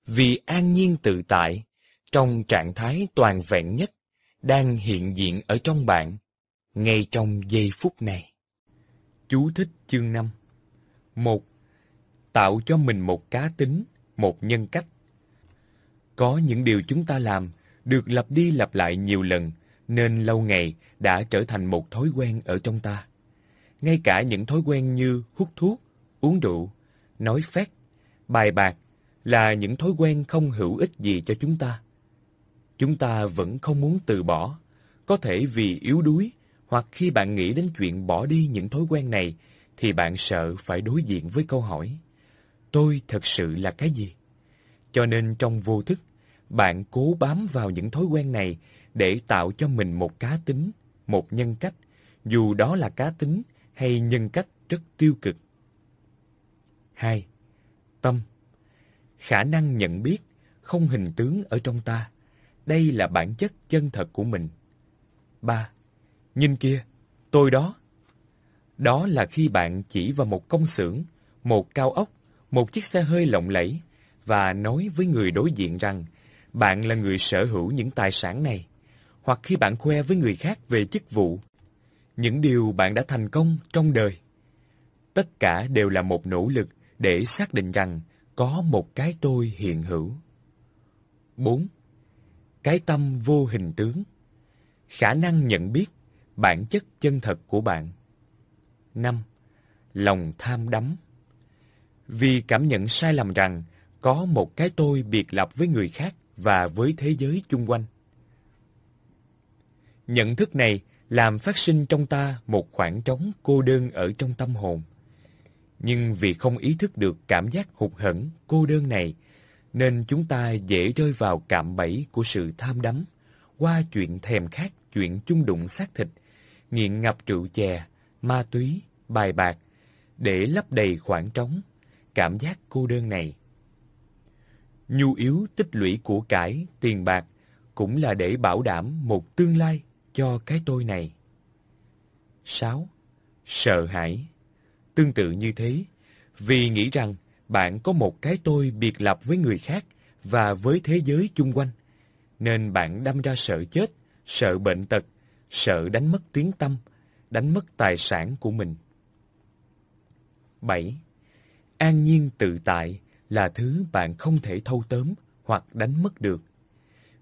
Vì an nhiên tự tại, trong trạng thái toàn vẹn nhất, đang hiện diện ở trong bạn, ngay trong giây phút này. Chú thích chương 5 một Tạo cho mình một cá tính, một nhân cách. Có những điều chúng ta làm được lặp đi lặp lại nhiều lần, nên lâu ngày đã trở thành một thói quen ở trong ta. Ngay cả những thói quen như hút thuốc, uống rượu, nói phét, bài bạc là những thói quen không hữu ích gì cho chúng ta. Chúng ta vẫn không muốn từ bỏ, có thể vì yếu đuối hoặc khi bạn nghĩ đến chuyện bỏ đi những thói quen này thì bạn sợ phải đối diện với câu hỏi tôi thật sự là cái gì? Cho nên trong vô thức, bạn cố bám vào những thói quen này để tạo cho mình một cá tính, một nhân cách, dù đó là cá tính hay nhân cách rất tiêu cực. 2. Tâm Khả năng nhận biết, không hình tướng ở trong ta. Đây là bản chất chân thật của mình. 3. Nhìn kia, tôi đó. Đó là khi bạn chỉ vào một công xưởng, một cao ốc, một chiếc xe hơi lộng lẫy và nói với người đối diện rằng bạn là người sở hữu những tài sản này, hoặc khi bạn khoe với người khác về chức vụ, những điều bạn đã thành công trong đời. Tất cả đều là một nỗ lực để xác định rằng có một cái tôi hiện hữu. 4. Cái tâm vô hình tướng Khả năng nhận biết bản chất chân thật của bạn. 5. Lòng tham đắm vì cảm nhận sai lầm rằng có một cái tôi biệt lập với người khác và với thế giới chung quanh. Nhận thức này làm phát sinh trong ta một khoảng trống cô đơn ở trong tâm hồn. Nhưng vì không ý thức được cảm giác hụt hẫng, cô đơn này, nên chúng ta dễ rơi vào cạm bẫy của sự tham đắm, qua chuyện thèm khát, chuyện chung đụng xác thịt, nghiện ngập rượu chè, ma túy, bài bạc, để lấp đầy khoảng trống, cảm giác cô đơn này. Nhu yếu tích lũy của cải, tiền bạc cũng là để bảo đảm một tương lai cho cái tôi này. 6. Sợ hãi Tương tự như thế, vì nghĩ rằng bạn có một cái tôi biệt lập với người khác và với thế giới chung quanh, nên bạn đâm ra sợ chết, sợ bệnh tật, sợ đánh mất tiếng tâm, đánh mất tài sản của mình. 7. An nhiên tự tại là thứ bạn không thể thâu tóm hoặc đánh mất được.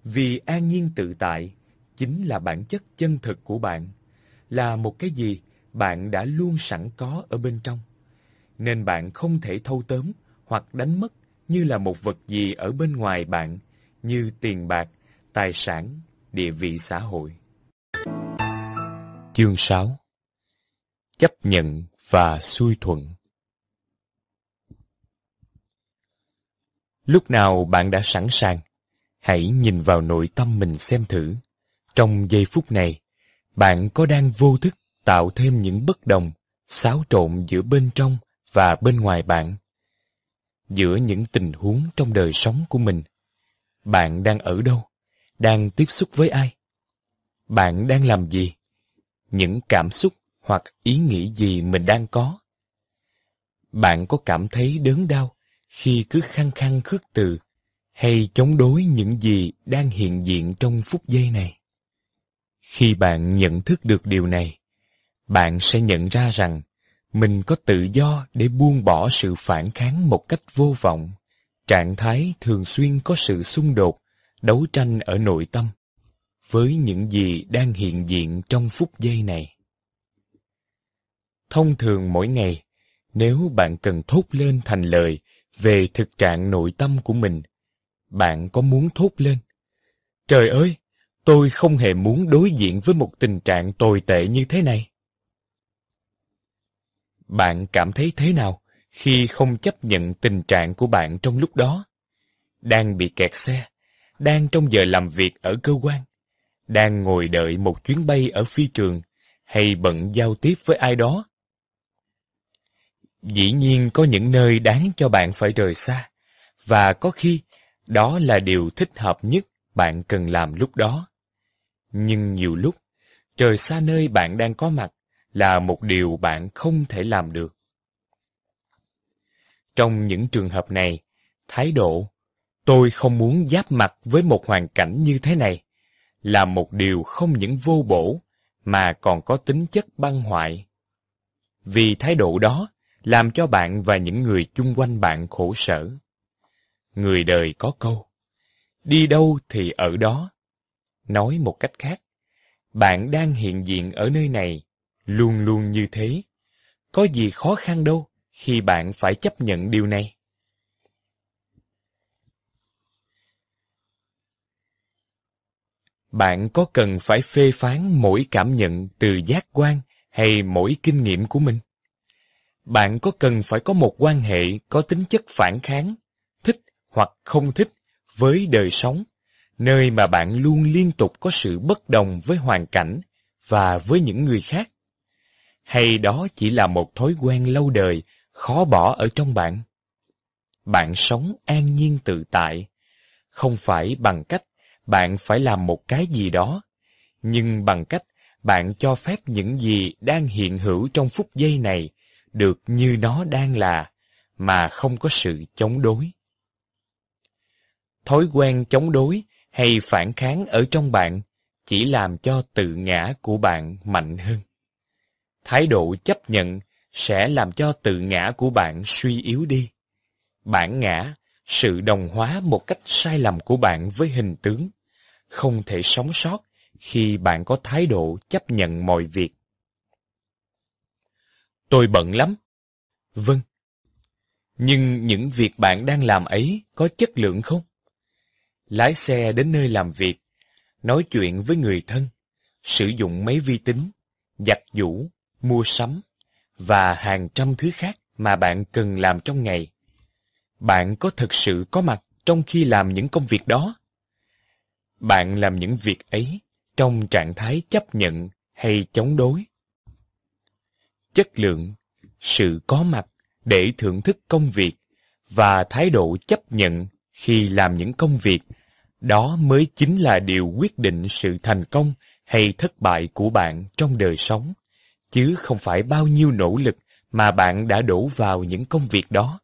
Vì an nhiên tự tại chính là bản chất chân thực của bạn, là một cái gì bạn đã luôn sẵn có ở bên trong. Nên bạn không thể thâu tóm hoặc đánh mất như là một vật gì ở bên ngoài bạn, như tiền bạc, tài sản, địa vị xã hội. Chương 6 Chấp nhận và xuôi thuận Lúc nào bạn đã sẵn sàng, hãy nhìn vào nội tâm mình xem thử. Trong giây phút này, bạn có đang vô thức tạo thêm những bất đồng, xáo trộn giữa bên trong và bên ngoài bạn? Giữa những tình huống trong đời sống của mình, bạn đang ở đâu? Đang tiếp xúc với ai? Bạn đang làm gì? Những cảm xúc hoặc ý nghĩ gì mình đang có? Bạn có cảm thấy đớn đau khi cứ khăng khăng khước từ hay chống đối những gì đang hiện diện trong phút giây này? Khi bạn nhận thức được điều này, bạn sẽ nhận ra rằng mình có tự do để buông bỏ sự phản kháng một cách vô vọng, trạng thái thường xuyên có sự xung đột, đấu tranh ở nội tâm với những gì đang hiện diện trong phút giây này. Thông thường mỗi ngày, nếu bạn cần thốt lên thành lời về thực trạng nội tâm của mình, bạn có muốn thốt lên? Trời ơi, tôi không hề muốn đối diện với một tình trạng tồi tệ như thế này. Bạn cảm thấy thế nào khi không chấp nhận tình trạng của bạn trong lúc đó? Đang bị kẹt xe, đang trong giờ làm việc ở cơ quan, đang ngồi đợi một chuyến bay ở phi trường, hay bận giao tiếp với ai đó. Dĩ nhiên có những nơi đáng cho bạn phải rời xa, và có khi đó là điều thích hợp nhất bạn cần làm lúc đó. Nhưng nhiều lúc, rời xa nơi bạn đang có mặt là một điều bạn không thể làm được. Trong những trường hợp này, thái độ tôi không muốn giáp mặt với một hoàn cảnh như thế này là một điều không những vô bổ mà còn có tính chất băng hoại. Vì thái độ đó làm cho bạn và những người chung quanh bạn khổ sở. Người đời có câu, đi đâu thì ở đó. Nói một cách khác, bạn đang hiện diện ở nơi này, luôn luôn như thế. Có gì khó khăn đâu khi bạn phải chấp nhận điều này. Bạn có cần phải phê phán mỗi cảm nhận từ giác quan hay mỗi kinh nghiệm của mình? Bạn có cần phải có một quan hệ có tính chất phản kháng, thích hoặc không thích với đời sống, nơi mà bạn luôn liên tục có sự bất đồng với hoàn cảnh và với những người khác? Hay đó chỉ là một thói quen lâu đời, khó bỏ ở trong bạn? Bạn sống an nhiên tự tại, không phải bằng cách bạn phải làm một cái gì đó, nhưng bằng cách bạn cho phép những gì đang hiện hữu trong phút giây này được như nó đang là, mà không có sự chống đối. Thói quen chống đối hay phản kháng ở trong bạn chỉ làm cho tự ngã của bạn mạnh hơn. Thái độ chấp nhận sẽ làm cho tự ngã của bạn suy yếu đi. Bản ngã, sự đồng hóa một cách sai lầm của bạn với hình tướng, không thể sống sót khi bạn có thái độ chấp nhận mọi việc. Tôi bận lắm. Vâng. Nhưng những việc bạn đang làm ấy có chất lượng không? Lái xe đến nơi làm việc, nói chuyện với người thân, sử dụng máy vi tính, giặt giũ, mua sắm và hàng trăm thứ khác mà bạn cần làm trong ngày. Bạn có thực sự có mặt trong khi làm những công việc đó? Bạn làm những việc ấy trong trạng thái chấp nhận hay chống đối? Chất lượng, sự có mặt để thưởng thức công việc và thái độ chấp nhận khi làm những công việc, đó mới chính là điều quyết định sự thành công hay thất bại của bạn trong đời sống, chứ không phải bao nhiêu nỗ lực mà bạn đã đổ vào những công việc đó.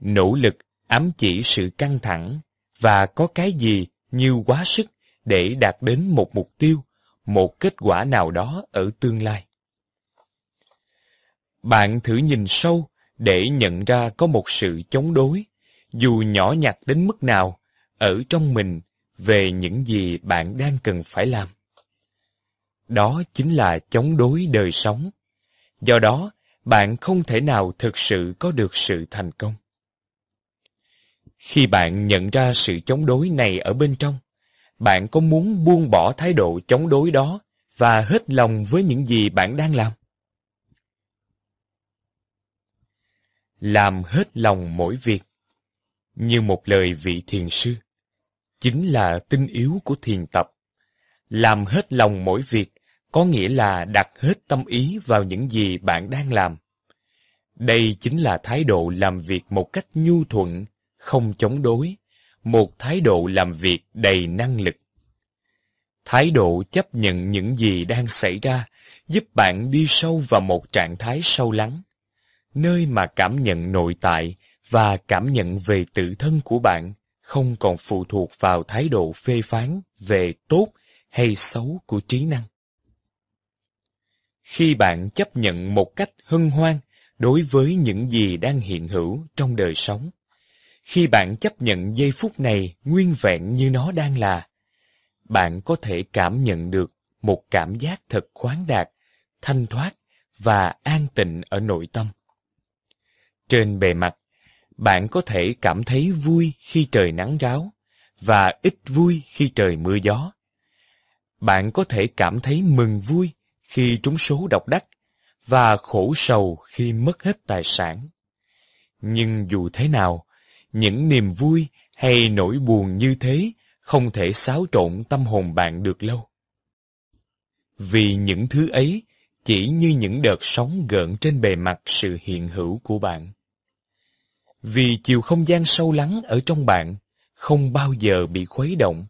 Nỗ lực ám chỉ sự căng thẳng và có cái gì như quá sức để đạt đến một mục tiêu, một kết quả nào đó ở tương lai. Bạn thử nhìn sâu để nhận ra có một sự chống đối, dù nhỏ nhặt đến mức nào, ở trong mình về những gì bạn đang cần phải làm. Đó chính là chống đối đời sống. Do đó, bạn không thể nào thực sự có được sự thành công. Khi bạn nhận ra sự chống đối này ở bên trong, bạn có muốn buông bỏ thái độ chống đối đó và hết lòng với những gì bạn đang làm? Làm hết lòng mỗi việc Như một lời vị thiền sư, chính là tinh yếu của thiền tập. Làm hết lòng mỗi việc có nghĩa là đặt hết tâm ý vào những gì bạn đang làm. Đây chính là thái độ làm việc một cách nhu thuận, không chống đối, một thái độ làm việc đầy năng lực. Thái độ chấp nhận những gì đang xảy ra giúp bạn đi sâu vào một trạng thái sâu lắng, nơi mà cảm nhận nội tại và cảm nhận về tự thân của bạn không còn phụ thuộc vào thái độ phê phán về tốt hay xấu của trí năng. Khi bạn chấp nhận một cách hân hoan đối với những gì đang hiện hữu trong đời sống, khi bạn chấp nhận giây phút này nguyên vẹn như nó đang là, bạn có thể cảm nhận được một cảm giác thật khoáng đạt, thanh thoát và an tịnh ở nội tâm. Trên bề mặt, bạn có thể cảm thấy vui khi trời nắng ráo và ít vui khi trời mưa gió. Bạn có thể cảm thấy mừng vui khi trúng số độc đắc và khổ sầu khi mất hết tài sản. Nhưng dù thế nào, những niềm vui hay nỗi buồn như thế không thể xáo trộn tâm hồn bạn được lâu. Vì những thứ ấy chỉ như những đợt sóng gợn trên bề mặt sự hiện hữu của bạn. Vì chiều không gian sâu lắng ở trong bạn không bao giờ bị khuấy động,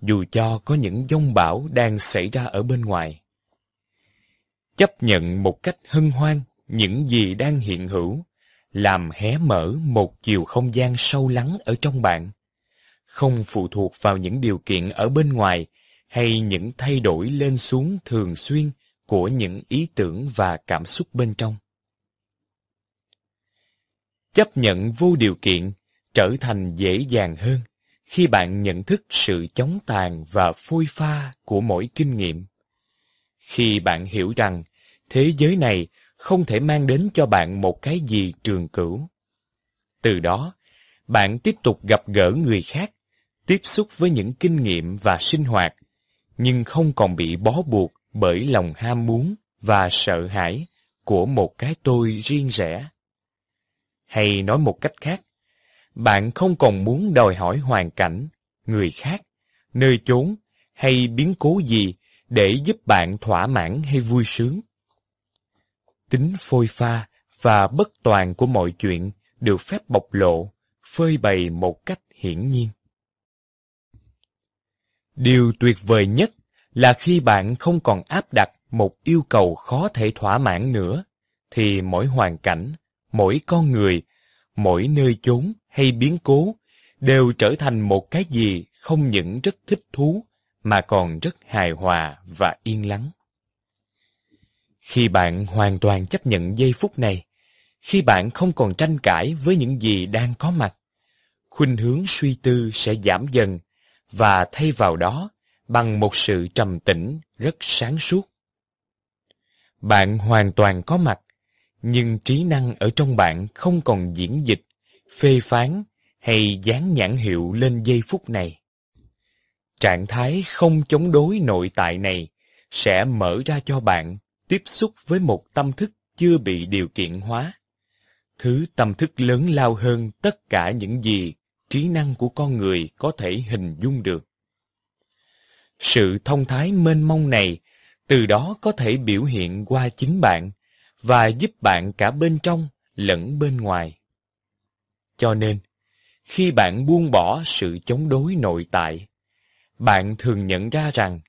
dù cho có những dông bão đang xảy ra ở bên ngoài. Chấp nhận một cách hân hoan những gì đang hiện hữu, làm hé mở một chiều không gian sâu lắng ở trong bạn, không phụ thuộc vào những điều kiện ở bên ngoài hay những thay đổi lên xuống thường xuyên của những ý tưởng và cảm xúc bên trong. Chấp nhận vô điều kiện trở thành dễ dàng hơn khi bạn nhận thức sự chống tàn và phôi pha của mỗi kinh nghiệm. Khi bạn hiểu rằng thế giới này không thể mang đến cho bạn một cái gì trường cửu. Từ đó, bạn tiếp tục gặp gỡ người khác, tiếp xúc với những kinh nghiệm và sinh hoạt, nhưng không còn bị bó buộc bởi lòng ham muốn và sợ hãi của một cái tôi riêng rẽ. Hay nói một cách khác, bạn không còn muốn đòi hỏi hoàn cảnh, người khác, nơi chốn hay biến cố gì để giúp bạn thỏa mãn hay vui sướng. Tính phôi pha và bất toàn của mọi chuyện được phép bộc lộ, phơi bày một cách hiển nhiên. Điều tuyệt vời nhất là khi bạn không còn áp đặt một yêu cầu khó thể thỏa mãn nữa, thì mỗi hoàn cảnh, mỗi con người, mỗi nơi chốn hay biến cố đều trở thành một cái gì không những rất thích thú mà còn rất hài hòa và yên lắng. Khi bạn hoàn toàn chấp nhận giây phút này, khi bạn không còn tranh cãi với những gì đang có mặt, khuynh hướng suy tư sẽ giảm dần và thay vào đó bằng một sự trầm tĩnh rất sáng suốt. Bạn hoàn toàn có mặt, nhưng trí năng ở trong bạn không còn diễn dịch, phê phán hay dán nhãn hiệu lên giây phút này. Trạng thái không chống đối nội tại này sẽ mở ra cho bạn tiếp xúc với một tâm thức chưa bị điều kiện hóa. Thứ tâm thức lớn lao hơn tất cả những gì trí năng của con người có thể hình dung được. Sự thông thái mênh mông này từ đó có thể biểu hiện qua chính bạn và giúp bạn cả bên trong lẫn bên ngoài. Cho nên, khi bạn buông bỏ sự chống đối nội tại, bạn thường nhận ra rằng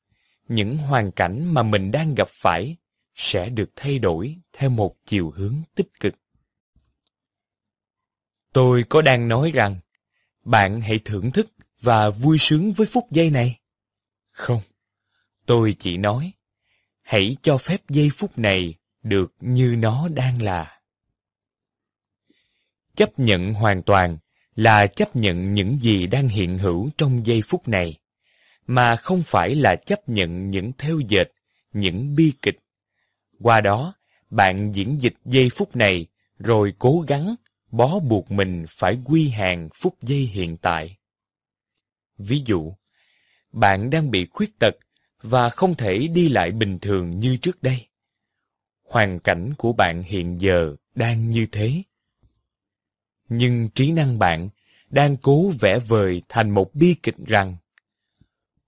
những hoàn cảnh mà mình đang gặp phải sẽ được thay đổi theo một chiều hướng tích cực. Tôi có đang nói rằng bạn hãy thưởng thức và vui sướng với phút giây này? Không, tôi chỉ nói hãy cho phép giây phút này được như nó đang là. Chấp nhận hoàn toàn là chấp nhận những gì đang hiện hữu trong giây phút này, mà không phải là chấp nhận những theo dệt, những bi kịch. Qua đó, bạn diễn dịch giây phút này, rồi cố gắng bó buộc mình phải quy hàng phút giây hiện tại. Ví dụ, bạn đang bị khuyết tật và không thể đi lại bình thường như trước đây. Hoàn cảnh của bạn hiện giờ đang như thế. Nhưng trí năng bạn đang cố vẽ vời thành một bi kịch rằng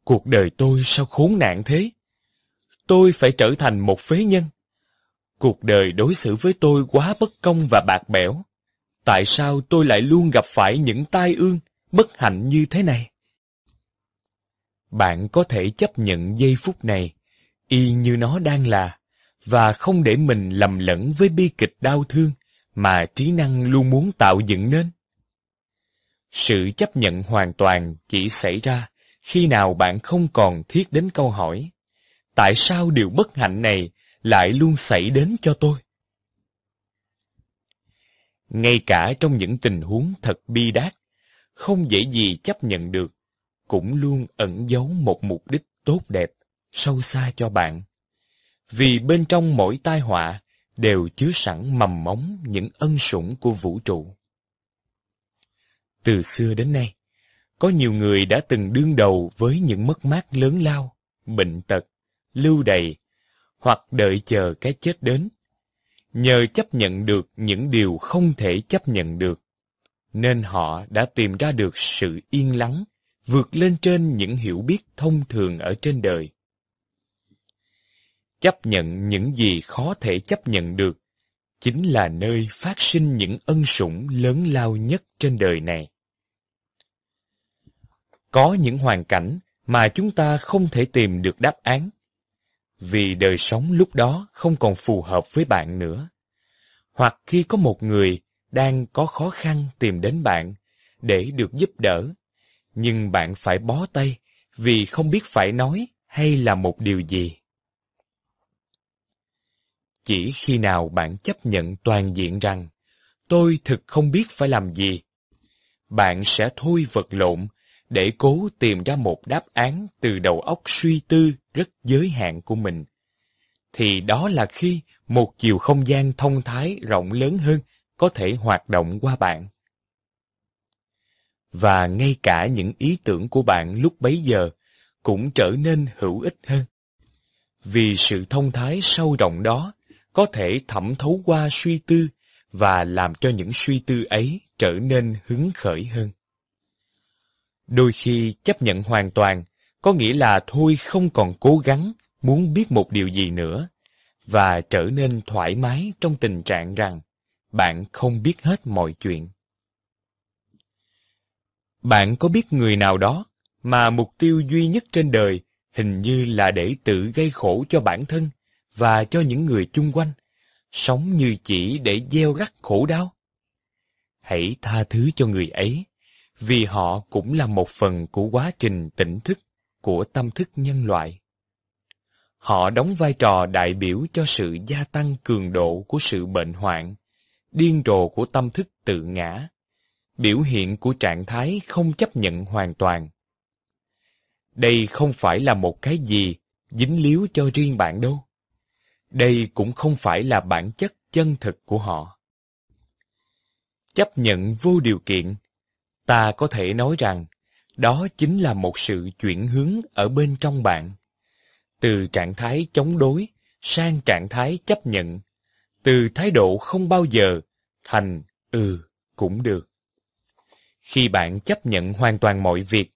Cuộc đời tôi sao khốn nạn thế? Tôi phải trở thành một phế nhân. Cuộc đời đối xử với tôi quá bất công và bạc bẽo. Tại sao tôi lại luôn gặp phải những tai ương, bất hạnh như thế này? Bạn có thể chấp nhận giây phút này, y như nó đang là, và không để mình lầm lẫn với bi kịch đau thương mà trí năng luôn muốn tạo dựng nên. Sự chấp nhận hoàn toàn chỉ xảy ra khi nào bạn không còn thiết đến câu hỏi, tại sao điều bất hạnh này lại luôn xảy đến cho tôi? Ngay cả trong những tình huống thật bi đát, không dễ gì chấp nhận được, cũng luôn ẩn giấu một mục đích tốt đẹp, sâu xa cho bạn. Vì bên trong mỗi tai họa đều chứa sẵn mầm móng những ân sủng của vũ trụ. Từ xưa đến nay, có nhiều người đã từng đương đầu với những mất mát lớn lao, bệnh tật, lưu đày, hoặc đợi chờ cái chết đến. Nhờ chấp nhận được những điều không thể chấp nhận được, nên họ đã tìm ra được sự yên lắng, vượt lên trên những hiểu biết thông thường ở trên đời. Chấp nhận những gì khó thể chấp nhận được, chính là nơi phát sinh những ân sủng lớn lao nhất trên đời này. Có những hoàn cảnh mà chúng ta không thể tìm được đáp án, vì đời sống lúc đó không còn phù hợp với bạn nữa. Hoặc khi có một người đang có khó khăn tìm đến bạn để được giúp đỡ, nhưng bạn phải bó tay vì không biết phải nói hay là một điều gì. Chỉ khi nào bạn chấp nhận toàn diện rằng tôi thực không biết phải làm gì, bạn sẽ thôi vật lộn để cố tìm ra một đáp án từ đầu óc suy tư rất giới hạn của mình, thì đó là khi một chiều không gian thông thái rộng lớn hơn có thể hoạt động qua bạn. Và ngay cả những ý tưởng của bạn lúc bấy giờ cũng trở nên hữu ích hơn. Vì sự thông thái sâu rộng đó có thể thẩm thấu qua suy tư và làm cho những suy tư ấy trở nên hứng khởi hơn. Đôi khi chấp nhận hoàn toàn có nghĩa là thôi không còn cố gắng muốn biết một điều gì nữa và trở nên thoải mái trong tình trạng rằng bạn không biết hết mọi chuyện. Bạn có biết người nào đó mà mục tiêu duy nhất trên đời hình như là để tự gây khổ cho bản thân và cho những người chung quanh, sống như chỉ để gieo rắc khổ đau? Hãy tha thứ cho người ấy vì họ cũng là một phần của quá trình tỉnh thức của tâm thức nhân loại. Họ đóng vai trò đại biểu cho sự gia tăng cường độ của sự bệnh hoạn, điên rồ của tâm thức tự ngã, biểu hiện của trạng thái không chấp nhận hoàn toàn. Đây không phải là một cái gì dính líu cho riêng bạn đâu. Đây cũng không phải là bản chất chân thực của họ. Chấp nhận vô điều kiện ta có thể nói rằng đó chính là một sự chuyển hướng ở bên trong bạn. Từ trạng thái chống đối sang trạng thái chấp nhận, từ thái độ không bao giờ thành ừ cũng được. Khi bạn chấp nhận hoàn toàn mọi việc,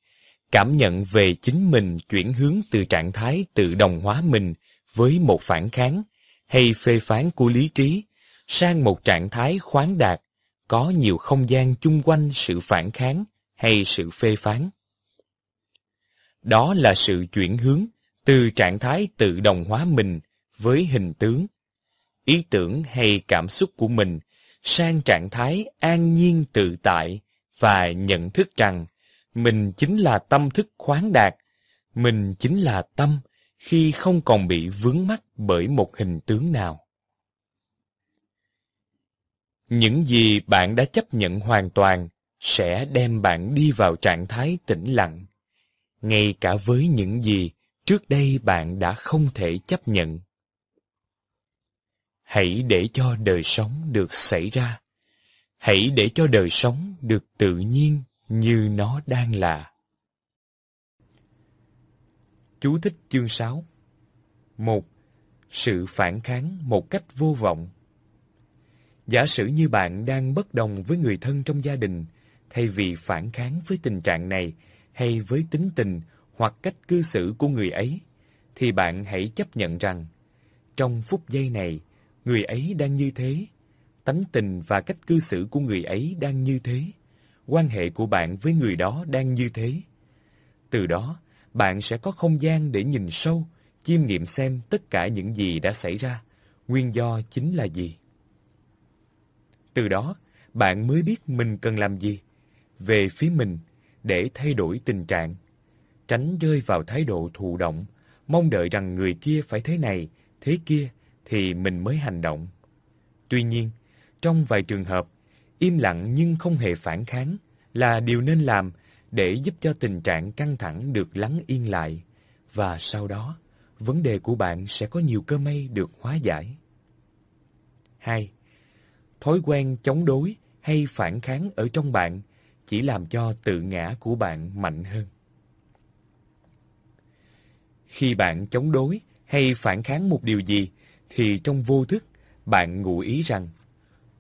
cảm nhận về chính mình chuyển hướng từ trạng thái tự đồng hóa mình với một phản kháng hay phê phán của lý trí sang một trạng thái khoáng đạt có nhiều không gian chung quanh sự phản kháng hay sự phê phán. Đó là sự chuyển hướng từ trạng thái tự đồng hóa mình với hình tướng, ý tưởng hay cảm xúc của mình sang trạng thái an nhiên tự tại và nhận thức rằng mình chính là tâm thức khoáng đạt, mình chính là tâm khi không còn bị vướng mắc bởi một hình tướng nào. Những gì bạn đã chấp nhận hoàn toàn sẽ đem bạn đi vào trạng thái tĩnh lặng, ngay cả với những gì trước đây bạn đã không thể chấp nhận. Hãy để cho đời sống được xảy ra. Hãy để cho đời sống được tự nhiên như nó đang là. Chú thích chương 6 một Sự phản kháng một cách vô vọng Giả sử như bạn đang bất đồng với người thân trong gia đình, thay vì phản kháng với tình trạng này hay với tính tình hoặc cách cư xử của người ấy, thì bạn hãy chấp nhận rằng trong phút giây này, người ấy đang như thế, tánh tình và cách cư xử của người ấy đang như thế, quan hệ của bạn với người đó đang như thế. Từ đó, bạn sẽ có không gian để nhìn sâu, chiêm nghiệm xem tất cả những gì đã xảy ra, nguyên do chính là gì. Từ đó, bạn mới biết mình cần làm gì về phía mình để thay đổi tình trạng, tránh rơi vào thái độ thụ động, mong đợi rằng người kia phải thế này, thế kia thì mình mới hành động. Tuy nhiên, trong vài trường hợp, im lặng nhưng không hề phản kháng là điều nên làm để giúp cho tình trạng căng thẳng được lắng yên lại và sau đó vấn đề của bạn sẽ có nhiều cơ may được hóa giải. 2. Thói quen chống đối hay phản kháng ở trong bạn chỉ làm cho tự ngã của bạn mạnh hơn. Khi bạn chống đối hay phản kháng một điều gì, thì trong vô thức bạn ngụ ý rằng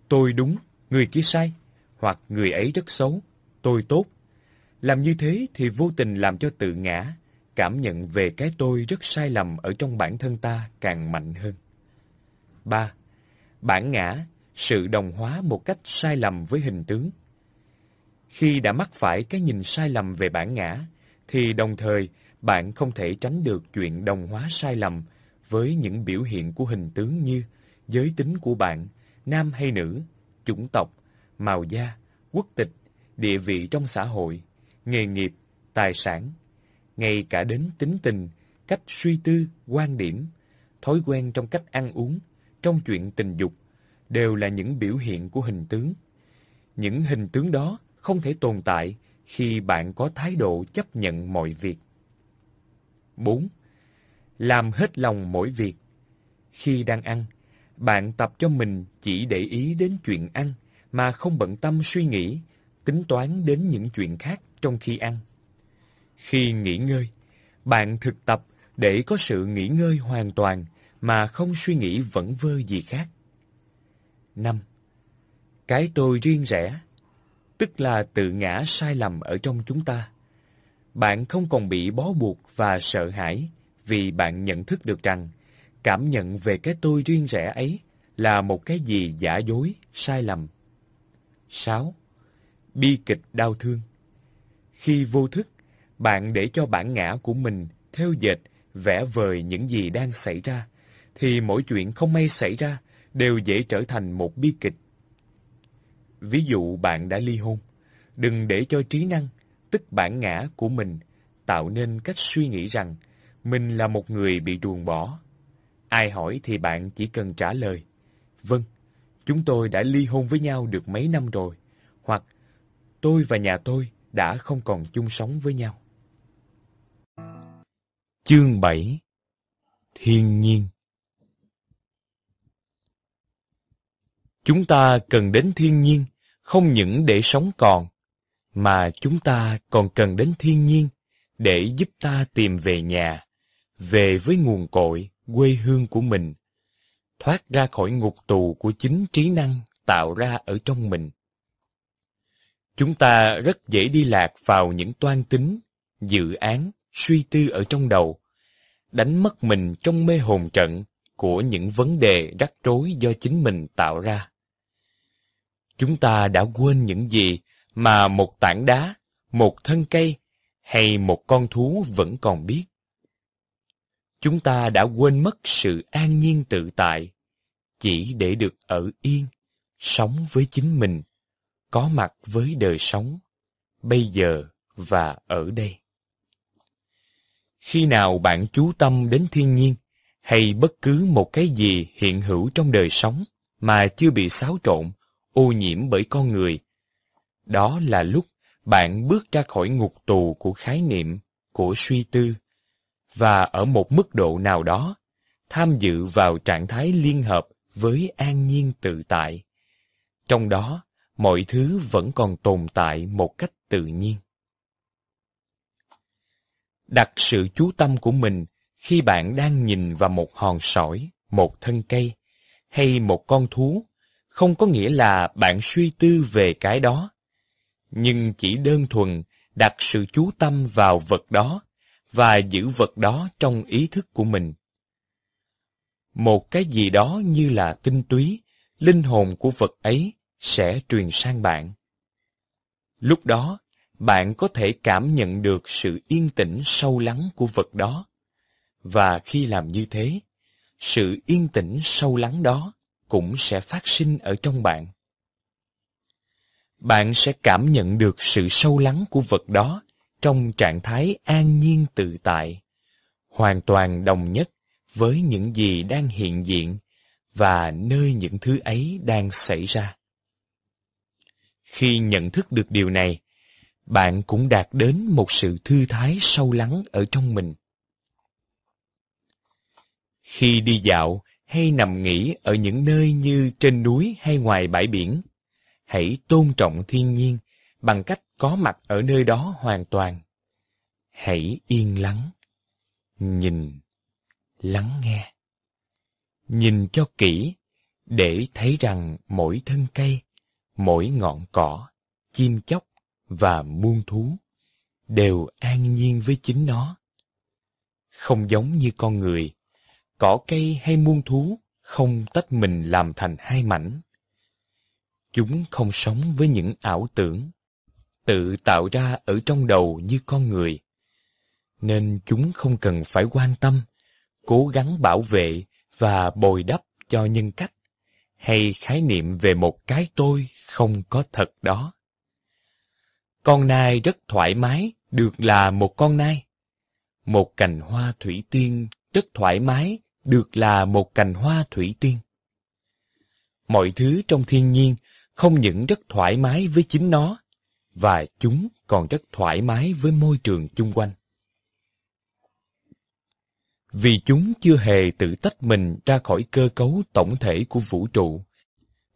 tôi đúng, người kia sai, hoặc người ấy rất xấu, tôi tốt. Làm như thế thì vô tình làm cho tự ngã, cảm nhận về cái tôi rất sai lầm ở trong bản thân ta càng mạnh hơn. 3. Bản ngã, sự đồng hóa một cách sai lầm với hình tướng. Khi đã mắc phải cái nhìn sai lầm về bản ngã, thì đồng thời bạn không thể tránh được chuyện đồng hóa sai lầm với những biểu hiện của hình tướng như giới tính của bạn, nam hay nữ, chủng tộc, màu da, quốc tịch, địa vị trong xã hội, nghề nghiệp, tài sản, ngay cả đến tính tình, cách suy tư, quan điểm, thói quen trong cách ăn uống, trong chuyện tình dục, đều là những biểu hiện của hình tướng. Những hình tướng đó không thể tồn tại khi bạn có thái độ chấp nhận mọi việc. 4. Làm hết lòng mỗi việc. Khi đang ăn, bạn tập cho mình chỉ để ý đến chuyện ăn mà không bận tâm suy nghĩ, tính toán đến những chuyện khác trong khi ăn. Khi nghỉ ngơi, bạn thực tập để có sự nghỉ ngơi hoàn toàn mà không suy nghĩ vẩn vơ gì khác. 5. Cái tôi riêng rẽ, tức là tự ngã sai lầm ở trong chúng ta. Bạn không còn bị bó buộc và sợ hãi vì bạn nhận thức được rằng cảm nhận về cái tôi riêng rẽ ấy là một cái gì giả dối, sai lầm. 6. Bi kịch đau thương khi vô thức, bạn để cho bản ngã của mình theo dệt, vẽ vời những gì đang xảy ra, thì mỗi chuyện không may xảy ra đều dễ trở thành một bi kịch. Ví dụ bạn đã ly hôn, đừng để cho trí năng, tức bản ngã của mình, tạo nên cách suy nghĩ rằng mình là một người bị ruồng bỏ. Ai hỏi thì bạn chỉ cần trả lời, vâng, chúng tôi đã ly hôn với nhau được mấy năm rồi, hoặc tôi và nhà tôi đã không còn chung sống với nhau. Chương 7 Thiên nhiên Chúng ta cần đến thiên nhiên không những để sống còn, mà chúng ta còn cần đến thiên nhiên để giúp ta tìm về nhà, về với nguồn cội, quê hương của mình, thoát ra khỏi ngục tù của chính trí năng tạo ra ở trong mình. Chúng ta rất dễ đi lạc vào những toan tính, dự án, suy tư ở trong đầu, đánh mất mình trong mê hồn trận của những vấn đề rắc rối do chính mình tạo ra. Chúng ta đã quên những gì mà một tảng đá, một thân cây hay một con thú vẫn còn biết. Chúng ta đã quên mất sự an nhiên tự tại, chỉ để được ở yên, sống với chính mình, có mặt với đời sống, bây giờ và ở đây. Khi nào bạn chú tâm đến thiên nhiên, hay bất cứ một cái gì hiện hữu trong đời sống mà chưa bị xáo trộn, ô nhiễm bởi con người, đó là lúc bạn bước ra khỏi ngục tù của khái niệm, của suy tư, và ở một mức độ nào đó, tham dự vào trạng thái liên hợp với an nhiên tự tại. Trong đó, mọi thứ vẫn còn tồn tại một cách tự nhiên. Đặt sự chú tâm của mình khi bạn đang nhìn vào một hòn sỏi, một thân cây hay một con thú, không có nghĩa là bạn suy tư về cái đó, nhưng chỉ đơn thuần đặt sự chú tâm vào vật đó và giữ vật đó trong ý thức của mình. Một cái gì đó như là tinh túy, linh hồn của vật ấy sẽ truyền sang bạn. Lúc đó, bạn có thể cảm nhận được sự yên tĩnh sâu lắng của vật đó. Và khi làm như thế, sự yên tĩnh sâu lắng đó cũng sẽ phát sinh ở trong bạn. Bạn sẽ cảm nhận được sự sâu lắng của vật đó trong trạng thái an nhiên tự tại, hoàn toàn đồng nhất với những gì đang hiện diện và nơi những thứ ấy đang xảy ra. Khi nhận thức được điều này, bạn cũng đạt đến một sự thư thái sâu lắng ở trong mình. Khi đi dạo hay nằm nghỉ ở những nơi như trên núi hay ngoài bãi biển, hãy tôn trọng thiên nhiên bằng cách có mặt ở nơi đó hoàn toàn. Hãy yên lắng, nhìn, lắng nghe. Nhìn cho kỹ để thấy rằng mỗi thân cây, mỗi ngọn cỏ, chim chóc và muôn thú đều an nhiên với chính nó. Không giống như con người, cỏ cây hay muôn thú không tách mình làm thành hai mảnh. Chúng không sống với những ảo tưởng, tự tạo ra ở trong đầu như con người. Nên chúng không cần phải quan tâm, cố gắng bảo vệ và bồi đắp cho nhân cách, hay khái niệm về một cái tôi không có thật đó. Con nai rất thoải mái được là một con nai. Một cành hoa thủy tiên rất thoải mái được là một cành hoa thủy tiên. Mọi thứ trong thiên nhiên không những rất thoải mái với chính nó, và chúng còn rất thoải mái với môi trường chung quanh. Vì chúng chưa hề tự tách mình ra khỏi cơ cấu tổng thể của vũ trụ,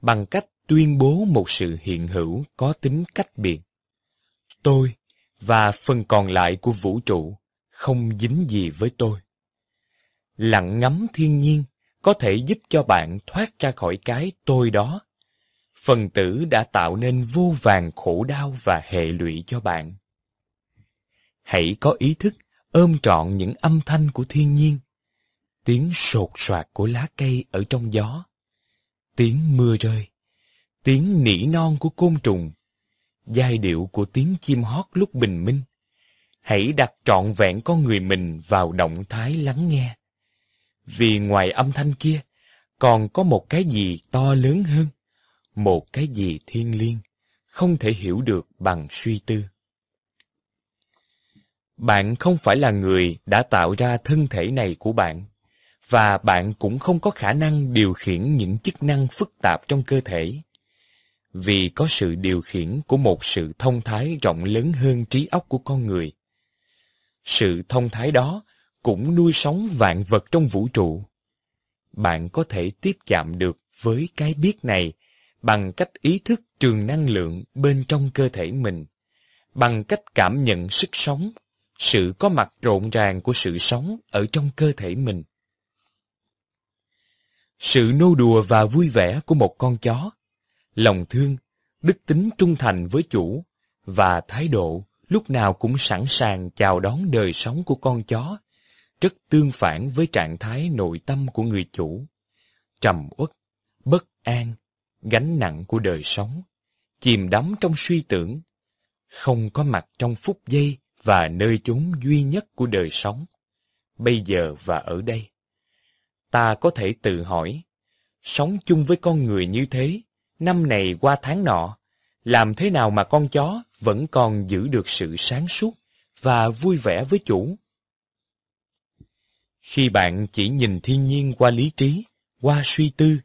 bằng cách tuyên bố một sự hiện hữu có tính cách biệt. Tôi và phần còn lại của vũ trụ không dính gì với tôi. Lặng ngắm thiên nhiên có thể giúp cho bạn thoát ra khỏi cái tôi đó. Phần tử đã tạo nên vô vàng khổ đau và hệ lụy cho bạn. Hãy có ý thức ôm trọn những âm thanh của thiên nhiên. Tiếng sột soạt của lá cây ở trong gió. Tiếng mưa rơi. Tiếng nỉ non của côn trùng. Giai điệu của tiếng chim hót lúc bình minh. Hãy đặt trọn vẹn con người mình vào động thái lắng nghe vì ngoài âm thanh kia, còn có một cái gì to lớn hơn, một cái gì thiêng liêng, không thể hiểu được bằng suy tư. Bạn không phải là người đã tạo ra thân thể này của bạn, và bạn cũng không có khả năng điều khiển những chức năng phức tạp trong cơ thể. Vì có sự điều khiển của một sự thông thái rộng lớn hơn trí óc của con người. Sự thông thái đó cũng nuôi sống vạn vật trong vũ trụ. Bạn có thể tiếp chạm được với cái biết này bằng cách ý thức trường năng lượng bên trong cơ thể mình, bằng cách cảm nhận sức sống, sự có mặt rộn ràng của sự sống ở trong cơ thể mình. Sự nô đùa và vui vẻ của một con chó, lòng thương, đức tính trung thành với chủ và thái độ lúc nào cũng sẵn sàng chào đón đời sống của con chó rất tương phản với trạng thái nội tâm của người chủ. Trầm uất, bất an, gánh nặng của đời sống, chìm đắm trong suy tưởng, không có mặt trong phút giây và nơi chốn duy nhất của đời sống, bây giờ và ở đây. Ta có thể tự hỏi, sống chung với con người như thế, năm này qua tháng nọ, làm thế nào mà con chó vẫn còn giữ được sự sáng suốt và vui vẻ với chủ? Khi bạn chỉ nhìn thiên nhiên qua lý trí, qua suy tư,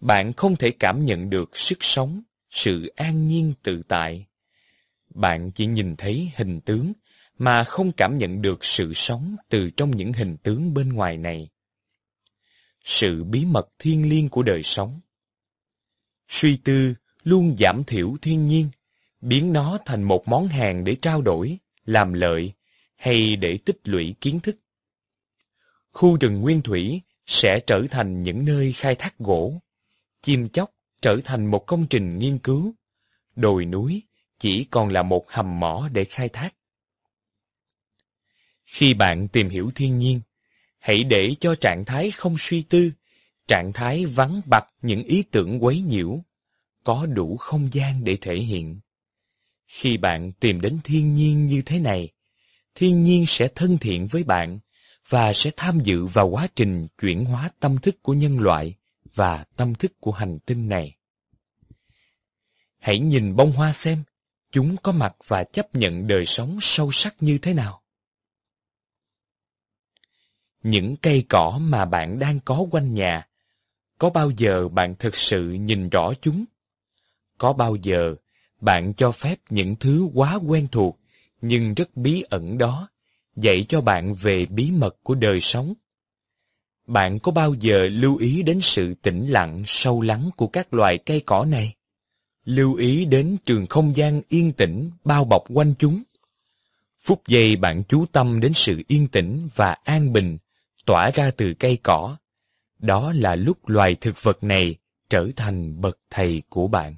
bạn không thể cảm nhận được sức sống, sự an nhiên tự tại. Bạn chỉ nhìn thấy hình tướng, mà không cảm nhận được sự sống từ trong những hình tướng bên ngoài này. Sự bí mật thiên liêng của đời sống. Suy tư luôn giảm thiểu thiên nhiên, biến nó thành một món hàng để trao đổi, làm lợi hay để tích lũy kiến thức. Khu rừng nguyên thủy sẽ trở thành những nơi khai thác gỗ, chim chóc trở thành một công trình nghiên cứu, đồi núi chỉ còn là một hầm mỏ để khai thác. Khi bạn tìm hiểu thiên nhiên, hãy để cho trạng thái không suy tư, trạng thái vắng bặt những ý tưởng quấy nhiễu, có đủ không gian để thể hiện. Khi bạn tìm đến thiên nhiên như thế này, thiên nhiên sẽ thân thiện với bạn và sẽ tham dự vào quá trình chuyển hóa tâm thức của nhân loại và tâm thức của hành tinh này. Hãy nhìn bông hoa xem, chúng có mặt và chấp nhận đời sống sâu sắc như thế nào. Những cây cỏ mà bạn đang có quanh nhà, có bao giờ bạn thực sự nhìn rõ chúng? Có bao giờ bạn cho phép những thứ quá quen thuộc nhưng rất bí ẩn đó dạy cho bạn về bí mật của đời sống? Bạn có bao giờ lưu ý đến sự tĩnh lặng sâu lắng của các loài cây cỏ này? Lưu ý đến trường không gian yên tĩnh bao bọc quanh chúng. Phút giây bạn chú tâm đến sự yên tĩnh và an bình tỏa ra từ cây cỏ. Đó là lúc loài thực vật này trở thành bậc thầy của bạn.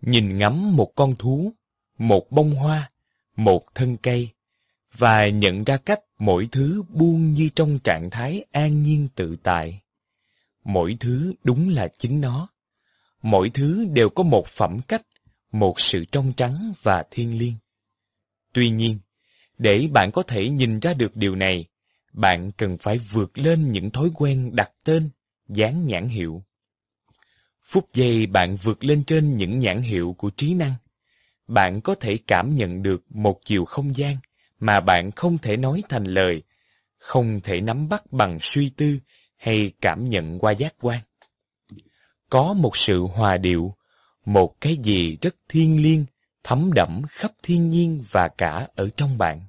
Nhìn ngắm một con thú, một bông hoa, một thân cây, và nhận ra cách mỗi thứ buông như trong trạng thái an nhiên tự tại. Mỗi thứ đúng là chính nó. Mỗi thứ đều có một phẩm cách, một sự trong trắng và thiên liêng. Tuy nhiên, để bạn có thể nhìn ra được điều này, bạn cần phải vượt lên những thói quen đặt tên, dán nhãn hiệu. Phút giây bạn vượt lên trên những nhãn hiệu của trí năng, bạn có thể cảm nhận được một chiều không gian mà bạn không thể nói thành lời, không thể nắm bắt bằng suy tư hay cảm nhận qua giác quan. Có một sự hòa điệu, một cái gì rất thiêng liêng, thấm đẫm khắp thiên nhiên và cả ở trong bạn.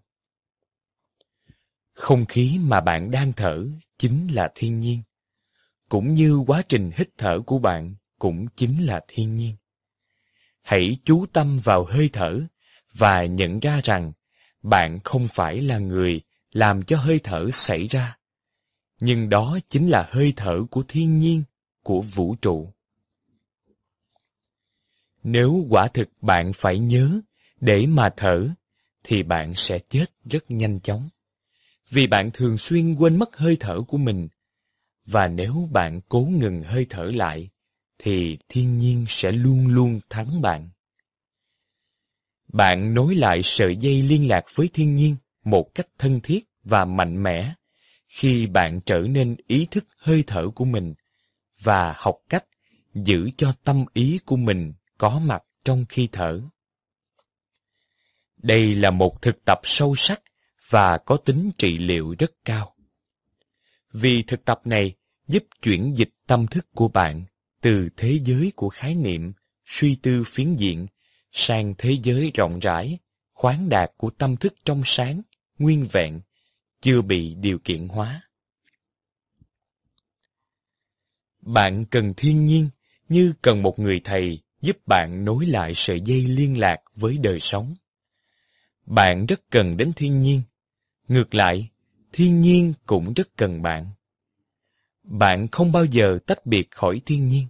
Không khí mà bạn đang thở chính là thiên nhiên, cũng như quá trình hít thở của bạn cũng chính là thiên nhiên. Hãy chú tâm vào hơi thở và nhận ra rằng bạn không phải là người làm cho hơi thở xảy ra, nhưng đó chính là hơi thở của thiên nhiên, của vũ trụ. Nếu quả thực bạn phải nhớ để mà thở, thì bạn sẽ chết rất nhanh chóng. Vì bạn thường xuyên quên mất hơi thở của mình. Và nếu bạn cố ngừng hơi thở lại, thì thiên nhiên sẽ luôn luôn thắng bạn. Bạn nối lại sợi dây liên lạc với thiên nhiên một cách thân thiết và mạnh mẽ khi bạn trở nên ý thức hơi thở của mình và học cách giữ cho tâm ý của mình có mặt trong khi thở. Đây là một thực tập sâu sắc và có tính trị liệu rất cao. Vì thực tập này giúp chuyển dịch tâm thức của bạn từ thế giới của khái niệm, suy tư phiến diện sang thế giới rộng rãi, khoáng đạt của tâm thức trong sáng, nguyên vẹn, chưa bị điều kiện hóa. Bạn cần thiên nhiên như cần một người thầy giúp bạn nối lại sợi dây liên lạc với đời sống. Bạn rất cần đến thiên nhiên. Ngược lại, thiên nhiên cũng rất cần bạn. Bạn không bao giờ tách biệt khỏi thiên nhiên,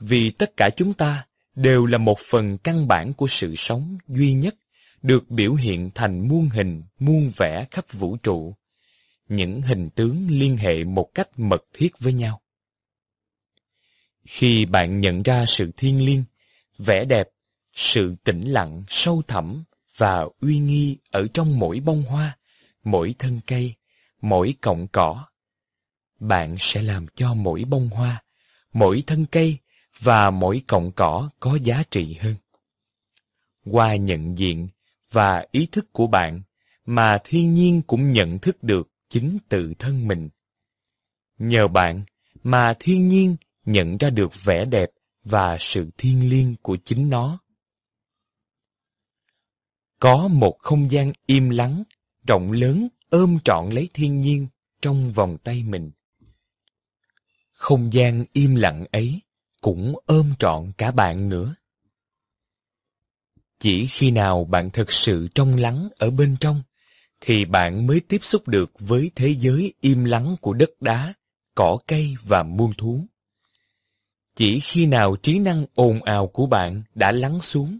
vì tất cả chúng ta đều là một phần căn bản của sự sống duy nhất được biểu hiện thành muôn hình, muôn vẻ khắp vũ trụ. Những hình tướng liên hệ một cách mật thiết với nhau. Khi bạn nhận ra sự thiên liêng, vẻ đẹp, sự tĩnh lặng sâu thẳm và uy nghi ở trong mỗi bông hoa, mỗi thân cây, mỗi cọng cỏ, bạn sẽ làm cho mỗi bông hoa, mỗi thân cây và mỗi cọng cỏ có giá trị hơn. Qua nhận diện và ý thức của bạn mà thiên nhiên cũng nhận thức được chính tự thân mình. Nhờ bạn mà thiên nhiên nhận ra được vẻ đẹp và sự thiêng liêng của chính nó. Có một không gian im lắng, rộng lớn ôm trọn lấy thiên nhiên trong vòng tay mình. Không gian im lặng ấy cũng ôm trọn cả bạn nữa. Chỉ khi nào bạn thật sự trong lắng ở bên trong, thì bạn mới tiếp xúc được với thế giới im lắng của đất đá, cỏ cây và muôn thú. Chỉ khi nào trí năng ồn ào của bạn đã lắng xuống,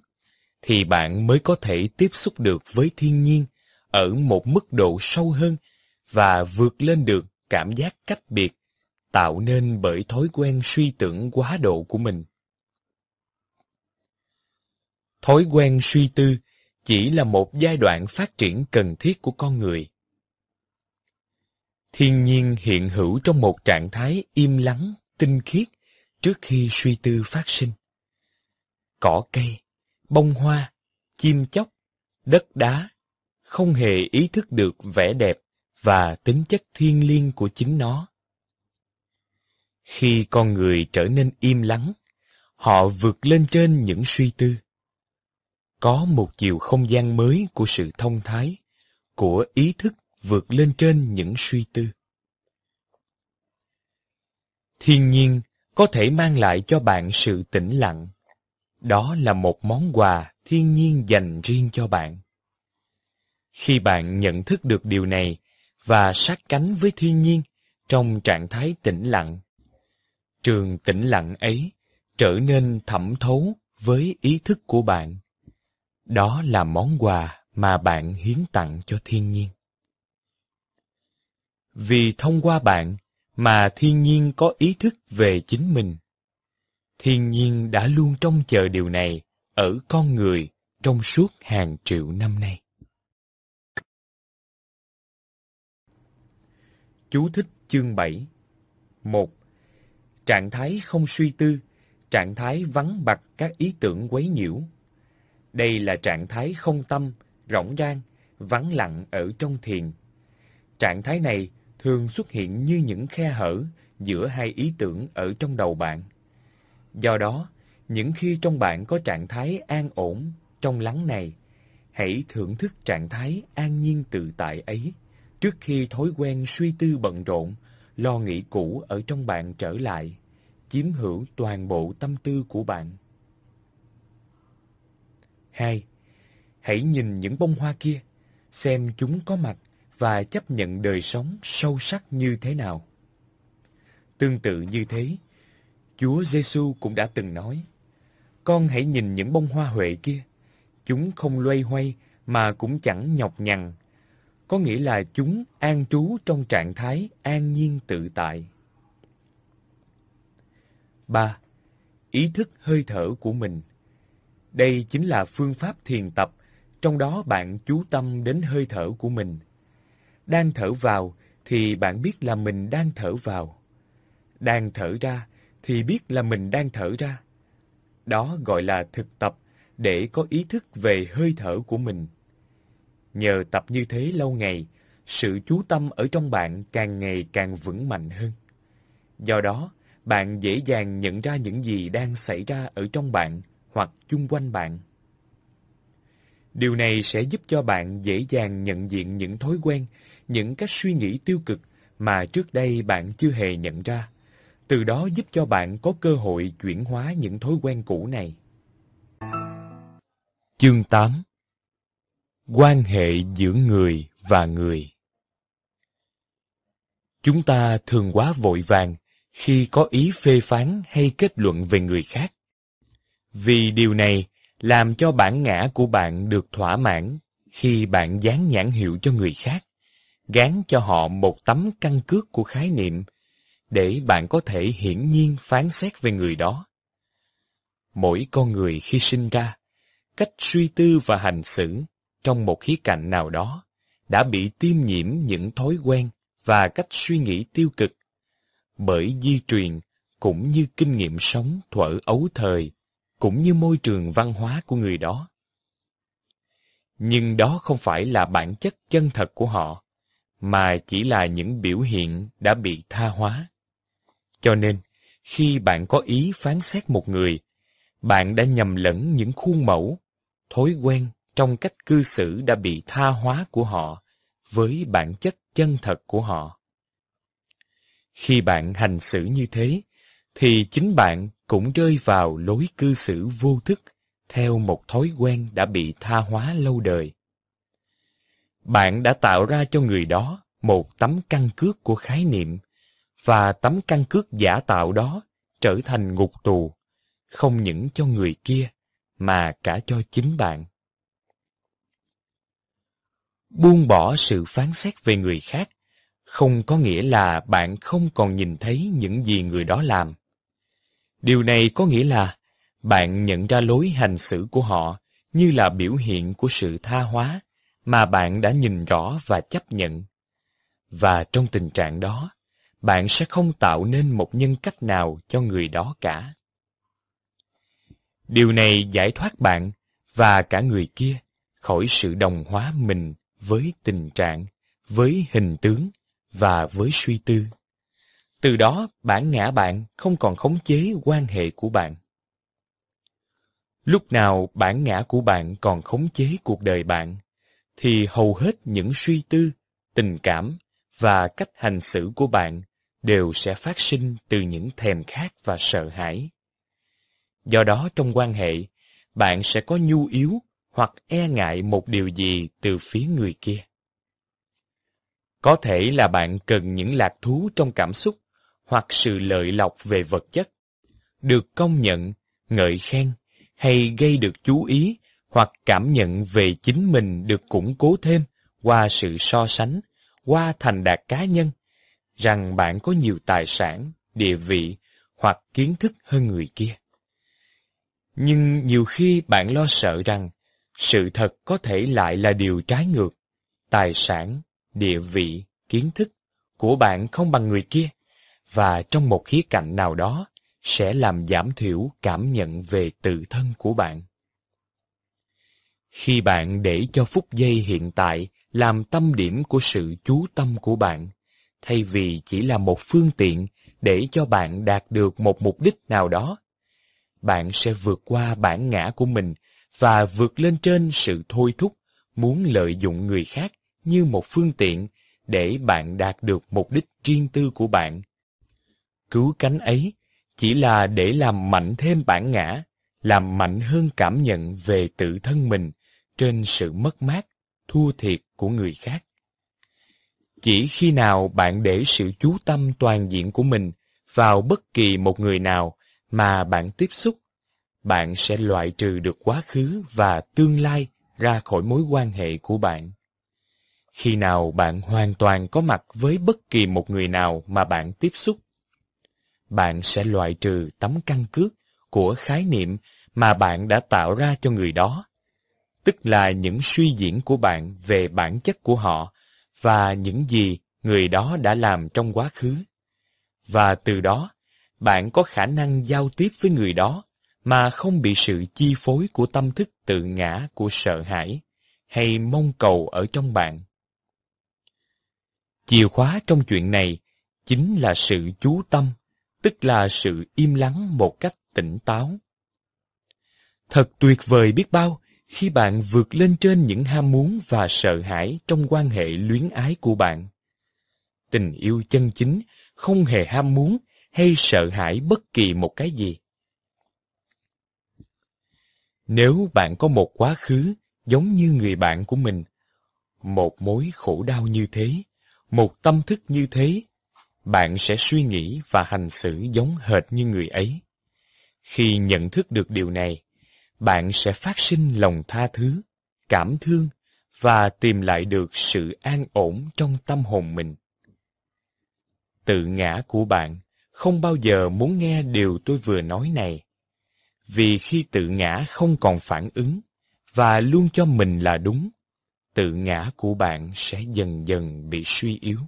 thì bạn mới có thể tiếp xúc được với thiên nhiên ở một mức độ sâu hơn và vượt lên được cảm giác cách biệt tạo nên bởi thói quen suy tưởng quá độ của mình. Thói quen suy tư chỉ là một giai đoạn phát triển cần thiết của con người. Thiên nhiên hiện hữu trong một trạng thái im lắng, tinh khiết trước khi suy tư phát sinh. Cỏ cây, bông hoa, chim chóc, đất đá không hề ý thức được vẻ đẹp và tính chất thiêng liêng của chính nó. Khi con người trở nên im lắng, họ vượt lên trên những suy tư. Có một chiều không gian mới của sự thông thái, của ý thức vượt lên trên những suy tư. Thiên nhiên có thể mang lại cho bạn sự tĩnh lặng. Đó là một món quà thiên nhiên dành riêng cho bạn. Khi bạn nhận thức được điều này và sát cánh với thiên nhiên trong trạng thái tĩnh lặng, trường tĩnh lặng ấy trở nên thẩm thấu với ý thức của bạn. Đó là món quà mà bạn hiến tặng cho thiên nhiên. Vì thông qua bạn mà thiên nhiên có ý thức về chính mình. Thiên nhiên đã luôn trông chờ điều này ở con người trong suốt hàng triệu năm nay. Chú thích chương 7 1. Trạng thái không suy tư, trạng thái vắng bặt các ý tưởng quấy nhiễu. Đây là trạng thái không tâm, rỗng rang, vắng lặng ở trong thiền. Trạng thái này thường xuất hiện như những khe hở giữa hai ý tưởng ở trong đầu bạn. Do đó, những khi trong bạn có trạng thái an ổn, trong lắng này, hãy thưởng thức trạng thái an nhiên tự tại ấy trước khi thói quen suy tư bận rộn, lo nghĩ cũ ở trong bạn trở lại, chiếm hữu toàn bộ tâm tư của bạn. 2. Hãy nhìn những bông hoa kia, xem chúng có mặt và chấp nhận đời sống sâu sắc như thế nào. Tương tự như thế, Chúa Giêsu cũng đã từng nói, con hãy nhìn những bông hoa huệ kia, chúng không loay hoay mà cũng chẳng nhọc nhằn, có nghĩa là chúng an trú trong trạng thái an nhiên tự tại. 3. Ý thức hơi thở của mình Đây chính là phương pháp thiền tập, trong đó bạn chú tâm đến hơi thở của mình – đang thở vào thì bạn biết là mình đang thở vào. Đang thở ra thì biết là mình đang thở ra. Đó gọi là thực tập để có ý thức về hơi thở của mình. Nhờ tập như thế lâu ngày, sự chú tâm ở trong bạn càng ngày càng vững mạnh hơn. Do đó, bạn dễ dàng nhận ra những gì đang xảy ra ở trong bạn hoặc chung quanh bạn. Điều này sẽ giúp cho bạn dễ dàng nhận diện những thói quen những cách suy nghĩ tiêu cực mà trước đây bạn chưa hề nhận ra. Từ đó giúp cho bạn có cơ hội chuyển hóa những thói quen cũ này. Chương 8 Quan hệ giữa người và người Chúng ta thường quá vội vàng khi có ý phê phán hay kết luận về người khác. Vì điều này làm cho bản ngã của bạn được thỏa mãn khi bạn dán nhãn hiệu cho người khác gán cho họ một tấm căn cước của khái niệm để bạn có thể hiển nhiên phán xét về người đó. Mỗi con người khi sinh ra, cách suy tư và hành xử trong một khía cạnh nào đó đã bị tiêm nhiễm những thói quen và cách suy nghĩ tiêu cực bởi di truyền cũng như kinh nghiệm sống thuở ấu thời cũng như môi trường văn hóa của người đó. Nhưng đó không phải là bản chất chân thật của họ mà chỉ là những biểu hiện đã bị tha hóa. Cho nên, khi bạn có ý phán xét một người, bạn đã nhầm lẫn những khuôn mẫu, thói quen trong cách cư xử đã bị tha hóa của họ với bản chất chân thật của họ. Khi bạn hành xử như thế, thì chính bạn cũng rơi vào lối cư xử vô thức theo một thói quen đã bị tha hóa lâu đời. Bạn đã tạo ra cho người đó một tấm căn cước của khái niệm, và tấm căn cước giả tạo đó trở thành ngục tù, không những cho người kia, mà cả cho chính bạn. Buông bỏ sự phán xét về người khác không có nghĩa là bạn không còn nhìn thấy những gì người đó làm. Điều này có nghĩa là bạn nhận ra lối hành xử của họ như là biểu hiện của sự tha hóa mà bạn đã nhìn rõ và chấp nhận. Và trong tình trạng đó, bạn sẽ không tạo nên một nhân cách nào cho người đó cả. Điều này giải thoát bạn và cả người kia khỏi sự đồng hóa mình với tình trạng, với hình tướng và với suy tư. Từ đó, bản ngã bạn không còn khống chế quan hệ của bạn. Lúc nào bản ngã của bạn còn khống chế cuộc đời bạn, thì hầu hết những suy tư, tình cảm và cách hành xử của bạn đều sẽ phát sinh từ những thèm khát và sợ hãi. Do đó trong quan hệ, bạn sẽ có nhu yếu hoặc e ngại một điều gì từ phía người kia. Có thể là bạn cần những lạc thú trong cảm xúc hoặc sự lợi lộc về vật chất, được công nhận, ngợi khen hay gây được chú ý hoặc cảm nhận về chính mình được củng cố thêm qua sự so sánh, qua thành đạt cá nhân, rằng bạn có nhiều tài sản, địa vị hoặc kiến thức hơn người kia. Nhưng nhiều khi bạn lo sợ rằng sự thật có thể lại là điều trái ngược. Tài sản, địa vị, kiến thức của bạn không bằng người kia, và trong một khía cạnh nào đó sẽ làm giảm thiểu cảm nhận về tự thân của bạn. Khi bạn để cho phút giây hiện tại làm tâm điểm của sự chú tâm của bạn, thay vì chỉ là một phương tiện để cho bạn đạt được một mục đích nào đó, bạn sẽ vượt qua bản ngã của mình và vượt lên trên sự thôi thúc muốn lợi dụng người khác như một phương tiện để bạn đạt được mục đích riêng tư của bạn. Cứu cánh ấy chỉ là để làm mạnh thêm bản ngã, làm mạnh hơn cảm nhận về tự thân mình trên sự mất mát, thua thiệt của người khác. Chỉ khi nào bạn để sự chú tâm toàn diện của mình vào bất kỳ một người nào mà bạn tiếp xúc, bạn sẽ loại trừ được quá khứ và tương lai ra khỏi mối quan hệ của bạn. Khi nào bạn hoàn toàn có mặt với bất kỳ một người nào mà bạn tiếp xúc, bạn sẽ loại trừ tấm căn cước của khái niệm mà bạn đã tạo ra cho người đó, tức là những suy diễn của bạn về bản chất của họ và những gì người đó đã làm trong quá khứ. Và từ đó, bạn có khả năng giao tiếp với người đó mà không bị sự chi phối của tâm thức tự ngã của sợ hãi hay mong cầu ở trong bạn. Chìa khóa trong chuyện này chính là sự chú tâm, tức là sự im lắng một cách tỉnh táo. Thật tuyệt vời biết bao khi bạn vượt lên trên những ham muốn và sợ hãi trong quan hệ luyến ái của bạn. Tình yêu chân chính không hề ham muốn hay sợ hãi bất kỳ một cái gì. Nếu bạn có một quá khứ giống như người bạn của mình, một mối khổ đau như thế, một tâm thức như thế, bạn sẽ suy nghĩ và hành xử giống hệt như người ấy. Khi nhận thức được điều này, bạn sẽ phát sinh lòng tha thứ, cảm thương và tìm lại được sự an ổn trong tâm hồn mình. Tự ngã của bạn không bao giờ muốn nghe điều tôi vừa nói này. Vì khi tự ngã không còn phản ứng và luôn cho mình là đúng, tự ngã của bạn sẽ dần dần bị suy yếu.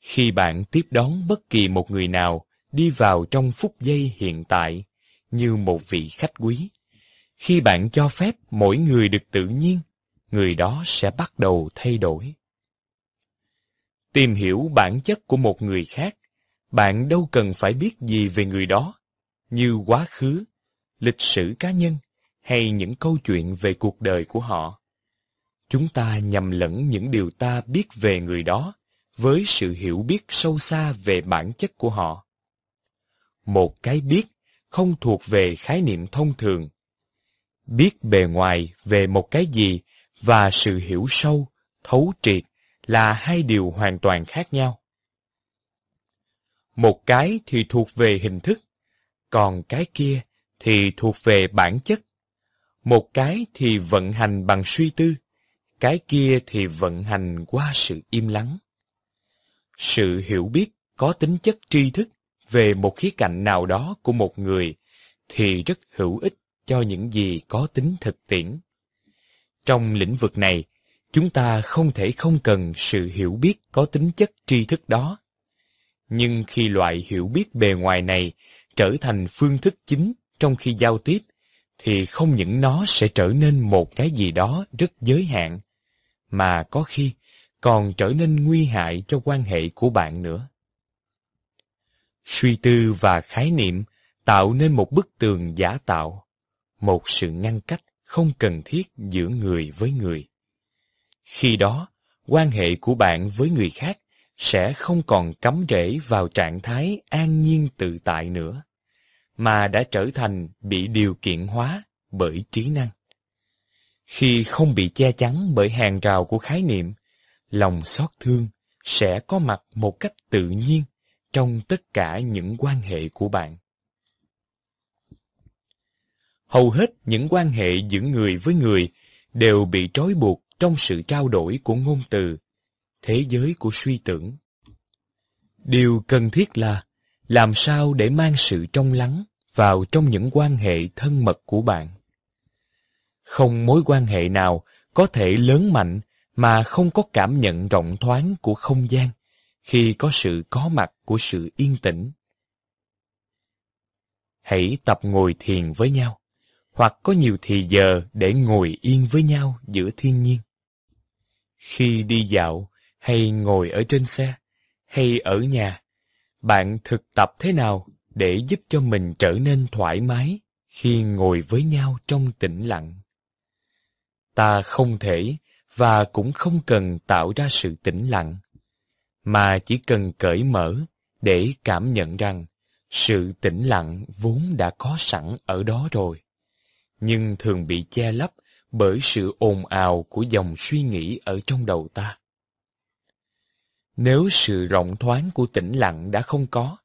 Khi bạn tiếp đón bất kỳ một người nào đi vào trong phút giây hiện tại như một vị khách quý, khi bạn cho phép mỗi người được tự nhiên, người đó sẽ bắt đầu thay đổi. Tìm hiểu bản chất của một người khác, bạn đâu cần phải biết gì về người đó, như quá khứ, lịch sử cá nhân hay những câu chuyện về cuộc đời của họ chúng ta nhầm lẫn những điều ta biết về người đó với sự hiểu biết sâu xa về bản chất của họ. một cái biết không thuộc về khái niệm thông thường. Biết bề ngoài về một cái gì và sự hiểu sâu, thấu triệt là hai điều hoàn toàn khác nhau. Một cái thì thuộc về hình thức, còn cái kia thì thuộc về bản chất. Một cái thì vận hành bằng suy tư, cái kia thì vận hành qua sự im lắng. Sự hiểu biết có tính chất tri thức về một khía cạnh nào đó của một người thì rất hữu ích cho những gì có tính thực tiễn. Trong lĩnh vực này, chúng ta không thể không cần sự hiểu biết có tính chất tri thức đó. Nhưng khi loại hiểu biết bề ngoài này trở thành phương thức chính trong khi giao tiếp, thì không những nó sẽ trở nên một cái gì đó rất giới hạn, mà có khi còn trở nên nguy hại cho quan hệ của bạn nữa. Suy tư và khái niệm tạo nên một bức tường giả tạo, một sự ngăn cách không cần thiết giữa người với người. Khi đó, quan hệ của bạn với người khác sẽ không còn cắm rễ vào trạng thái an nhiên tự tại nữa, mà đã trở thành bị điều kiện hóa bởi trí năng. Khi không bị che chắn bởi hàng rào của khái niệm, lòng xót thương sẽ có mặt một cách tự nhiên trong tất cả những quan hệ của bạn. Hầu hết những quan hệ giữa người với người đều bị trói buộc trong sự trao đổi của ngôn từ, thế giới của suy tưởng. Điều cần thiết là làm sao để mang sự trong lắng vào trong những quan hệ thân mật của bạn. Không mối quan hệ nào có thể lớn mạnh mà không có cảm nhận rộng thoáng của không gian khi có sự có mặt của sự yên tĩnh. Hãy tập ngồi thiền với nhau, hoặc có nhiều thì giờ để ngồi yên với nhau giữa thiên nhiên. Khi đi dạo, hay ngồi ở trên xe, hay ở nhà, bạn thực tập thế nào để giúp cho mình trở nên thoải mái khi ngồi với nhau trong tĩnh lặng? Ta không thể và cũng không cần tạo ra sự tĩnh lặng, mà chỉ cần cởi mở để cảm nhận rằng sự tĩnh lặng vốn đã có sẵn ở đó rồi, nhưng thường bị che lấp bởi sự ồn ào của dòng suy nghĩ ở trong đầu ta. Nếu sự rộng thoáng của tĩnh lặng đã không có,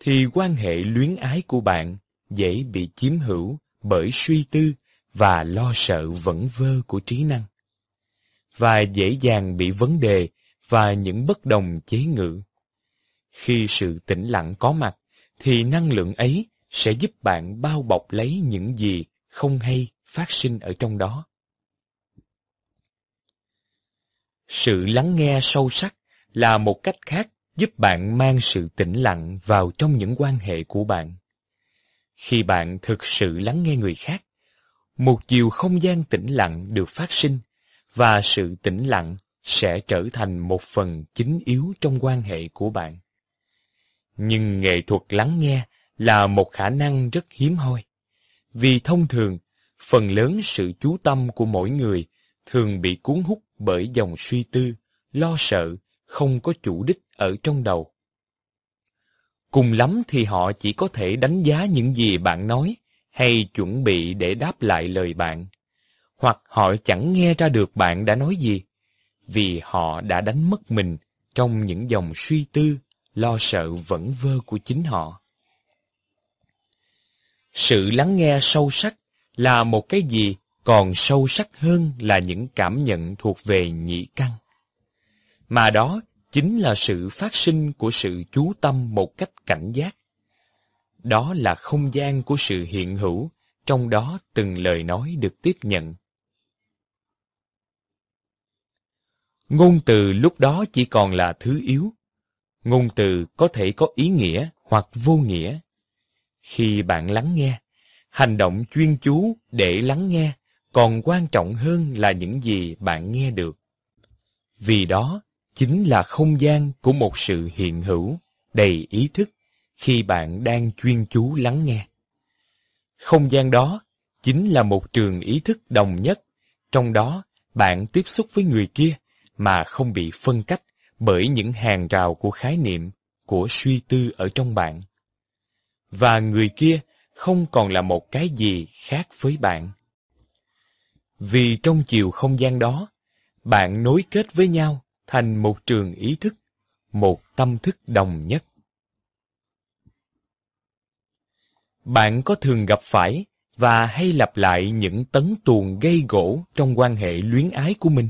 thì quan hệ luyến ái của bạn dễ bị chiếm hữu bởi suy tư và lo sợ vẩn vơ của trí năng, và dễ dàng bị vấn đề và những bất đồng chế ngự. Khi sự tĩnh lặng có mặt, thì năng lượng ấy sẽ giúp bạn bao bọc lấy những gì không hay phát sinh ở trong đó. Sự lắng nghe sâu sắc là một cách khác giúp bạn mang sự tĩnh lặng vào trong những quan hệ của bạn. Khi bạn thực sự lắng nghe người khác, một chiều không gian tĩnh lặng được phát sinh và sự tĩnh lặng sẽ trở thành một phần chính yếu trong quan hệ của bạn. Nhưng nghệ thuật lắng nghe là một khả năng rất hiếm hoi. Vì thông thường, phần lớn sự chú tâm của mỗi người thường bị cuốn hút bởi dòng suy tư, lo sợ, không có chủ đích ở trong đầu. Cùng lắm thì họ chỉ có thể đánh giá những gì bạn nói hay chuẩn bị để đáp lại lời bạn. Hoặc họ chẳng nghe ra được bạn đã nói gì, vì họ đã đánh mất mình trong những dòng suy tư, lo sợ vẩn vơ của chính họ. Sự lắng nghe sâu sắc là một cái gì còn sâu sắc hơn là những cảm nhận thuộc về nhị căn. Mà đó chính là sự phát sinh của sự chú tâm một cách cảnh giác. Đó là không gian của sự hiện hữu, trong đó từng lời nói được tiếp nhận. Ngôn từ lúc đó chỉ còn là thứ yếu. Ngôn từ có thể có ý nghĩa hoặc vô nghĩa. Khi bạn lắng nghe, hành động chuyên chú để lắng nghe còn quan trọng hơn là những gì bạn nghe được. Vì đó chính là không gian của một sự hiện hữu, đầy ý thức khi bạn đang chuyên chú lắng nghe. Không gian đó chính là một trường ý thức đồng nhất, trong đó bạn tiếp xúc với người kia mà không bị phân cách bởi những hàng rào của khái niệm, của suy tư ở trong bạn. và người kia không còn là một cái gì khác với bạn. Vì trong chiều không gian đó, bạn nối kết với nhau thành một trường ý thức, một tâm thức đồng nhất. Bạn có thường gặp phải và hay lặp lại những tấn tuồng gây gỗ trong quan hệ luyến ái của mình?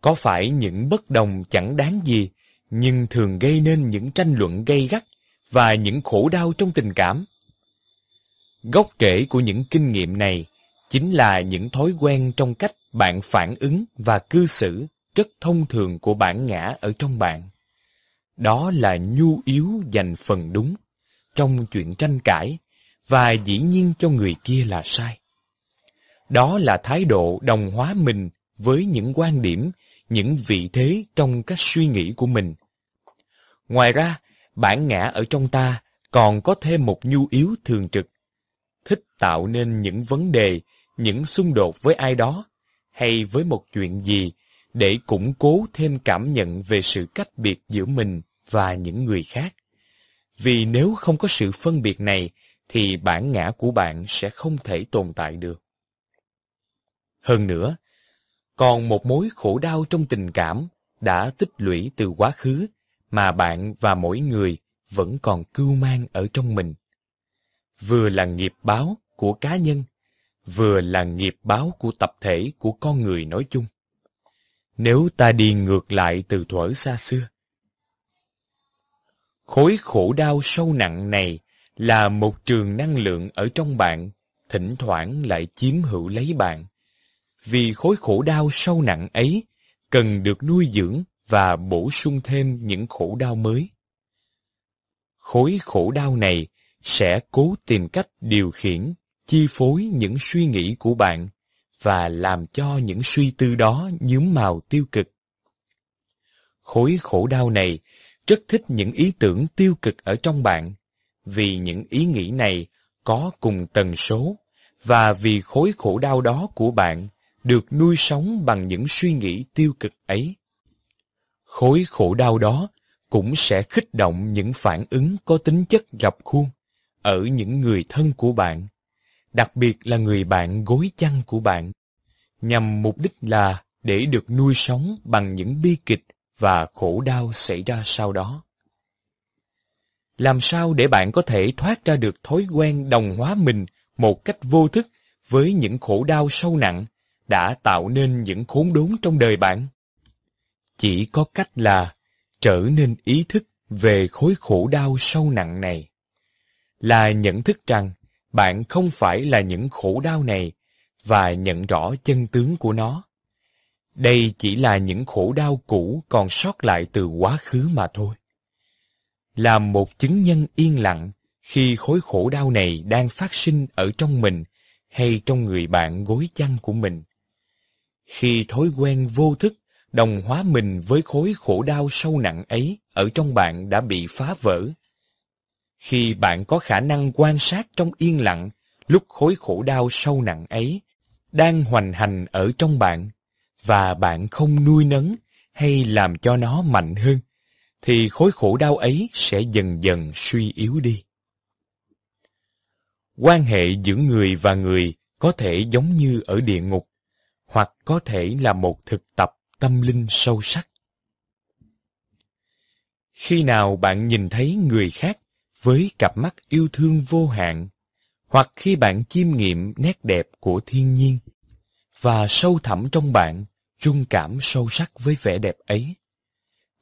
Có phải những bất đồng chẳng đáng gì, nhưng thường gây nên những tranh luận gây gắt và những khổ đau trong tình cảm? Gốc rễ của những kinh nghiệm này chính là những thói quen trong cách bạn phản ứng và cư xử rất thông thường của bản ngã ở trong bạn. Đó là nhu yếu dành phần đúng trong chuyện tranh cãi và dĩ nhiên cho người kia là sai. Đó là thái độ đồng hóa mình với những quan điểm, những vị thế trong cách suy nghĩ của mình. Ngoài ra, bản ngã ở trong ta còn có thêm một nhu yếu thường trực, thích tạo nên những vấn đề, những xung đột với ai đó, hay với một chuyện gì, để củng cố thêm cảm nhận về sự cách biệt giữa mình và những người khác. Vì nếu không có sự phân biệt này, thì bản ngã của bạn sẽ không thể tồn tại được. Hơn nữa, còn một mối khổ đau trong tình cảm đã tích lũy từ quá khứ mà bạn và mỗi người vẫn còn cưu mang ở trong mình. Vừa là nghiệp báo của cá nhân, vừa là nghiệp báo của tập thể của con người nói chung. Nếu ta đi ngược lại từ thuở xa xưa, khối khổ đau sâu nặng này là một trường năng lượng ở trong bạn, thỉnh thoảng lại chiếm hữu lấy bạn. Vì khối khổ đau sâu nặng ấy cần được nuôi dưỡng và bổ sung thêm những khổ đau mới. Khối khổ đau này sẽ cố tìm cách điều khiển, chi phối những suy nghĩ của bạn và làm cho những suy tư đó nhuốm màu tiêu cực. Khối khổ đau này rất thích những ý tưởng tiêu cực ở trong bạn vì những ý nghĩ này có cùng tần số và vì khối khổ đau đó của bạn được nuôi sống bằng những suy nghĩ tiêu cực ấy. Khối khổ đau đó cũng sẽ khích động những phản ứng có tính chất rập khuôn ở những người thân của bạn, đặc biệt là người bạn gối chăn của bạn, nhằm mục đích là để được nuôi sống bằng những bi kịch và khổ đau xảy ra sau đó. Làm sao để bạn có thể thoát ra được thói quen đồng hóa mình một cách vô thức với những khổ đau sâu nặng đã tạo nên những khốn đốn trong đời bạn? Chỉ có cách là trở nên ý thức về khối khổ đau sâu nặng này. Là nhận thức rằng bạn không phải là những khổ đau này và nhận rõ chân tướng của nó. Đây chỉ là những khổ đau cũ còn sót lại từ quá khứ mà thôi làm một chứng nhân yên lặng khi khối khổ đau này đang phát sinh ở trong mình hay trong người bạn gối chăn của mình. Khi thói quen vô thức đồng hóa mình với khối khổ đau sâu nặng ấy ở trong bạn đã bị phá vỡ. Khi bạn có khả năng quan sát trong yên lặng lúc khối khổ đau sâu nặng ấy đang hoành hành ở trong bạn và bạn không nuôi nấng hay làm cho nó mạnh hơn, thì khối khổ đau ấy sẽ dần dần suy yếu đi. Quan hệ giữa người và người có thể giống như ở địa ngục, hoặc có thể là một thực tập tâm linh sâu sắc. Khi nào bạn nhìn thấy người khác với cặp mắt yêu thương vô hạn, hoặc khi bạn chiêm nghiệm nét đẹp của thiên nhiên, và sâu thẳm trong bạn rung cảm sâu sắc với vẻ đẹp ấy,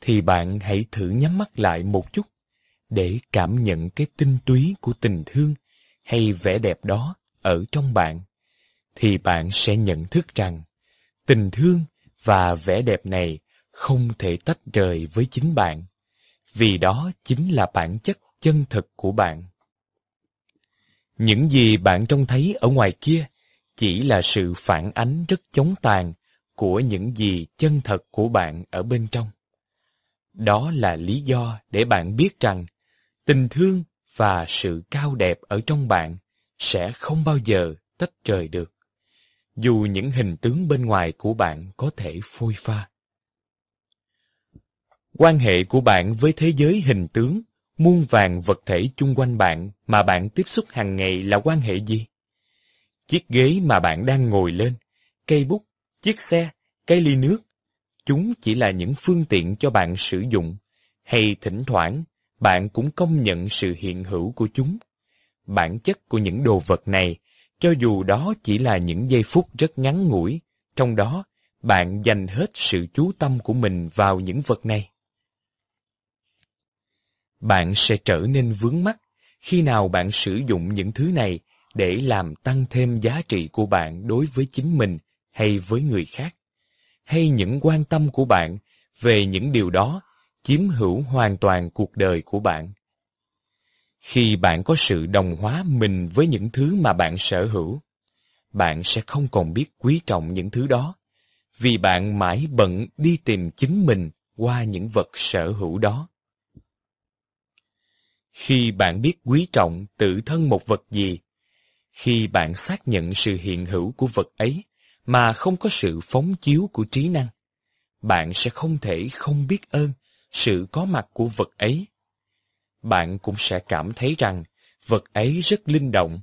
thì bạn hãy thử nhắm mắt lại một chút để cảm nhận cái tinh túy của tình thương hay vẻ đẹp đó ở trong bạn thì bạn sẽ nhận thức rằng tình thương và vẻ đẹp này không thể tách rời với chính bạn vì đó chính là bản chất chân thực của bạn. Những gì bạn trông thấy ở ngoài kia chỉ là sự phản ánh rất chống tàn của những gì chân thật của bạn ở bên trong. Đó là lý do để bạn biết rằng tình thương và sự cao đẹp ở trong bạn sẽ không bao giờ tách rời được, dù những hình tướng bên ngoài của bạn có thể phôi pha. Quan hệ của bạn với thế giới hình tướng muôn vàng vật thể chung quanh bạn mà bạn tiếp xúc hàng ngày là quan hệ gì? Chiếc ghế mà bạn đang ngồi lên, cây bút, chiếc xe, cây ly nước, chúng chỉ là những phương tiện cho bạn sử dụng, hay thỉnh thoảng bạn cũng công nhận sự hiện hữu của chúng. Bản chất của những đồ vật này, cho dù đó chỉ là những giây phút rất ngắn ngủi, trong đó bạn dành hết sự chú tâm của mình vào những vật này. Bạn sẽ trở nên vướng mắt khi nào bạn sử dụng những thứ này để làm tăng thêm giá trị của bạn đối với chính mình hay với người khác, hay những quan tâm của bạn về những điều đó chiếm hữu hoàn toàn cuộc đời của bạn. Khi bạn có sự đồng hóa mình với những thứ mà bạn sở hữu, bạn sẽ không còn biết quý trọng những thứ đó, vì bạn mãi bận đi tìm chính mình qua những vật sở hữu đó. Khi bạn biết quý trọng tự thân một vật gì, khi bạn xác nhận sự hiện hữu của vật ấy mà không có sự phóng chiếu của trí năng, bạn sẽ không thể không biết ơn sự có mặt của vật ấy. Bạn cũng sẽ cảm thấy rằng vật ấy rất linh động,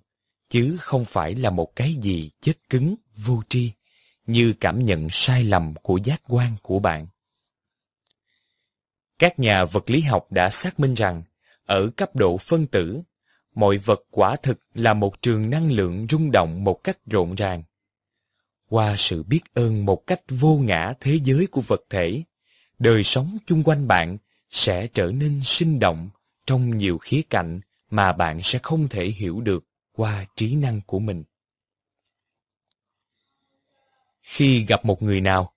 chứ không phải là một cái gì chết cứng, vô tri, như cảm nhận sai lầm của giác quan của bạn. Các nhà vật lý học đã xác minh rằng, ở cấp độ phân tử, mọi vật quả thực là một trường năng lượng rung động một cách rộn ràng. Qua sự biết ơn một cách vô ngã thế giới của vật thể, đời sống chung quanh bạn sẽ trở nên sinh động trong nhiều khía cạnh mà bạn sẽ không thể hiểu được qua trí năng của mình. Khi gặp một người nào,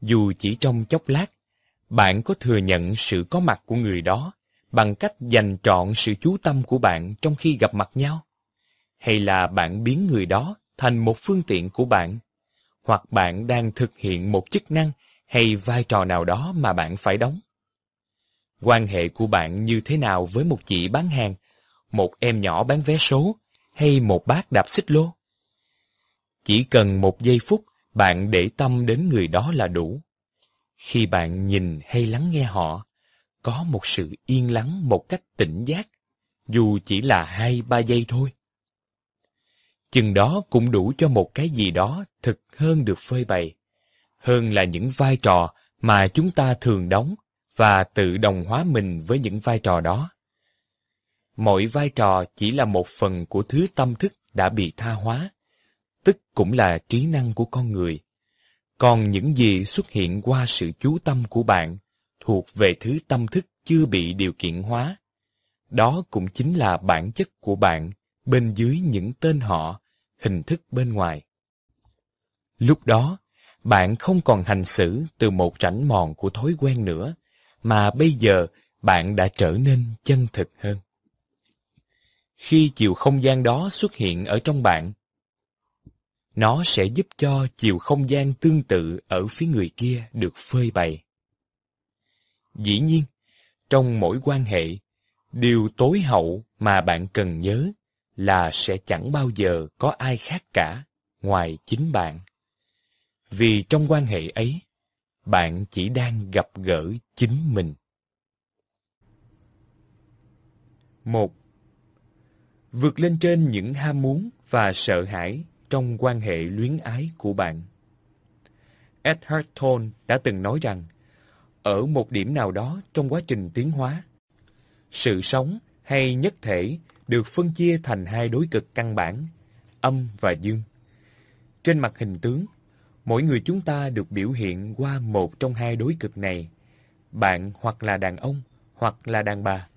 dù chỉ trong chốc lát, bạn có thừa nhận sự có mặt của người đó bằng cách dành trọn sự chú tâm của bạn trong khi gặp mặt nhau? Hay là bạn biến người đó thành một phương tiện của bạn? Hoặc bạn đang thực hiện một chức năng hay vai trò nào đó mà bạn phải đóng? Quan hệ của bạn như thế nào với một chị bán hàng, một em nhỏ bán vé số hay một bác đạp xích lô? Chỉ cần một giây phút bạn để tâm đến người đó là đủ. Khi bạn nhìn hay lắng nghe họ, có một sự yên lắng một cách tỉnh giác, dù chỉ là hai ba giây thôi. Chừng đó cũng đủ cho một cái gì đó thực hơn được phơi bày, hơn là những vai trò mà chúng ta thường đóng và tự đồng hóa mình với những vai trò đó. Mỗi vai trò chỉ là một phần của thứ tâm thức đã bị tha hóa, tức cũng là trí năng của con người. Còn những gì xuất hiện qua sự chú tâm của bạn thuộc về thứ tâm thức chưa bị điều kiện hóa. Đó cũng chính là bản chất của bạn bên dưới những tên họ, hình thức bên ngoài. Lúc đó, bạn không còn hành xử từ một rảnh mòn của thói quen nữa, mà bây giờ bạn đã trở nên chân thực hơn. Khi chiều không gian đó xuất hiện ở trong bạn, nó sẽ giúp cho chiều không gian tương tự ở phía người kia được phơi bày. Dĩ nhiên, trong mỗi quan hệ, điều tối hậu mà bạn cần nhớ là sẽ chẳng bao giờ có ai khác cả ngoài chính bạn. Vì trong quan hệ ấy, bạn chỉ đang gặp gỡ chính mình. một Vượt lên trên những ham muốn và sợ hãi trong quan hệ luyến ái của bạn. Edward Thorne đã từng nói rằng, ở một điểm nào đó trong quá trình tiến hóa, sự sống hay nhất thể được phân chia thành hai đối cực căn bản, âm và dương. Trên mặt hình tướng, mỗi người chúng ta được biểu hiện qua một trong hai đối cực này. Bạn hoặc là đàn ông, hoặc là đàn bà.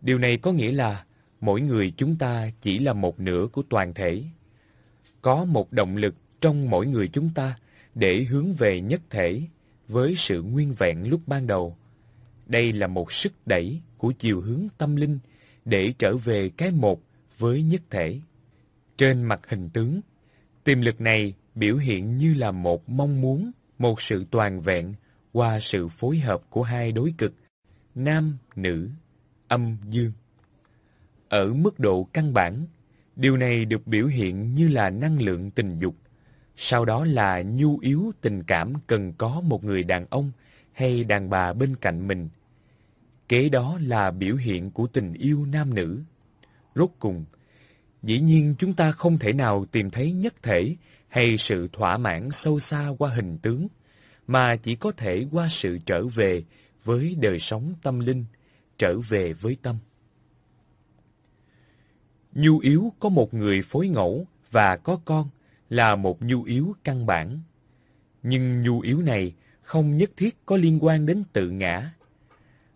Điều này có nghĩa là mỗi người chúng ta chỉ là một nửa của toàn thể. Có một động lực trong mỗi người chúng ta để hướng về nhất thể với sự nguyên vẹn lúc ban đầu. Đây là một sức đẩy của chiều hướng tâm linh để trở về cái một với nhất thể. Trên mặt hình tướng, tiềm lực này biểu hiện như là một mong muốn, một sự toàn vẹn qua sự phối hợp của hai đối cực, nam, nữ, âm, dương. Ở mức độ căn bản, điều này được biểu hiện như là năng lượng tình dục, sau đó là nhu yếu tình cảm cần có một người đàn ông hay đàn bà bên cạnh mình. Kế đó là biểu hiện của tình yêu nam nữ. Rốt cùng, dĩ nhiên chúng ta không thể nào tìm thấy nhất thể hay sự thỏa mãn sâu xa qua hình tướng, mà chỉ có thể qua sự trở về với đời sống tâm linh, trở về với tâm. Nhu yếu có một người phối ngẫu và có con là một nhu yếu căn bản. Nhưng nhu yếu này không nhất thiết có liên quan đến tự ngã.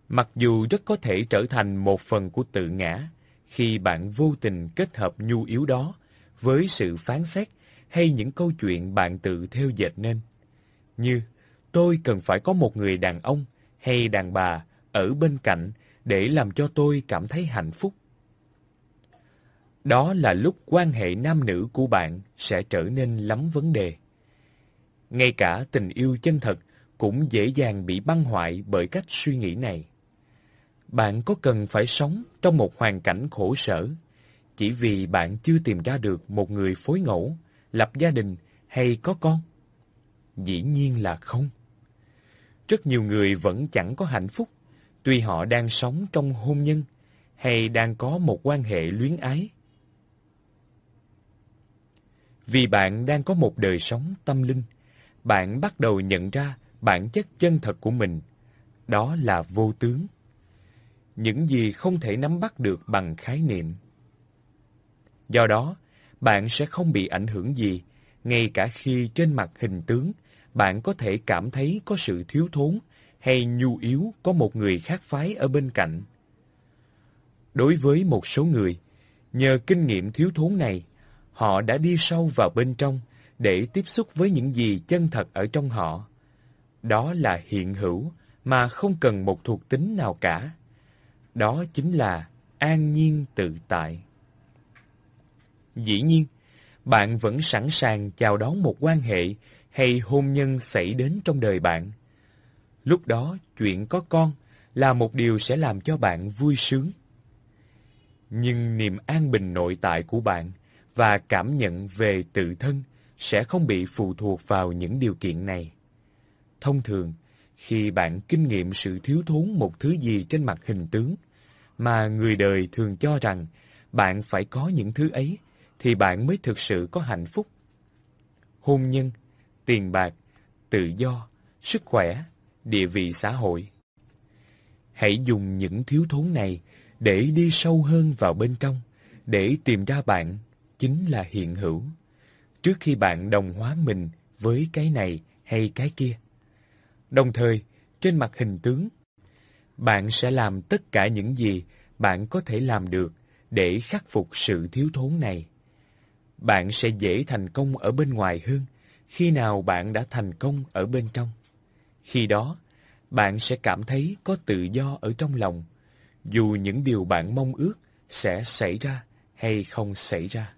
Mặc dù rất có thể trở thành một phần của tự ngã khi bạn vô tình kết hợp nhu yếu đó với sự phán xét hay những câu chuyện bạn tự theo dệt nên. Như, tôi cần phải có một người đàn ông hay đàn bà ở bên cạnh để làm cho tôi cảm thấy hạnh phúc. Đó là lúc quan hệ nam nữ của bạn sẽ trở nên lắm vấn đề. Ngay cả tình yêu chân thật cũng dễ dàng bị băng hoại bởi cách suy nghĩ này. Bạn có cần phải sống trong một hoàn cảnh khổ sở chỉ vì bạn chưa tìm ra được một người phối ngẫu, lập gia đình hay có con? Dĩ nhiên là không. Rất nhiều người vẫn chẳng có hạnh phúc, tuy họ đang sống trong hôn nhân hay đang có một quan hệ luyến ái. Vì bạn đang có một đời sống tâm linh, bạn bắt đầu nhận ra bản chất chân thật của mình, đó là vô tướng. Những gì không thể nắm bắt được bằng khái niệm. Do đó, bạn sẽ không bị ảnh hưởng gì, ngay cả khi trên mặt hình tướng, bạn có thể cảm thấy có sự thiếu thốn hay nhu yếu có một người khác phái ở bên cạnh. Đối với một số người, nhờ kinh nghiệm thiếu thốn này, họ đã đi sâu vào bên trong để tiếp xúc với những gì chân thật ở trong họ. Đó là hiện hữu mà không cần một thuộc tính nào cả. Đó chính là an nhiên tự tại. Dĩ nhiên, bạn vẫn sẵn sàng chào đón một quan hệ hay hôn nhân xảy đến trong đời bạn. Lúc đó, chuyện có con là một điều sẽ làm cho bạn vui sướng. Nhưng niềm an bình nội tại của bạn và cảm nhận về tự thân sẽ không bị phụ thuộc vào những điều kiện này. Thông thường, khi bạn kinh nghiệm sự thiếu thốn một thứ gì trên mặt hình tướng, mà người đời thường cho rằng bạn phải có những thứ ấy, thì bạn mới thực sự có hạnh phúc. Hôn nhân, tiền bạc, tự do, sức khỏe, địa vị xã hội. Hãy dùng những thiếu thốn này để đi sâu hơn vào bên trong, để tìm ra bạn chính là hiện hữu, trước khi bạn đồng hóa mình với cái này hay cái kia. Đồng thời, trên mặt hình tướng, bạn sẽ làm tất cả những gì bạn có thể làm được để khắc phục sự thiếu thốn này. Bạn sẽ dễ thành công ở bên ngoài hơn khi nào bạn đã thành công ở bên trong. Khi đó, bạn sẽ cảm thấy có tự do ở trong lòng, dù những điều bạn mong ước sẽ xảy ra hay không xảy ra.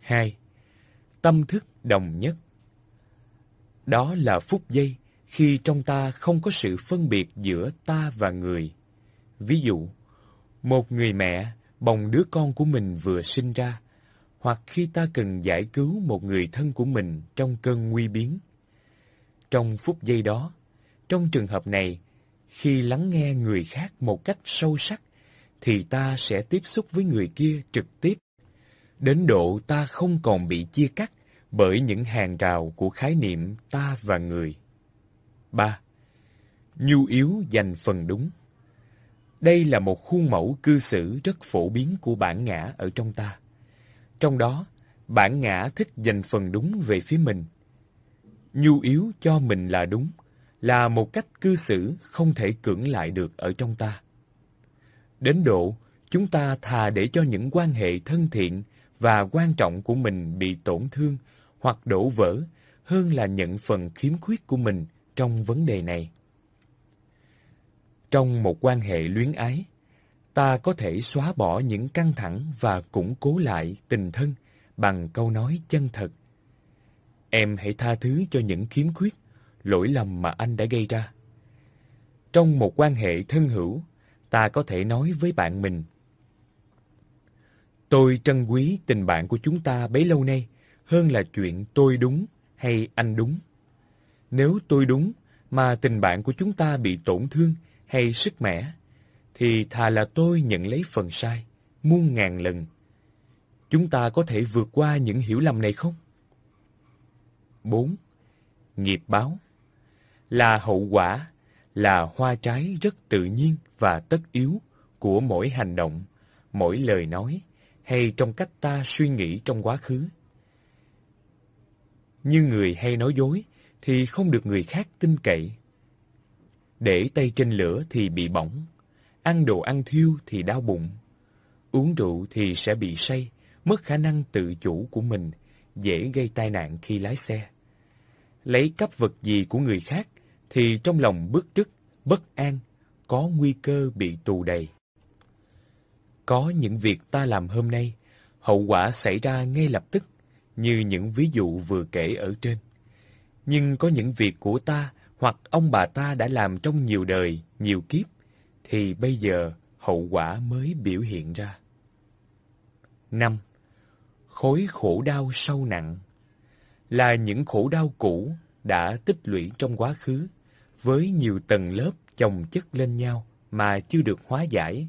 2. Tâm thức đồng nhất Đó là phút giây khi trong ta không có sự phân biệt giữa ta và người. Ví dụ, một người mẹ bồng đứa con của mình vừa sinh ra, hoặc khi ta cần giải cứu một người thân của mình trong cơn nguy biến. Trong phút giây đó, trong trường hợp này, khi lắng nghe người khác một cách sâu sắc, thì ta sẽ tiếp xúc với người kia trực tiếp đến độ ta không còn bị chia cắt bởi những hàng rào của khái niệm ta và người. 3. Nhu yếu dành phần đúng Đây là một khuôn mẫu cư xử rất phổ biến của bản ngã ở trong ta. Trong đó, bản ngã thích dành phần đúng về phía mình. Nhu yếu cho mình là đúng, là một cách cư xử không thể cưỡng lại được ở trong ta. Đến độ, chúng ta thà để cho những quan hệ thân thiện và quan trọng của mình bị tổn thương hoặc đổ vỡ hơn là nhận phần khiếm khuyết của mình trong vấn đề này. Trong một quan hệ luyến ái, ta có thể xóa bỏ những căng thẳng và củng cố lại tình thân bằng câu nói chân thật. Em hãy tha thứ cho những khiếm khuyết, lỗi lầm mà anh đã gây ra. Trong một quan hệ thân hữu, ta có thể nói với bạn mình Tôi trân quý tình bạn của chúng ta bấy lâu nay hơn là chuyện tôi đúng hay anh đúng. Nếu tôi đúng mà tình bạn của chúng ta bị tổn thương hay sức mẻ, thì thà là tôi nhận lấy phần sai, muôn ngàn lần. Chúng ta có thể vượt qua những hiểu lầm này không? 4. Nghiệp báo Là hậu quả, là hoa trái rất tự nhiên và tất yếu của mỗi hành động, mỗi lời nói, hay trong cách ta suy nghĩ trong quá khứ. Như người hay nói dối, thì không được người khác tin cậy. Để tay trên lửa thì bị bỏng, ăn đồ ăn thiêu thì đau bụng, uống rượu thì sẽ bị say, mất khả năng tự chủ của mình, dễ gây tai nạn khi lái xe. Lấy cắp vật gì của người khác thì trong lòng bức tức, bất an, có nguy cơ bị tù đầy. Có những việc ta làm hôm nay, hậu quả xảy ra ngay lập tức, như những ví dụ vừa kể ở trên. Nhưng có những việc của ta hoặc ông bà ta đã làm trong nhiều đời, nhiều kiếp, thì bây giờ hậu quả mới biểu hiện ra. 5. Khối khổ đau sâu nặng là những khổ đau cũ đã tích lũy trong quá khứ với nhiều tầng lớp chồng chất lên nhau mà chưa được hóa giải.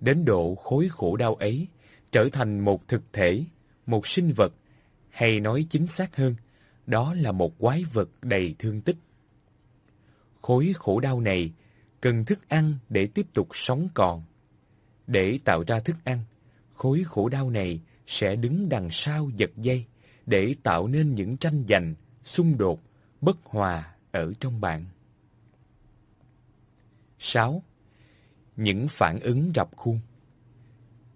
Đến độ khối khổ đau ấy trở thành một thực thể, một sinh vật, hay nói chính xác hơn, đó là một quái vật đầy thương tích. Khối khổ đau này cần thức ăn để tiếp tục sống còn. Để tạo ra thức ăn, khối khổ đau này sẽ đứng đằng sau giật dây để tạo nên những tranh giành, xung đột, bất hòa ở trong bạn. 6. Những phản ứng rập khuôn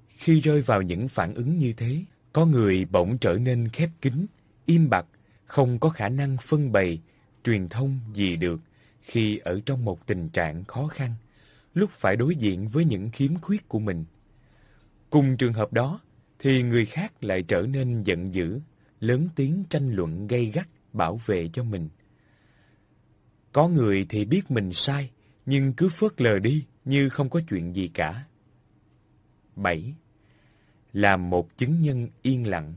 Khi rơi vào những phản ứng như thế, có người bỗng trở nên khép kín, im bặt, không có khả năng phân bày, truyền thông gì được khi ở trong một tình trạng khó khăn, lúc phải đối diện với những khiếm khuyết của mình. Cùng trường hợp đó, thì người khác lại trở nên giận dữ, lớn tiếng tranh luận gay gắt bảo vệ cho mình. Có người thì biết mình sai, nhưng cứ phớt lờ đi như không có chuyện gì cả. 7. Làm một chứng nhân yên lặng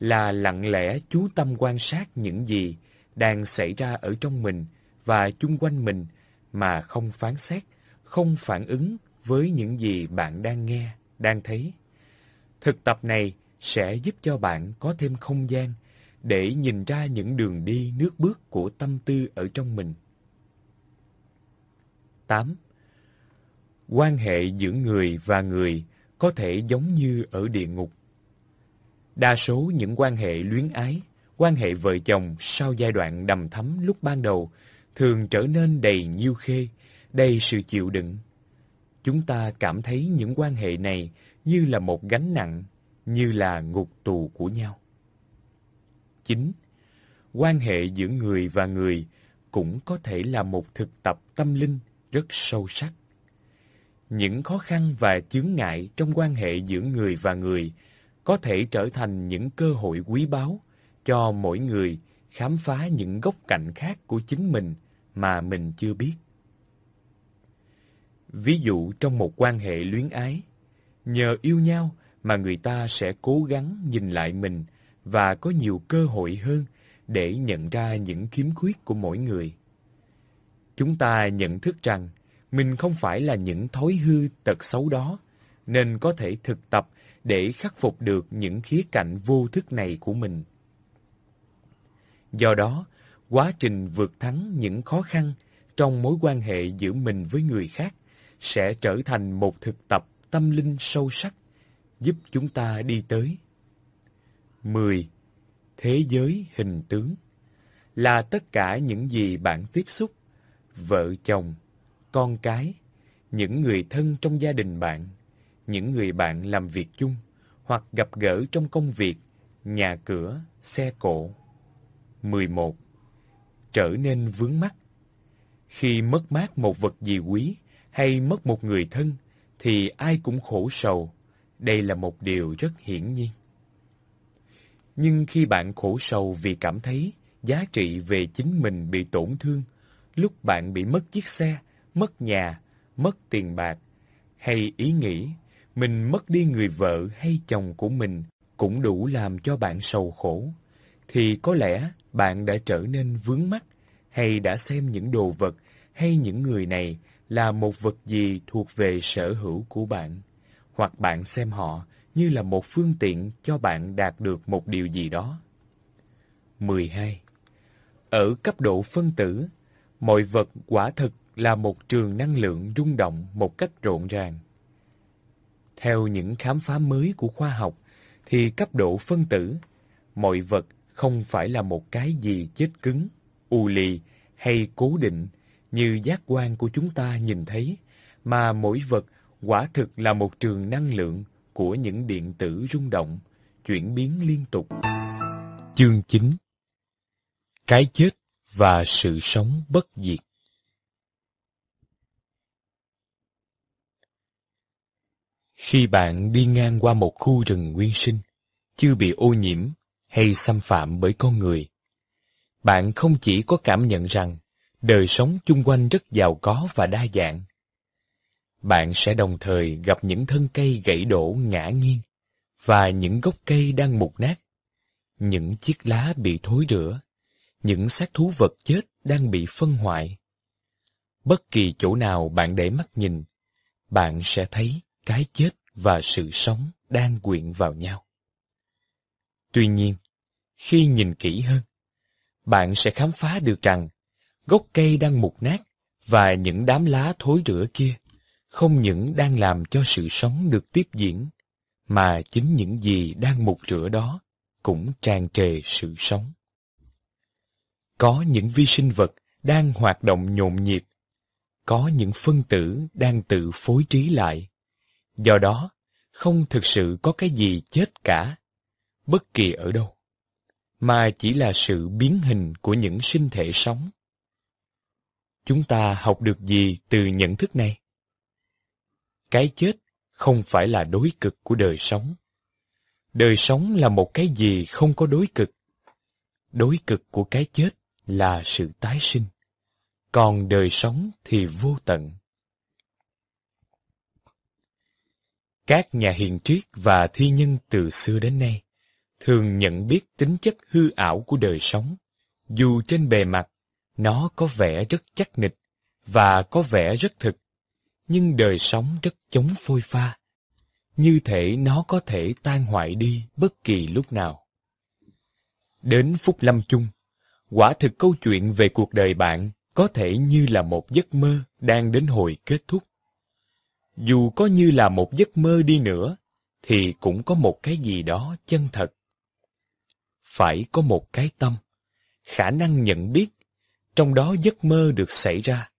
là lặng lẽ chú tâm quan sát những gì đang xảy ra ở trong mình và chung quanh mình mà không phán xét, không phản ứng với những gì bạn đang nghe, đang thấy. Thực tập này sẽ giúp cho bạn có thêm không gian để nhìn ra những đường đi nước bước của tâm tư ở trong mình. 8. Quan hệ giữa người và người có thể giống như ở địa ngục. Đa số những quan hệ luyến ái, quan hệ vợ chồng sau giai đoạn đầm thắm lúc ban đầu thường trở nên đầy nhiêu khê, đầy sự chịu đựng. Chúng ta cảm thấy những quan hệ này như là một gánh nặng, như là ngục tù của nhau. 9. Quan hệ giữa người và người cũng có thể là một thực tập tâm linh rất sâu sắc. Những khó khăn và chướng ngại trong quan hệ giữa người và người có thể trở thành những cơ hội quý báu cho mỗi người khám phá những góc cạnh khác của chính mình mà mình chưa biết. Ví dụ trong một quan hệ luyến ái, nhờ yêu nhau mà người ta sẽ cố gắng nhìn lại mình và có nhiều cơ hội hơn để nhận ra những khiếm khuyết của mỗi người. Chúng ta nhận thức rằng mình không phải là những thói hư tật xấu đó, nên có thể thực tập để khắc phục được những khía cạnh vô thức này của mình. Do đó, quá trình vượt thắng những khó khăn trong mối quan hệ giữa mình với người khác sẽ trở thành một thực tập tâm linh sâu sắc, giúp chúng ta đi tới. 10. Thế giới hình tướng là tất cả những gì bạn tiếp xúc, vợ chồng, con cái, những người thân trong gia đình bạn, những người bạn làm việc chung hoặc gặp gỡ trong công việc, nhà cửa, xe cộ. 11. Trở nên vướng mắc Khi mất mát một vật gì quý hay mất một người thân, thì ai cũng khổ sầu. Đây là một điều rất hiển nhiên. Nhưng khi bạn khổ sầu vì cảm thấy giá trị về chính mình bị tổn thương, lúc bạn bị mất chiếc xe, mất nhà, mất tiền bạc, hay ý nghĩ mình mất đi người vợ hay chồng của mình cũng đủ làm cho bạn sầu khổ, thì có lẽ bạn đã trở nên vướng mắc hay đã xem những đồ vật hay những người này là một vật gì thuộc về sở hữu của bạn, hoặc bạn xem họ như là một phương tiện cho bạn đạt được một điều gì đó. 12. Ở cấp độ phân tử, mọi vật quả thực là một trường năng lượng rung động một cách rộn ràng. Theo những khám phá mới của khoa học, thì cấp độ phân tử, mọi vật không phải là một cái gì chết cứng, u lì hay cố định như giác quan của chúng ta nhìn thấy, mà mỗi vật quả thực là một trường năng lượng của những điện tử rung động, chuyển biến liên tục. Chương 9 Cái chết và sự sống bất diệt Khi bạn đi ngang qua một khu rừng nguyên sinh, chưa bị ô nhiễm hay xâm phạm bởi con người, bạn không chỉ có cảm nhận rằng đời sống chung quanh rất giàu có và đa dạng. Bạn sẽ đồng thời gặp những thân cây gãy đổ ngã nghiêng và những gốc cây đang mục nát, những chiếc lá bị thối rữa, những xác thú vật chết đang bị phân hoại. Bất kỳ chỗ nào bạn để mắt nhìn, bạn sẽ thấy cái chết và sự sống đang quyện vào nhau. Tuy nhiên, khi nhìn kỹ hơn, bạn sẽ khám phá được rằng gốc cây đang mục nát và những đám lá thối rữa kia không những đang làm cho sự sống được tiếp diễn, mà chính những gì đang mục rửa đó cũng tràn trề sự sống. Có những vi sinh vật đang hoạt động nhộn nhịp, có những phân tử đang tự phối trí lại. Do đó, không thực sự có cái gì chết cả, bất kỳ ở đâu, mà chỉ là sự biến hình của những sinh thể sống. Chúng ta học được gì từ nhận thức này? Cái chết không phải là đối cực của đời sống. Đời sống là một cái gì không có đối cực. Đối cực của cái chết là sự tái sinh, còn đời sống thì vô tận. Các nhà hiền triết và thi nhân từ xưa đến nay thường nhận biết tính chất hư ảo của đời sống, dù trên bề mặt nó có vẻ rất chắc nịch và có vẻ rất thực, nhưng đời sống rất chống phôi pha, như thể nó có thể tan hoại đi bất kỳ lúc nào. Đến phút lâm chung, quả thực câu chuyện về cuộc đời bạn có thể như là một giấc mơ đang đến hồi kết thúc. Dù có như là một giấc mơ đi nữa, thì cũng có một cái gì đó chân thật. Phải có một cái tâm, khả năng nhận biết, trong đó giấc mơ được xảy ra.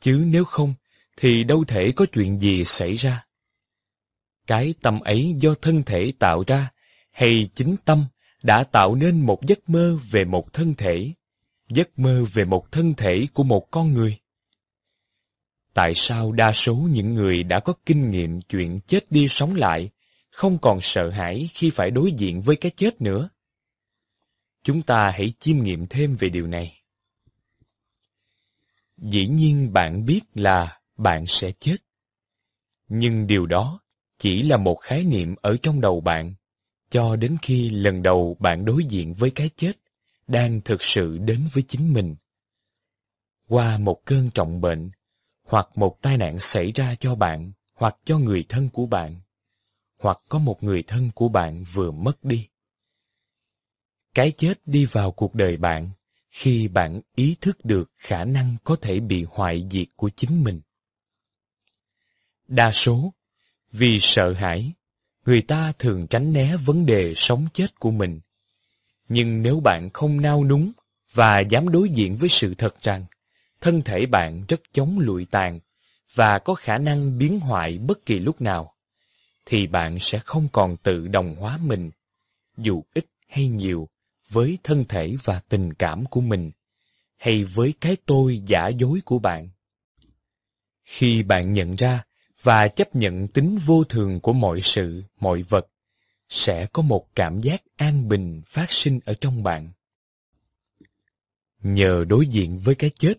Chứ nếu không, thì đâu thể có chuyện gì xảy ra. Cái tâm ấy do thân thể tạo ra, hay chính tâm đã tạo nên một giấc mơ về một thân thể, giấc mơ về một thân thể của một con người. Tại sao đa số những người đã có kinh nghiệm chuyện chết đi sống lại, không còn sợ hãi khi phải đối diện với cái chết nữa? Chúng ta hãy chiêm nghiệm thêm về điều này. Dĩ nhiên bạn biết là bạn sẽ chết. Nhưng điều đó chỉ là một khái niệm ở trong đầu bạn, cho đến khi lần đầu bạn đối diện với cái chết đang thực sự đến với chính mình. Qua một cơn trọng bệnh, hoặc một tai nạn xảy ra cho bạn hoặc cho người thân của bạn, hoặc có một người thân của bạn vừa mất đi. Cái chết đi vào cuộc đời bạn khi bạn ý thức được khả năng có thể bị hoại diệt của chính mình. Đa số, vì sợ hãi, người ta thường tránh né vấn đề sống chết của mình. Nhưng nếu bạn không nao núng và dám đối diện với sự thật rằng thân thể bạn rất chống lụi tàn và có khả năng biến hoại bất kỳ lúc nào, thì bạn sẽ không còn tự đồng hóa mình, dù ít hay nhiều, với thân thể và tình cảm của mình, hay với cái tôi giả dối của bạn. Khi bạn nhận ra và chấp nhận tính vô thường của mọi sự, mọi vật, sẽ có một cảm giác an bình phát sinh ở trong bạn. Nhờ đối diện với cái chết,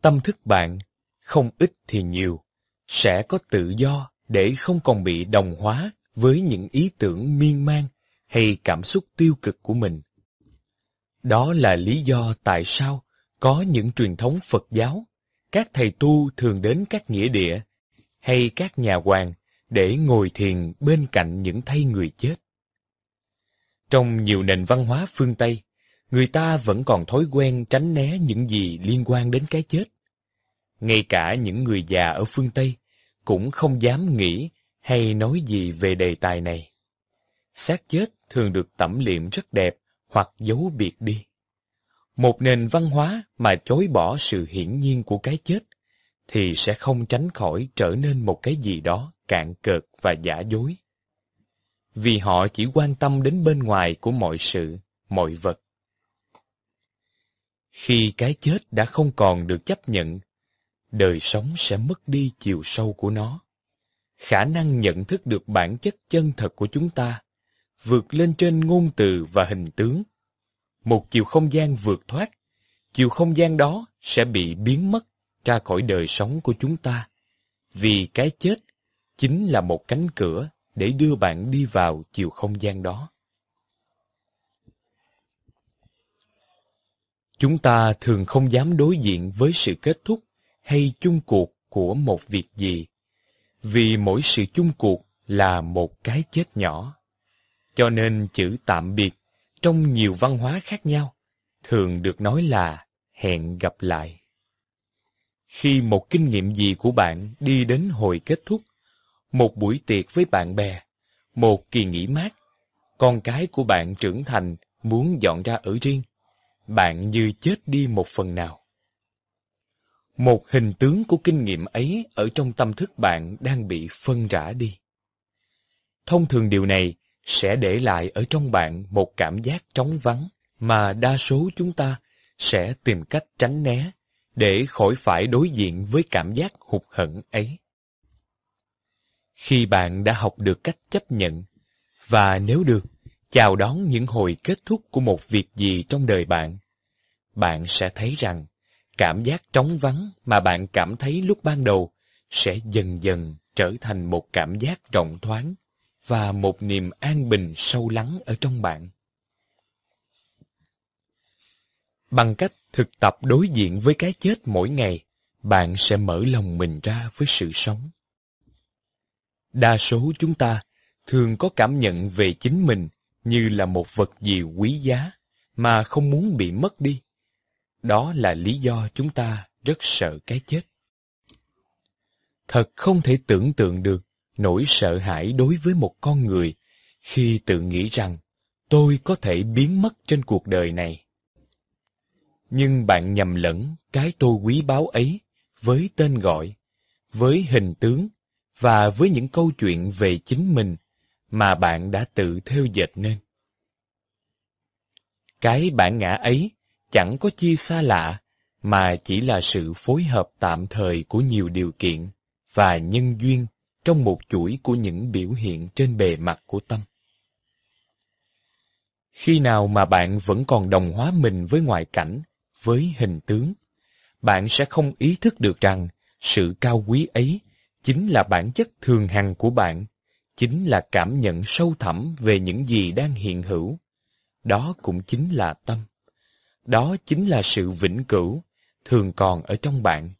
tâm thức bạn, không ít thì nhiều, sẽ có tự do để không còn bị đồng hóa với những ý tưởng miên man hay cảm xúc tiêu cực của mình. Đó là lý do tại sao có những truyền thống Phật giáo, các thầy tu thường đến các nghĩa địa hay các nhà hoàng để ngồi thiền bên cạnh những thây người chết. Trong nhiều nền văn hóa phương Tây, người ta vẫn còn thói quen tránh né những gì liên quan đến cái chết. Ngay cả những người già ở phương Tây cũng không dám nghĩ hay nói gì về đề tài này. xác chết thường được tẩm liệm rất đẹp hoặc giấu biệt đi. Một nền văn hóa mà chối bỏ sự hiển nhiên của cái chết thì sẽ không tránh khỏi trở nên một cái gì đó cạn cợt và giả dối. Vì họ chỉ quan tâm đến bên ngoài của mọi sự, mọi vật. Khi cái chết đã không còn được chấp nhận, đời sống sẽ mất đi chiều sâu của nó. Khả năng nhận thức được bản chất chân thật của chúng ta, vượt lên trên ngôn từ và hình tướng. Một chiều không gian vượt thoát, chiều không gian đó sẽ bị biến mất ra khỏi đời sống của chúng ta, vì cái chết chính là một cánh cửa để đưa bạn đi vào chiều không gian đó. Chúng ta thường không dám đối diện với sự kết thúc hay chung cuộc của một việc gì, vì mỗi sự chung cuộc là một cái chết nhỏ. Cho nên chữ tạm biệt trong nhiều văn hóa khác nhau thường được nói là hẹn gặp lại. Khi một kinh nghiệm gì của bạn đi đến hồi kết thúc, một buổi tiệc với bạn bè, một kỳ nghỉ mát, con cái của bạn trưởng thành muốn dọn ra ở riêng, bạn như chết đi một phần nào. Một hình tướng của kinh nghiệm ấy ở trong tâm thức bạn đang bị phân rã đi. Thông thường điều này sẽ để lại ở trong bạn một cảm giác trống vắng mà đa số chúng ta sẽ tìm cách tránh né để khỏi phải đối diện với cảm giác hụt hẫng ấy. Khi bạn đã học được cách chấp nhận, và nếu được, chào đón những hồi kết thúc của một việc gì trong đời bạn, bạn sẽ thấy rằng cảm giác trống vắng mà bạn cảm thấy lúc ban đầu sẽ dần dần trở thành một cảm giác rộng thoáng và một niềm an bình sâu lắng ở trong bạn. Bằng cách thực tập đối diện với cái chết mỗi ngày, bạn sẽ mở lòng mình ra với sự sống. Đa số chúng ta thường có cảm nhận về chính mình như là một vật gì quý giá mà không muốn bị mất đi. Đó là lý do chúng ta rất sợ cái chết. Thật không thể tưởng tượng được nỗi sợ hãi đối với một con người khi tự nghĩ rằng tôi có thể biến mất trên cuộc đời này. Nhưng bạn nhầm lẫn cái tôi quý báu ấy với tên gọi, với hình tướng và với những câu chuyện về chính mình mà bạn đã tự theo dệt nên. Cái bản ngã ấy chẳng có chi xa lạ, mà chỉ là sự phối hợp tạm thời của nhiều điều kiện và nhân duyên trong một chuỗi của những biểu hiện trên bề mặt của tâm. Khi nào mà bạn vẫn còn đồng hóa mình với ngoại cảnh, với hình tướng, bạn sẽ không ý thức được rằng sự cao quý ấy chính là bản chất thường hằng của bạn, chính là cảm nhận sâu thẳm về những gì đang hiện hữu. Đó cũng chính là tâm. Đó chính là sự vĩnh cửu, thường còn ở trong bạn,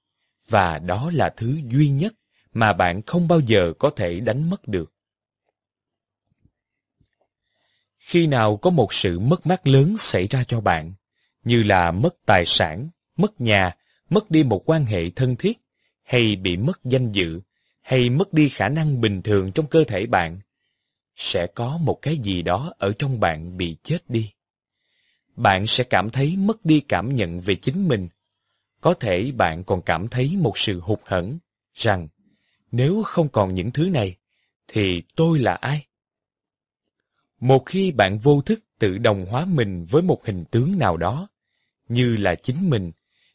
và đó là thứ duy nhất mà bạn không bao giờ có thể đánh mất được. Khi nào có một sự mất mát lớn xảy ra cho bạn, như là mất tài sản, mất nhà, mất đi một quan hệ thân thiết, hay bị mất danh dự, hay mất đi khả năng bình thường trong cơ thể bạn, sẽ có một cái gì đó ở trong bạn bị chết đi. Bạn sẽ cảm thấy mất đi cảm nhận về chính mình. Có thể bạn còn cảm thấy một sự hụt hẫng, rằng nếu không còn những thứ này, thì tôi là ai? Một khi bạn vô thức tự đồng hóa mình với một hình tướng nào đó, như là chính mình,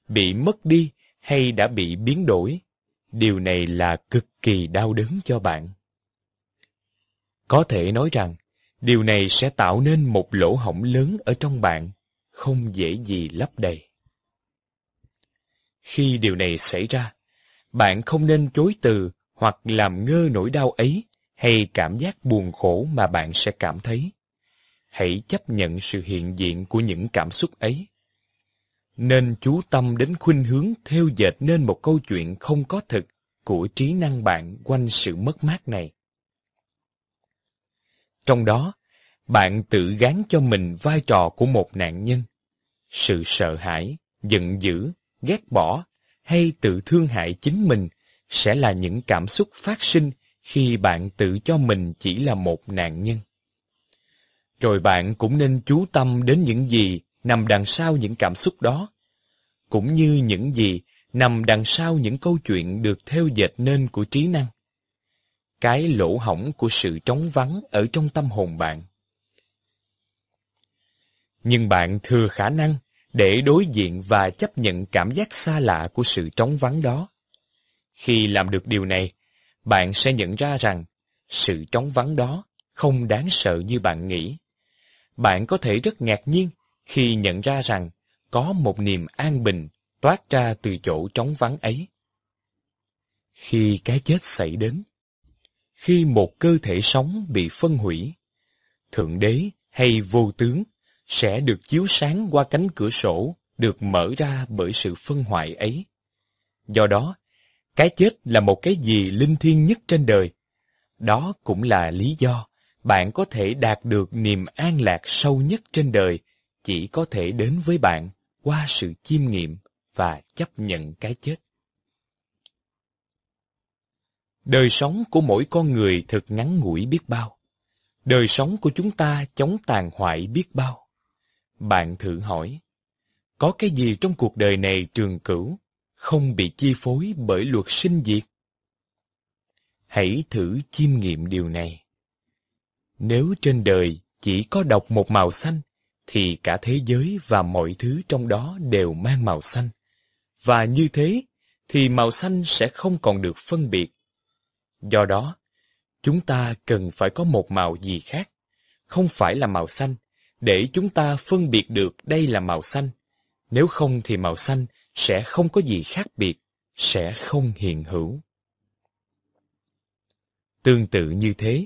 bị mất đi hay đã bị biến đổi, điều này là cực kỳ đau đớn cho bạn. Có thể nói rằng, điều này sẽ tạo nên một lỗ hổng lớn ở trong bạn, không dễ gì lấp đầy. Khi điều này xảy ra, bạn không nên chối từ hoặc làm ngơ nỗi đau ấy hay cảm giác buồn khổ mà bạn sẽ cảm thấy. Hãy chấp nhận sự hiện diện của những cảm xúc ấy. nên chú tâm đến khuynh hướng theo dệt nên một câu chuyện không có thực của trí năng bạn quanh sự mất mát này. Trong đó, bạn tự gán cho mình vai trò của một nạn nhân. Sự sợ hãi, giận dữ, ghét bỏ hay tự thương hại chính mình sẽ là những cảm xúc phát sinh khi bạn tự cho mình chỉ là một nạn nhân. Rồi bạn cũng nên chú tâm đến những gì nằm đằng sau những cảm xúc đó, cũng như những gì nằm đằng sau những câu chuyện được theo dệt nên của trí năng. Cái lỗ hổng của sự trống vắng ở trong tâm hồn bạn. Nhưng bạn thừa khả năng để đối diện và chấp nhận cảm giác xa lạ của sự trống vắng đó. Khi làm được điều này, bạn sẽ nhận ra rằng sự trống vắng đó không đáng sợ như bạn nghĩ. Bạn có thể rất ngạc nhiên khi nhận ra rằng có một niềm an bình toát ra từ chỗ trống vắng ấy. Khi cái chết xảy đến, khi một cơ thể sống bị phân hủy, Thượng Đế hay vô tướng sẽ được chiếu sáng qua cánh cửa sổ được mở ra bởi sự phân hoại ấy. Do đó, cái chết là một cái gì linh thiêng nhất trên đời. Đó cũng là lý do bạn có thể đạt được niềm an lạc sâu nhất trên đời chỉ có thể đến với bạn qua sự chiêm nghiệm và chấp nhận cái chết. Đời sống của mỗi con người thật ngắn ngủi biết bao. Đời sống của chúng ta chống tàn hoại biết bao. Bạn thử hỏi, có cái gì trong cuộc đời này trường cửu, không bị chi phối bởi luật sinh diệt? Hãy thử chiêm nghiệm điều này. Nếu trên đời chỉ có độc một màu xanh, thì cả thế giới và mọi thứ trong đó đều mang màu xanh. Và như thế, thì màu xanh sẽ không còn được phân biệt. Do đó, chúng ta cần phải có một màu gì khác, không phải là màu xanh, để chúng ta phân biệt được đây là màu xanh. Nếu không thì màu xanh sẽ không có gì khác biệt, sẽ không hiện hữu. Tương tự như thế,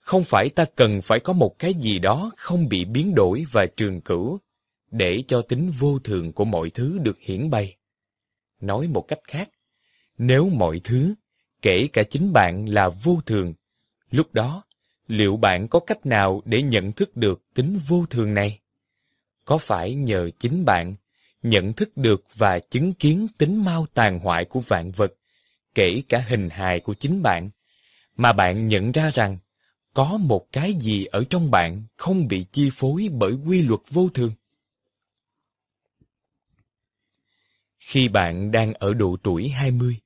không phải ta cần phải có một cái gì đó không bị biến đổi và trường cửu, để cho tính vô thường của mọi thứ được hiển bày. Nói một cách khác, nếu mọi thứ, kể cả chính bạn là vô thường, lúc đó, liệu bạn có cách nào để nhận thức được tính vô thường này? Có phải nhờ chính bạn nhận thức được và chứng kiến tính mau tàn hoại của vạn vật, kể cả hình hài của chính bạn, mà bạn nhận ra rằng có một cái gì ở trong bạn không bị chi phối bởi quy luật vô thường. Khi bạn đang ở độ tuổi 20,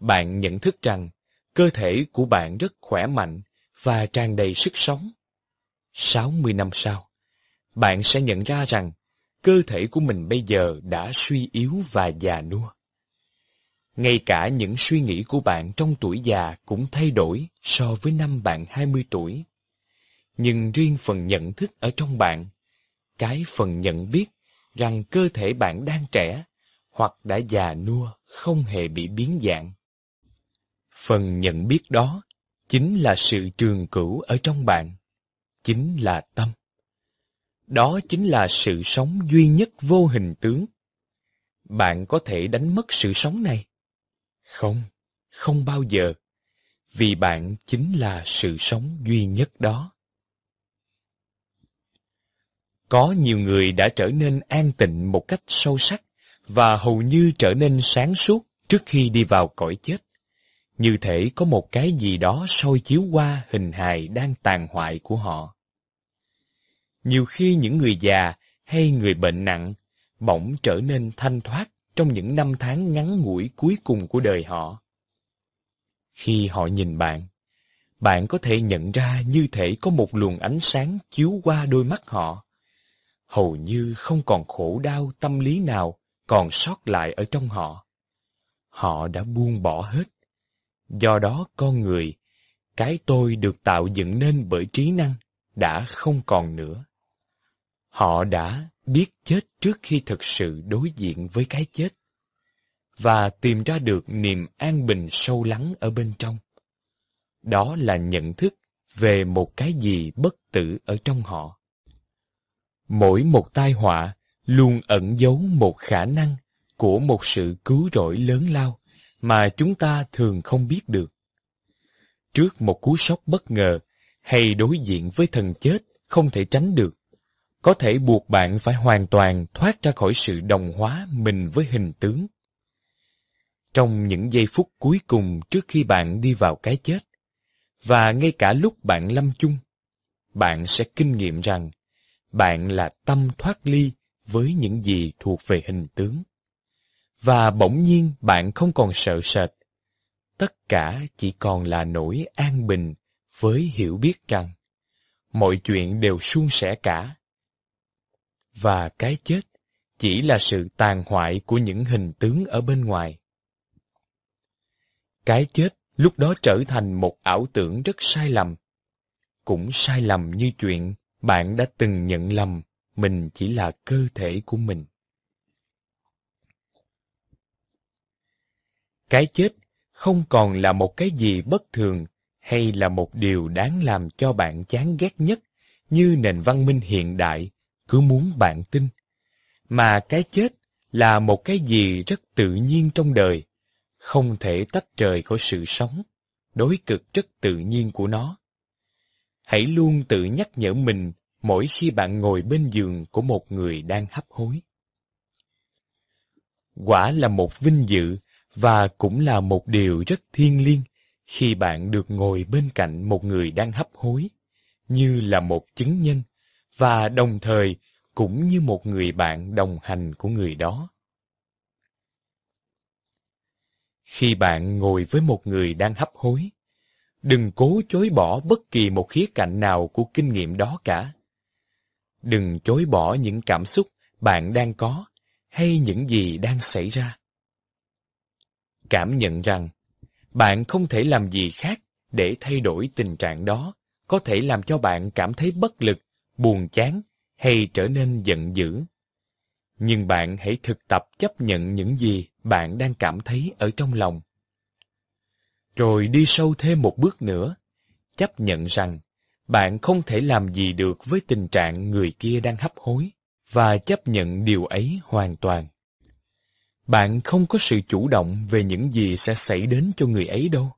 bạn nhận thức rằng cơ thể của bạn rất khỏe mạnh và tràn đầy sức sống. 60 năm sau, bạn sẽ nhận ra rằng cơ thể của mình bây giờ đã suy yếu và già nua. Ngay cả những suy nghĩ của bạn trong tuổi già cũng thay đổi so với năm bạn 20 tuổi. Nhưng riêng phần nhận thức ở trong bạn, cái phần nhận biết rằng cơ thể bạn đang trẻ hoặc đã già nua không hề bị biến dạng. Phần nhận biết đó chính là sự trường cửu ở trong bạn, chính là tâm. Đó chính là sự sống duy nhất vô hình tướng. Bạn có thể đánh mất sự sống này không, không bao giờ, vì bạn chính là sự sống duy nhất đó. Có nhiều người đã trở nên an tịnh một cách sâu sắc và hầu như trở nên sáng suốt trước khi đi vào cõi chết. Như thể có một cái gì đó soi chiếu qua hình hài đang tàn hoại của họ. Nhiều khi những người già hay người bệnh nặng bỗng trở nên thanh thoát trong những năm tháng ngắn ngủi cuối cùng của đời họ. Khi họ nhìn bạn, bạn có thể nhận ra như thể có một luồng ánh sáng chiếu qua đôi mắt họ. Hầu như không còn khổ đau tâm lý nào còn sót lại ở trong họ. Họ đã buông bỏ hết. Do đó con người, cái tôi được tạo dựng nên bởi trí năng, đã không còn nữa. Họ đã biết chết trước khi thực sự đối diện với cái chết và tìm ra được niềm an bình sâu lắng ở bên trong. Đó là nhận thức về một cái gì bất tử ở trong họ. Mỗi một tai họa luôn ẩn giấu một khả năng của một sự cứu rỗi lớn lao mà chúng ta thường không biết được. Trước một cú sốc bất ngờ hay đối diện với thần chết không thể tránh được, có thể buộc bạn phải hoàn toàn thoát ra khỏi sự đồng hóa mình với hình tướng. Trong những giây phút cuối cùng trước khi bạn đi vào cái chết, và ngay cả lúc bạn lâm chung, bạn sẽ kinh nghiệm rằng bạn là tâm thoát ly với những gì thuộc về hình tướng. Và bỗng nhiên bạn không còn sợ sệt. Tất cả chỉ còn là nỗi an bình với hiểu biết rằng mọi chuyện đều suôn sẻ cả. Và cái chết chỉ là sự tàn hoại của những hình tướng ở bên ngoài. Cái chết lúc đó trở thành một ảo tưởng rất sai lầm. Cũng sai lầm như chuyện bạn đã từng nhận lầm mình chỉ là cơ thể của mình. Cái chết không còn là một cái gì bất thường hay là một điều đáng làm cho bạn chán ghét nhất như nền văn minh hiện đại cứ muốn bạn tin. Mà cái chết là một cái gì rất tự nhiên trong đời, không thể tách rời khỏi sự sống, đối cực rất tự nhiên của nó. Hãy luôn tự nhắc nhở mình mỗi khi bạn ngồi bên giường của một người đang hấp hối. Quả là một vinh dự và cũng là một điều rất thiêng liêng khi bạn được ngồi bên cạnh một người đang hấp hối, như là một chứng nhân, và đồng thời cũng như một người bạn đồng hành của người đó. Khi bạn ngồi với một người đang hấp hối, đừng cố chối bỏ bất kỳ một khía cạnh nào của kinh nghiệm đó cả. Đừng chối bỏ những cảm xúc bạn đang có hay những gì đang xảy ra. Cảm nhận rằng bạn không thể làm gì khác để thay đổi tình trạng đó có thể làm cho bạn cảm thấy bất lực, buồn chán hay trở nên giận dữ. Nhưng bạn hãy thực tập chấp nhận những gì bạn đang cảm thấy ở trong lòng. Rồi đi sâu thêm một bước nữa, chấp nhận rằng bạn không thể làm gì được với tình trạng người kia đang hấp hối, và chấp nhận điều ấy hoàn toàn. Bạn không có sự chủ động về những gì sẽ xảy đến cho người ấy đâu.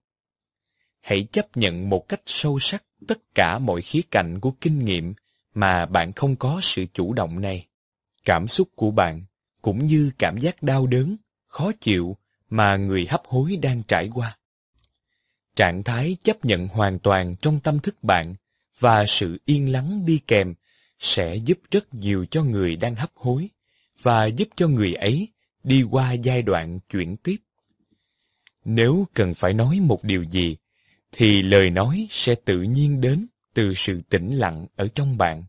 Hãy chấp nhận một cách sâu sắc tất cả mọi khía cạnh của kinh nghiệm mà bạn không có sự chủ động này. Cảm xúc của bạn, cũng như cảm giác đau đớn, khó chịu mà người hấp hối đang trải qua. Trạng thái chấp nhận hoàn toàn trong tâm thức bạn và sự yên lắng đi kèm sẽ giúp rất nhiều cho người đang hấp hối và giúp cho người ấy đi qua giai đoạn chuyển tiếp. Nếu cần phải nói một điều gì, thì lời nói sẽ tự nhiên đến từ sự tĩnh lặng ở trong bạn.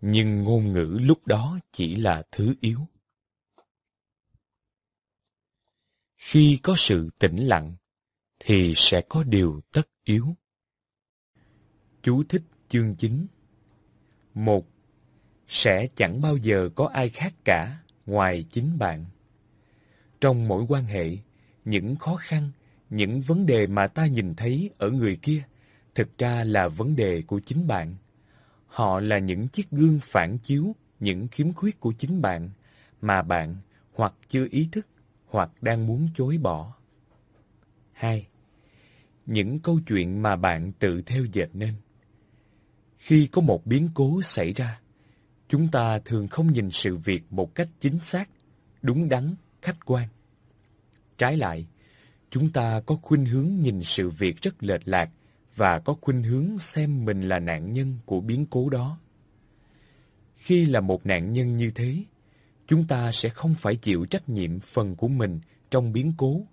Nhưng ngôn ngữ lúc đó chỉ là thứ yếu. Khi có sự tĩnh lặng, thì sẽ có điều tất yếu. Chú thích chương 9 một Sẽ chẳng bao giờ có ai khác cả ngoài chính bạn. Trong mỗi quan hệ, những khó khăn, những vấn đề mà ta nhìn thấy ở người kia thực ra là vấn đề của chính bạn. Họ là những chiếc gương phản chiếu những khiếm khuyết của chính bạn mà bạn hoặc chưa ý thức hoặc đang muốn chối bỏ. 2. Những câu chuyện mà bạn tự theo dệt nên. Khi có một biến cố xảy ra, chúng ta thường không nhìn sự việc một cách chính xác, đúng đắn, khách quan. Trái lại, chúng ta có khuynh hướng nhìn sự việc rất lệch lạc và có khuynh hướng xem mình là nạn nhân của biến cố đó. Khi là một nạn nhân như thế, chúng ta sẽ không phải chịu trách nhiệm phần của mình trong biến cố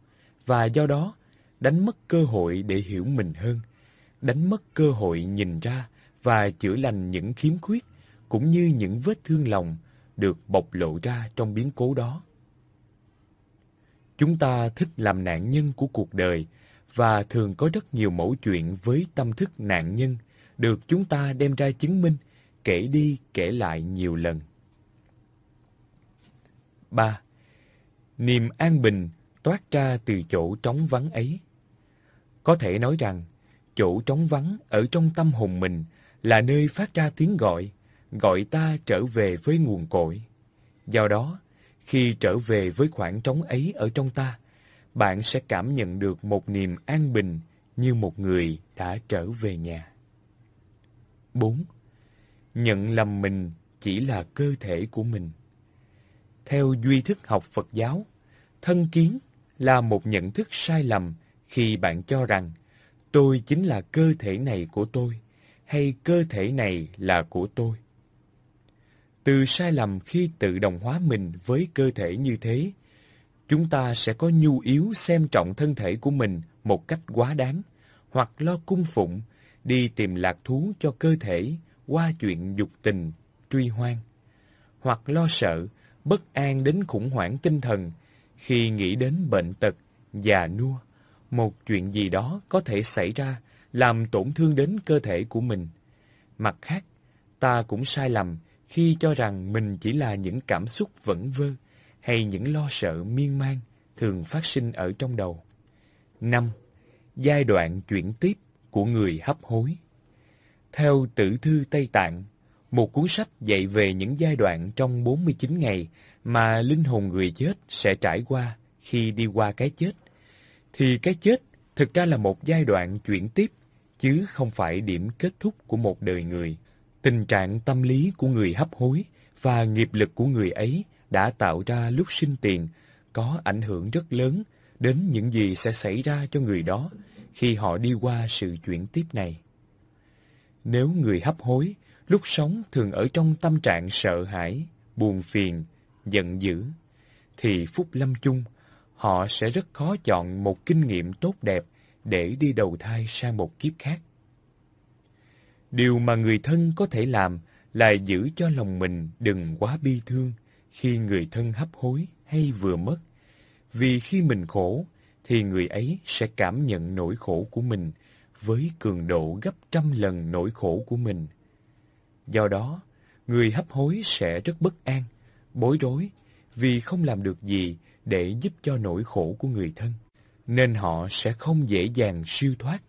và do đó đánh mất cơ hội để hiểu mình hơn, đánh mất cơ hội nhìn ra và chữa lành những khiếm khuyết cũng như những vết thương lòng được bộc lộ ra trong biến cố đó. Chúng ta thích làm nạn nhân của cuộc đời và thường có rất nhiều mẫu chuyện với tâm thức nạn nhân được chúng ta đem ra chứng minh, kể đi kể lại nhiều lần. 3. Niềm an bình toát ra từ chỗ trống vắng ấy. Có thể nói rằng, chỗ trống vắng ở trong tâm hồn mình là nơi phát ra tiếng gọi, gọi ta trở về với nguồn cội. Do đó, khi trở về với khoảng trống ấy ở trong ta, bạn sẽ cảm nhận được một niềm an bình như một người đã trở về nhà. 4. Nhận lầm mình chỉ là cơ thể của mình. Theo duy thức học Phật giáo, thân kiến là một nhận thức sai lầm khi bạn cho rằng tôi chính là cơ thể này của tôi hay cơ thể này là của tôi. Từ sai lầm khi tự đồng hóa mình với cơ thể như thế, chúng ta sẽ có nhu yếu xem trọng thân thể của mình một cách quá đáng, hoặc lo cung phụng, đi tìm lạc thú cho cơ thể qua chuyện dục tình, truy hoang, hoặc lo sợ, bất an đến khủng hoảng tinh thần khi nghĩ đến bệnh tật, già nua, một chuyện gì đó có thể xảy ra làm tổn thương đến cơ thể của mình. Mặt khác, ta cũng sai lầm khi cho rằng mình chỉ là những cảm xúc vẩn vơ hay những lo sợ miên man thường phát sinh ở trong đầu. 5. Giai đoạn chuyển tiếp của người hấp hối Theo tử thư Tây Tạng, một cuốn sách dạy về những giai đoạn trong 49 ngày mà linh hồn người chết sẽ trải qua khi đi qua cái chết, thì cái chết thực ra là một giai đoạn chuyển tiếp, chứ không phải điểm kết thúc của một đời người. Tình trạng tâm lý của người hấp hối và nghiệp lực của người ấy đã tạo ra lúc sinh tiền có ảnh hưởng rất lớn đến những gì sẽ xảy ra cho người đó khi họ đi qua sự chuyển tiếp này. Nếu người hấp hối lúc sống thường ở trong tâm trạng sợ hãi, buồn phiền, giận dữ, thì phúc lâm chung, họ sẽ rất khó chọn một kinh nghiệm tốt đẹp để đi đầu thai sang một kiếp khác. Điều mà người thân có thể làm là giữ cho lòng mình đừng quá bi thương khi người thân hấp hối hay vừa mất. Vì khi mình khổ, thì người ấy sẽ cảm nhận nỗi khổ của mình với cường độ gấp trăm lần nỗi khổ của mình. Do đó, người hấp hối sẽ rất bất an, bối rối vì không làm được gì để giúp cho nỗi khổ của người thân, nên họ sẽ không dễ dàng siêu thoát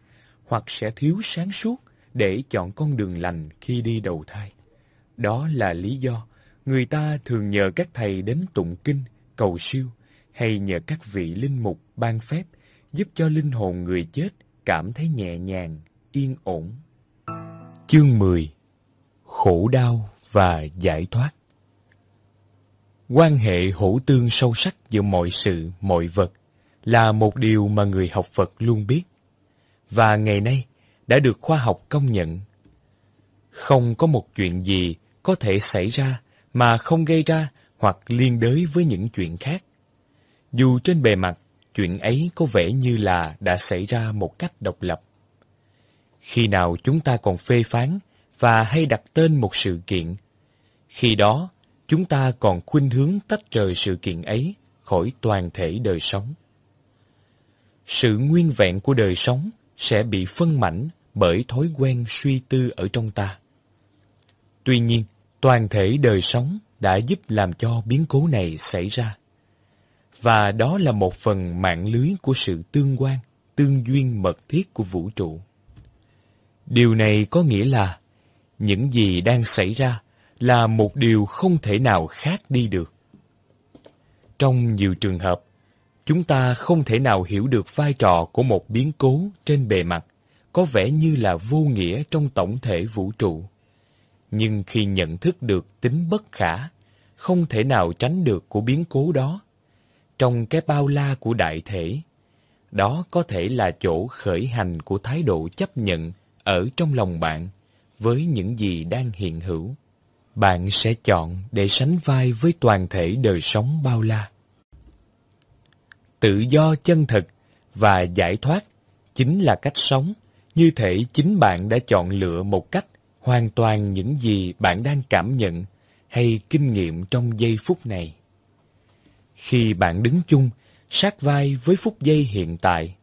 hoặc sẽ thiếu sáng suốt để chọn con đường lành khi đi đầu thai. Đó là lý do người ta thường nhờ các thầy đến tụng kinh, cầu siêu hay nhờ các vị linh mục ban phép giúp cho linh hồn người chết cảm thấy nhẹ nhàng, yên ổn. Chương 10 Khổ đau và giải thoát Quan hệ hữu tương sâu sắc giữa mọi sự, mọi vật là một điều mà người học Phật luôn biết. Và ngày nay đã được khoa học công nhận. Không có một chuyện gì có thể xảy ra mà không gây ra hoặc liên đới với những chuyện khác. Dù trên bề mặt, chuyện ấy có vẻ như là đã xảy ra một cách độc lập. Khi nào chúng ta còn phê phán và hay đặt tên một sự kiện, khi đó chúng ta còn khuynh hướng tách rời sự kiện ấy khỏi toàn thể đời sống. Sự nguyên vẹn của đời sống sẽ bị phân mảnh bởi thói quen suy tư ở trong ta. Tuy nhiên, toàn thể đời sống đã giúp làm cho biến cố này xảy ra. Và đó là một phần mạng lưới của sự tương quan, tương duyên mật thiết của vũ trụ. Điều này có nghĩa là những gì đang xảy ra là một điều không thể nào khác đi được. Trong nhiều trường hợp, chúng ta không thể nào hiểu được vai trò của một biến cố trên bề mặt có vẻ như là vô nghĩa trong tổng thể vũ trụ. Nhưng khi nhận thức được tính bất khả, không thể nào tránh được của biến cố đó, trong cái bao la của đại thể, đó có thể là chỗ khởi hành của thái độ chấp nhận ở trong lòng bạn với những gì đang hiện hữu. Bạn sẽ chọn để sánh vai với toàn thể đời sống bao la. Tự do chân thực và giải thoát chính là cách sống như thể chính bạn đã chọn lựa một cách hoàn toàn những gì bạn đang cảm nhận hay kinh nghiệm trong giây phút này. Khi bạn đứng chung, sát vai với phút giây hiện tại,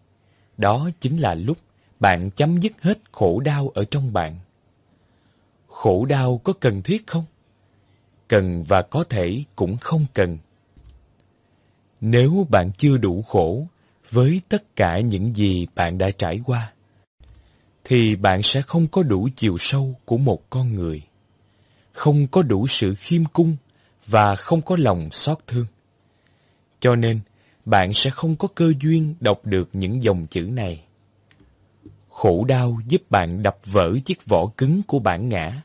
đó chính là lúc bạn chấm dứt hết khổ đau ở trong bạn. Khổ đau có cần thiết không? Cần và có thể cũng không cần. Nếu bạn chưa đủ khổ với tất cả những gì bạn đã trải qua, thì bạn sẽ không có đủ chiều sâu của một con người, không có đủ sự khiêm cung và không có lòng xót thương. Cho nên, bạn sẽ không có cơ duyên đọc được những dòng chữ này. Khổ đau giúp bạn đập vỡ chiếc vỏ cứng của bản ngã,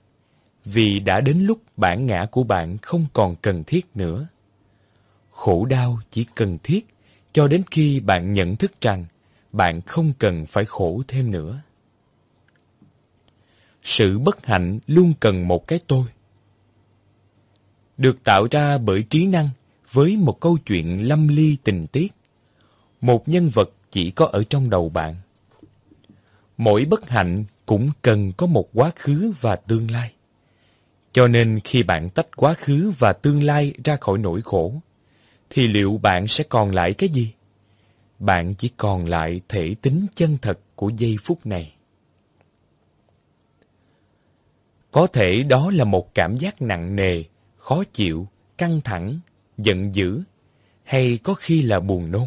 vì đã đến lúc bản ngã của bạn không còn cần thiết nữa. Khổ đau chỉ cần thiết cho đến khi bạn nhận thức rằng bạn không cần phải khổ thêm nữa. Sự bất hạnh luôn cần một cái tôi. Được tạo ra bởi trí năng với một câu chuyện lâm ly tình tiết. Một nhân vật chỉ có ở trong đầu bạn. Mỗi bất hạnh cũng cần có một quá khứ và tương lai. Cho nên khi bạn tách quá khứ và tương lai ra khỏi nỗi khổ, thì liệu bạn sẽ còn lại cái gì? Bạn chỉ còn lại thể tính chân thật của giây phút này. Có thể đó là một cảm giác nặng nề, khó chịu, căng thẳng, giận dữ, hay có khi là buồn nôn.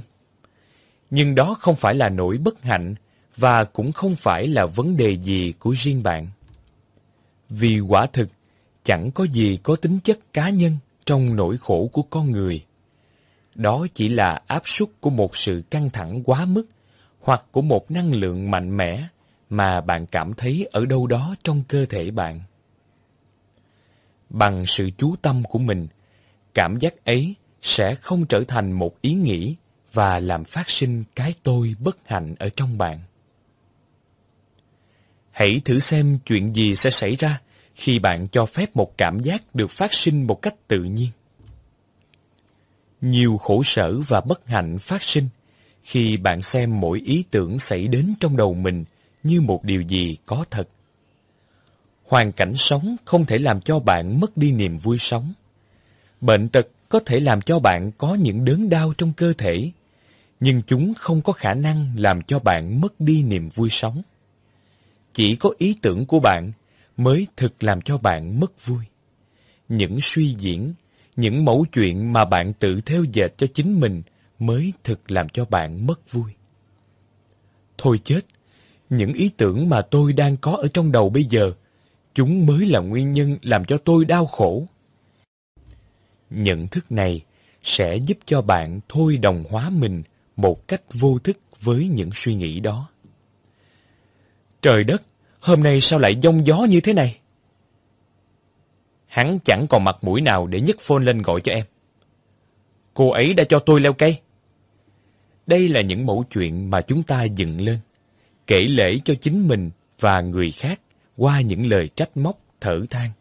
Nhưng đó không phải là nỗi bất hạnh và cũng không phải là vấn đề gì của riêng bạn. Vì quả thực, chẳng có gì có tính chất cá nhân trong nỗi khổ của con người. Đó chỉ là áp suất của một sự căng thẳng quá mức hoặc của một năng lượng mạnh mẽ mà bạn cảm thấy ở đâu đó trong cơ thể bạn. Bằng sự chú tâm của mình, cảm giác ấy sẽ không trở thành một ý nghĩ và làm phát sinh cái tôi bất hạnh ở trong bạn. Hãy thử xem chuyện gì sẽ xảy ra khi bạn cho phép một cảm giác được phát sinh một cách tự nhiên. Nhiều khổ sở và bất hạnh phát sinh khi bạn xem mỗi ý tưởng xảy đến trong đầu mình như một điều gì có thật. Hoàn cảnh sống không thể làm cho bạn mất đi niềm vui sống. Bệnh tật có thể làm cho bạn có những đớn đau trong cơ thể, nhưng chúng không có khả năng làm cho bạn mất đi niềm vui sống. Chỉ có ý tưởng của bạn mới thực làm cho bạn mất vui. Những suy diễn, những mẫu chuyện mà bạn tự theo dệt cho chính mình mới thực làm cho bạn mất vui. Thôi chết, những ý tưởng mà tôi đang có ở trong đầu bây giờ, chúng mới là nguyên nhân làm cho tôi đau khổ. Nhận thức này sẽ giúp cho bạn thôi đồng hóa mình một cách vô thức với những suy nghĩ đó. Trời đất, hôm nay sao lại giông gió như thế này? Hắn chẳng còn mặt mũi nào để nhấc phone lên gọi cho em. Cô ấy đã cho tôi leo cây. Đây là những mẫu chuyện mà chúng ta dựng lên, kể lễ cho chính mình và người khác qua những lời trách móc, thở than.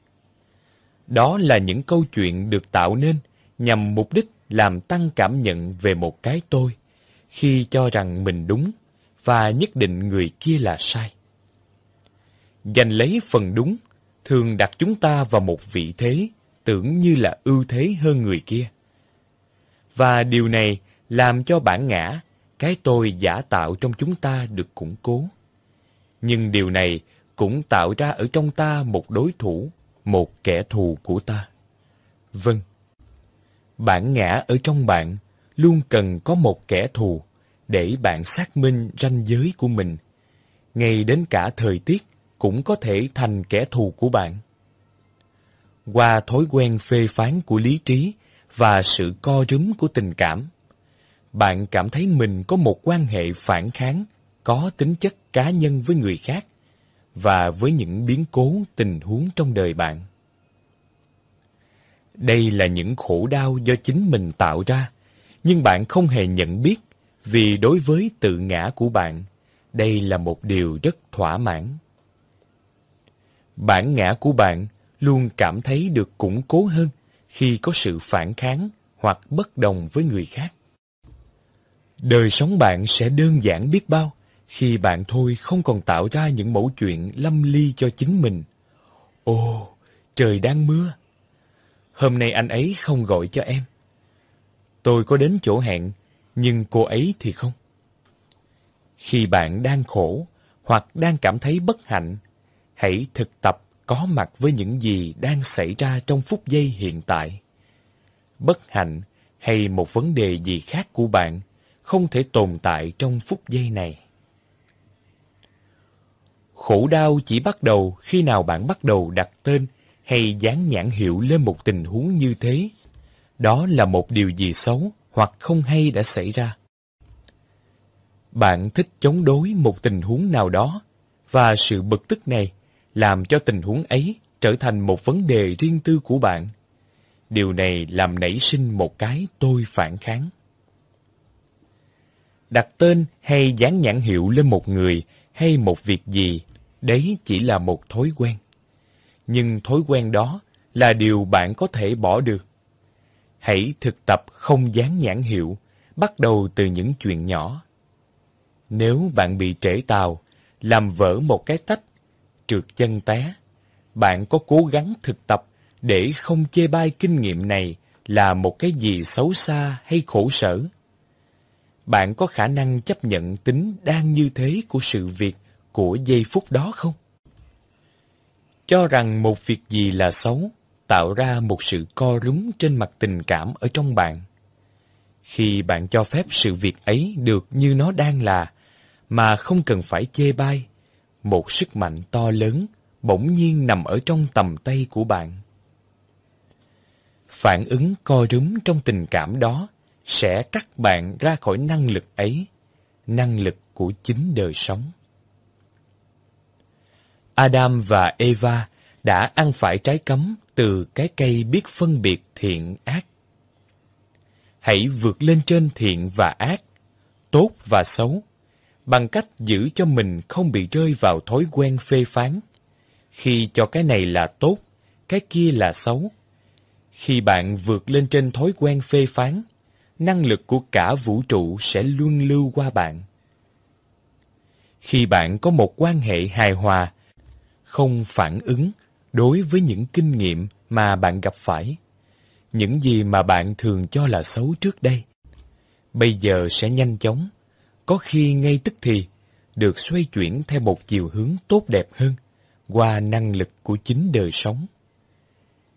Đó là những câu chuyện được tạo nên nhằm mục đích làm tăng cảm nhận về một cái tôi khi cho rằng mình đúng và nhất định người kia là sai. Giành lấy phần đúng thường đặt chúng ta vào một vị thế tưởng như là ưu thế hơn người kia. Và điều này làm cho bản ngã, cái tôi giả tạo trong chúng ta được củng cố. Nhưng điều này cũng tạo ra ở trong ta một đối thủ, một kẻ thù của ta. Vâng, bản ngã ở trong bạn luôn cần có một kẻ thù để bạn xác minh ranh giới của mình. Ngay đến cả thời tiết cũng có thể thành kẻ thù của bạn. Qua thói quen phê phán của lý trí và sự co rúm của tình cảm, bạn cảm thấy mình có một quan hệ phản kháng có tính chất cá nhân với người khác và với những biến cố tình huống trong đời bạn. Đây là những khổ đau do chính mình tạo ra, nhưng bạn không hề nhận biết vì đối với tự ngã của bạn, đây là một điều rất thỏa mãn. Bản ngã của bạn luôn cảm thấy được củng cố hơn khi có sự phản kháng hoặc bất đồng với người khác. Đời sống bạn sẽ đơn giản biết bao khi bạn thôi không còn tạo ra những mẫu chuyện lâm ly cho chính mình. Ồ, trời đang mưa. Hôm nay anh ấy không gọi cho em. Tôi có đến chỗ hẹn, nhưng cô ấy thì không. Khi bạn đang khổ hoặc đang cảm thấy bất hạnh, hãy thực tập có mặt với những gì đang xảy ra trong phút giây hiện tại. Bất hạnh hay một vấn đề gì khác của bạn không thể tồn tại trong phút giây này. Khổ đau chỉ bắt đầu khi nào bạn bắt đầu đặt tên hay dán nhãn hiệu lên một tình huống như thế đó là một điều gì xấu hoặc không hay đã xảy ra. Bạn thích chống đối một tình huống nào đó, và sự bực tức này làm cho tình huống ấy trở thành một vấn đề riêng tư của bạn. Điều này làm nảy sinh một cái tôi phản kháng. Đặt tên hay dán nhãn hiệu lên một người hay một việc gì, đấy chỉ là một thói quen. Nhưng thói quen đó là điều bạn có thể bỏ được. Hãy thực tập không dán nhãn hiệu, bắt đầu từ những chuyện nhỏ. Nếu bạn bị trễ tàu, làm vỡ một cái tách, trượt chân té, bạn có cố gắng thực tập để không chê bai kinh nghiệm này là một cái gì xấu xa hay khổ sở. Bạn có khả năng chấp nhận tính đang như thế của sự việc của giây phút đó không? Cho rằng một việc gì là xấu, tạo ra một sự co rúm trên mặt tình cảm ở trong bạn. Khi bạn cho phép sự việc ấy được như nó đang là, mà không cần phải chê bai, một sức mạnh to lớn bỗng nhiên nằm ở trong tầm tay của bạn. Phản ứng co rúm trong tình cảm đó sẽ cắt bạn ra khỏi năng lực ấy, năng lực của chính đời sống. Adam và Eva đã ăn phải trái cấm từ cái cây biết phân biệt thiện ác. Hãy vượt lên trên thiện và ác, tốt và xấu, bằng cách giữ cho mình không bị rơi vào thói quen phê phán. Khi cho cái này là tốt, cái kia là xấu. Khi bạn vượt lên trên thói quen phê phán, năng lực của cả vũ trụ sẽ luôn lưu qua bạn. Khi bạn có một quan hệ hài hòa, không phản ứng đối với những kinh nghiệm mà bạn gặp phải, những gì mà bạn thường cho là xấu trước đây, bây giờ sẽ nhanh chóng, có khi ngay tức thì, được xoay chuyển theo một chiều hướng tốt đẹp hơn qua năng lực của chính đời sống.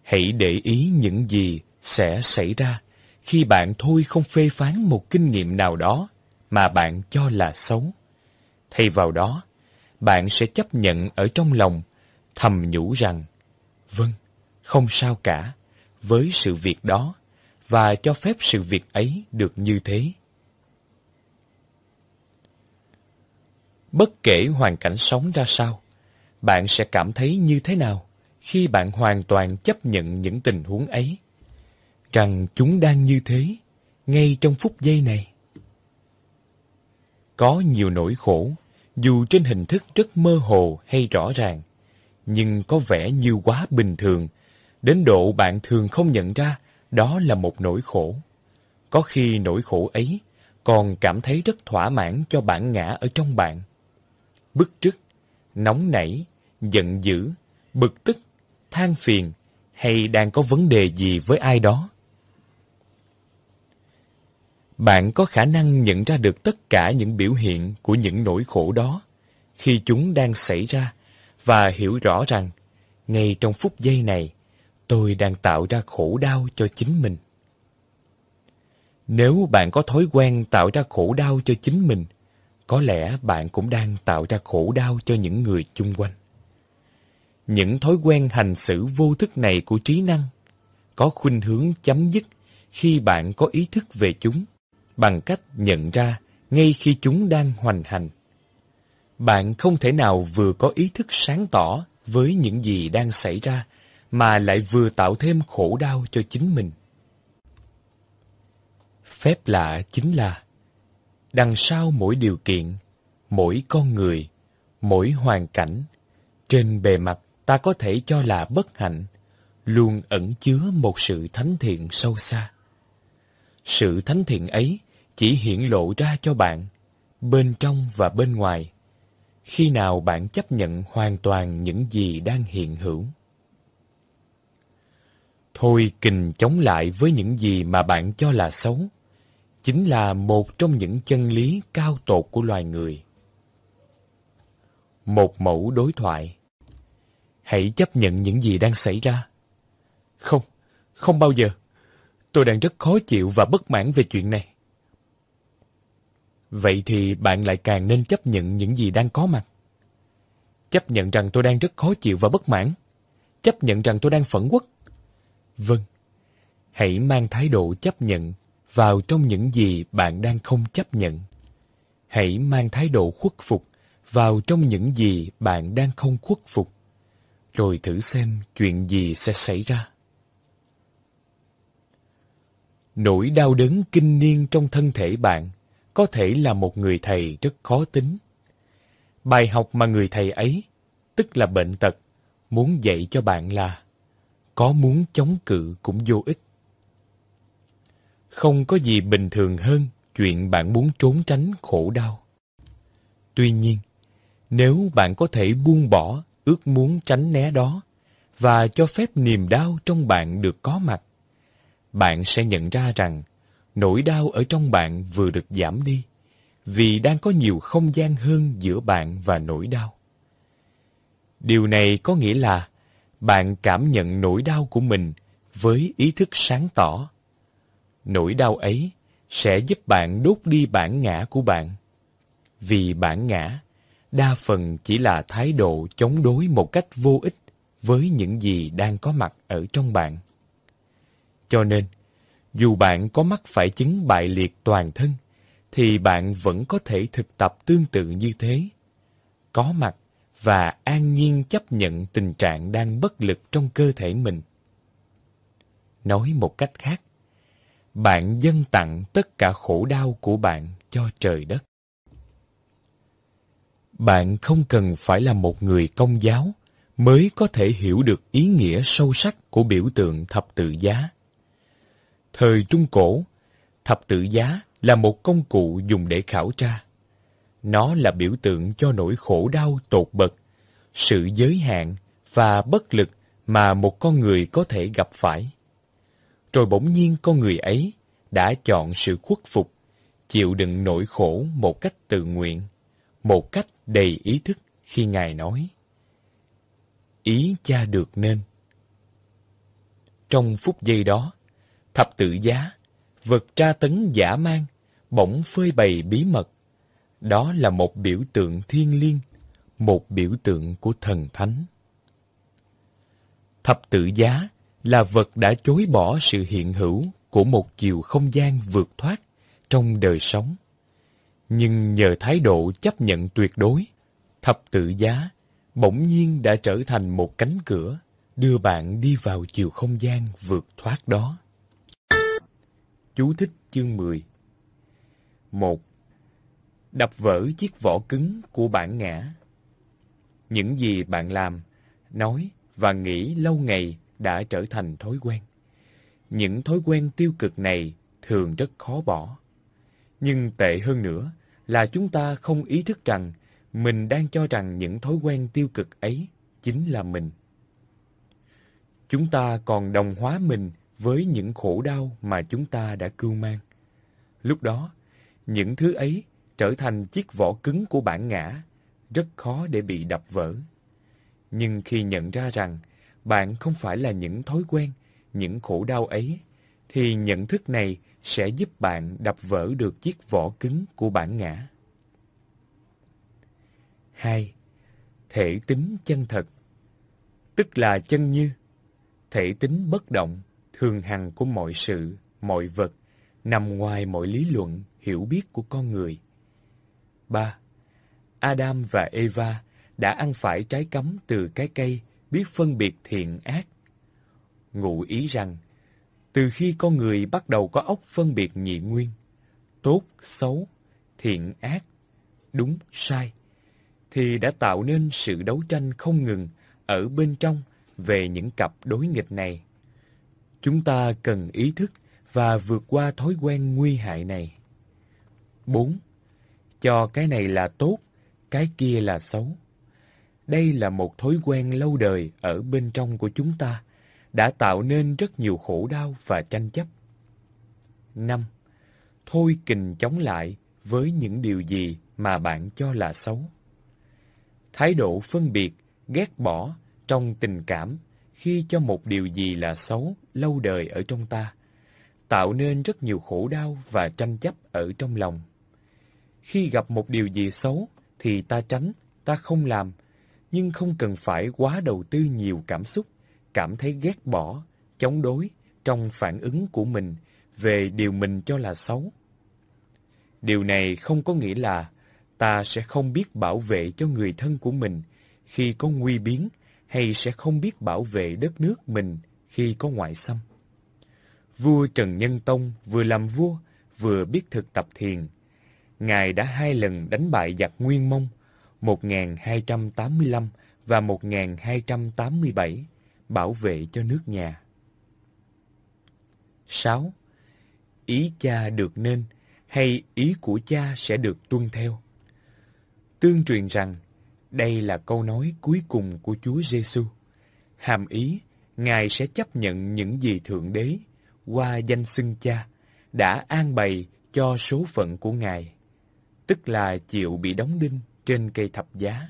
Hãy để ý những gì sẽ xảy ra khi bạn thôi không phê phán một kinh nghiệm nào đó mà bạn cho là xấu. Thay vào đó, bạn sẽ chấp nhận ở trong lòng, thầm nhủ rằng, vâng, không sao cả, với sự việc đó, và cho phép sự việc ấy được như thế. Bất kể hoàn cảnh sống ra sao, bạn sẽ cảm thấy như thế nào khi bạn hoàn toàn chấp nhận những tình huống ấy? Rằng chúng đang như thế, ngay trong phút giây này. Có nhiều nỗi khổ, dù trên hình thức rất mơ hồ hay rõ ràng, nhưng có vẻ như quá bình thường, đến độ bạn thường không nhận ra đó là một nỗi khổ. Có khi nỗi khổ ấy còn cảm thấy rất thỏa mãn cho bản ngã ở trong bạn. Bức trức, nóng nảy, giận dữ, bực tức, than phiền hay đang có vấn đề gì với ai đó. Bạn có khả năng nhận ra được tất cả những biểu hiện của những nỗi khổ đó khi chúng đang xảy ra và hiểu rõ rằng ngay trong phút giây này tôi đang tạo ra khổ đau cho chính mình. Nếu bạn có thói quen tạo ra khổ đau cho chính mình, có lẽ bạn cũng đang tạo ra khổ đau cho những người chung quanh. Những thói quen hành xử vô thức này của trí năng có khuynh hướng chấm dứt khi bạn có ý thức về chúng bằng cách nhận ra ngay khi chúng đang hoành hành. Bạn không thể nào vừa có ý thức sáng tỏ với những gì đang xảy ra mà lại vừa tạo thêm khổ đau cho chính mình. Phép lạ chính là đằng sau mỗi điều kiện, mỗi con người, mỗi hoàn cảnh, trên bề mặt ta có thể cho là bất hạnh, luôn ẩn chứa một sự thánh thiện sâu xa. Sự thánh thiện ấy chỉ hiển lộ ra cho bạn, bên trong và bên ngoài, khi nào bạn chấp nhận hoàn toàn những gì đang hiện hữu. Thôi kình chống lại với những gì mà bạn cho là xấu, chính là một trong những chân lý cao tột của loài người. Một mẫu đối thoại Hãy chấp nhận những gì đang xảy ra. Không, không bao giờ. Tôi đang rất khó chịu và bất mãn về chuyện này. Vậy thì bạn lại càng nên chấp nhận những gì đang có mặt. Chấp nhận rằng tôi đang rất khó chịu và bất mãn. Chấp nhận rằng tôi đang phẫn quốc Vâng, Hãy mang thái độ chấp nhận vào trong những gì bạn đang không chấp nhận. Hãy mang thái độ khuất phục vào trong những gì bạn đang không khuất phục. Rồi thử xem chuyện gì sẽ xảy ra. Nỗi đau đớn kinh niên trong thân thể bạn có thể là một người thầy rất khó tính. Bài học mà người thầy ấy, tức là bệnh tật, muốn dạy cho bạn là có muốn chống cự cũng vô ích. Không có gì bình thường hơn chuyện bạn muốn trốn tránh khổ đau. Tuy nhiên, nếu bạn có thể buông bỏ ước muốn tránh né đó và cho phép niềm đau trong bạn được có mặt, bạn sẽ nhận ra rằng nỗi đau ở trong bạn vừa được giảm đi vì đang có nhiều không gian hơn giữa bạn và nỗi đau. Điều này có nghĩa là bạn cảm nhận nỗi đau của mình với ý thức sáng tỏ. Nỗi đau ấy sẽ giúp bạn đốt đi bản ngã của bạn. Vì bản ngã, đa phần chỉ là thái độ chống đối một cách vô ích với những gì đang có mặt ở trong bạn. Cho nên, dù bạn có mắc phải chứng bại liệt toàn thân, thì bạn vẫn có thể thực tập tương tự như thế. Có mặt và an nhiên chấp nhận tình trạng đang bất lực trong cơ thể mình. Nói một cách khác, bạn dâng tặng tất cả khổ đau của bạn cho trời đất. Bạn không cần phải là một người công giáo mới có thể hiểu được ý nghĩa sâu sắc của biểu tượng thập tự giá. Thời Trung Cổ, thập tự giá là một công cụ dùng để khảo tra. Nó là biểu tượng cho nỗi khổ đau tột bậc, sự giới hạn và bất lực mà một con người có thể gặp phải. Rồi bỗng nhiên con người ấy đã chọn sự khuất phục, chịu đựng nỗi khổ một cách tự nguyện, một cách đầy ý thức khi Ngài nói Ý cha được nên. Trong phút giây đó, thập tự giá vật tra tấn giả mang, bỗng phơi bày bí mật. Đó là một biểu tượng thiên liêng, một biểu tượng của thần thánh. Thập tự giá là vật đã chối bỏ sự hiện hữu của một chiều không gian vượt thoát trong đời sống. Nhưng nhờ thái độ chấp nhận tuyệt đối, thập tự giá bỗng nhiên đã trở thành một cánh cửa đưa bạn đi vào chiều không gian vượt thoát đó. Chú thích chương 10 1. Đập vỡ chiếc vỏ cứng của bản ngã. Những gì bạn làm, nói và nghĩ lâu ngày đã trở thành thói quen. Những thói quen tiêu cực này thường rất khó bỏ. Nhưng tệ hơn nữa là chúng ta không ý thức rằng mình đang cho rằng những thói quen tiêu cực ấy chính là mình. Chúng ta còn đồng hóa mình với những khổ đau mà chúng ta đã cưu mang. Lúc đó, những thứ ấy trở thành chiếc vỏ cứng của bản ngã, rất khó để bị đập vỡ. Nhưng khi nhận ra rằng bạn không phải là những thói quen, những khổ đau ấy, thì nhận thức này sẽ giúp bạn đập vỡ được chiếc vỏ cứng của bản ngã. 2. Thể tính chân thật Tức là chân như, thể tính bất động, thường hằng của mọi sự, mọi vật, nằm ngoài mọi lý luận, hiểu biết của con người. 3. Adam và Eva đã ăn phải trái cấm từ cái cây biết phân biệt thiện ác. Ngụ ý rằng, từ khi con người bắt đầu có óc phân biệt nhị nguyên, tốt, xấu, thiện, ác, đúng, sai, thì đã tạo nên sự đấu tranh không ngừng ở bên trong về những cặp đối nghịch này. Chúng ta cần ý thức và vượt qua thói quen nguy hại này. 4. Cho cái này là tốt, cái kia là xấu. Đây là một thói quen lâu đời ở bên trong của chúng ta, đã tạo nên rất nhiều khổ đau và tranh chấp. 5. Thôi kình chống lại với những điều gì mà bạn cho là xấu. Thái độ phân biệt, ghét bỏ trong tình cảm khi cho một điều gì là xấu lâu đời ở trong ta, tạo nên rất nhiều khổ đau và tranh chấp ở trong lòng. Khi gặp một điều gì xấu thì ta tránh, ta không làm, nhưng không cần phải quá đầu tư nhiều cảm xúc, cảm thấy ghét bỏ, chống đối trong phản ứng của mình về điều mình cho là xấu. Điều này không có nghĩa là ta sẽ không biết bảo vệ cho người thân của mình khi có nguy biến hay sẽ không biết bảo vệ đất nước mình khi có ngoại xâm. Vua Trần Nhân Tông vừa làm vua, vừa biết thực tập thiền. Ngài đã hai lần đánh bại giặc Nguyên Mông, 1285 và 1287, bảo vệ cho nước nhà. 6. Ý cha được nên, hay ý của cha sẽ được tuân theo. Tương truyền rằng, đây là câu nói cuối cùng của Chúa Giêsu. Hàm ý, Ngài sẽ chấp nhận những gì Thượng Đế, qua danh xưng cha, đã an bày cho số phận của Ngài, tức là chịu bị đóng đinh trên cây thập giá.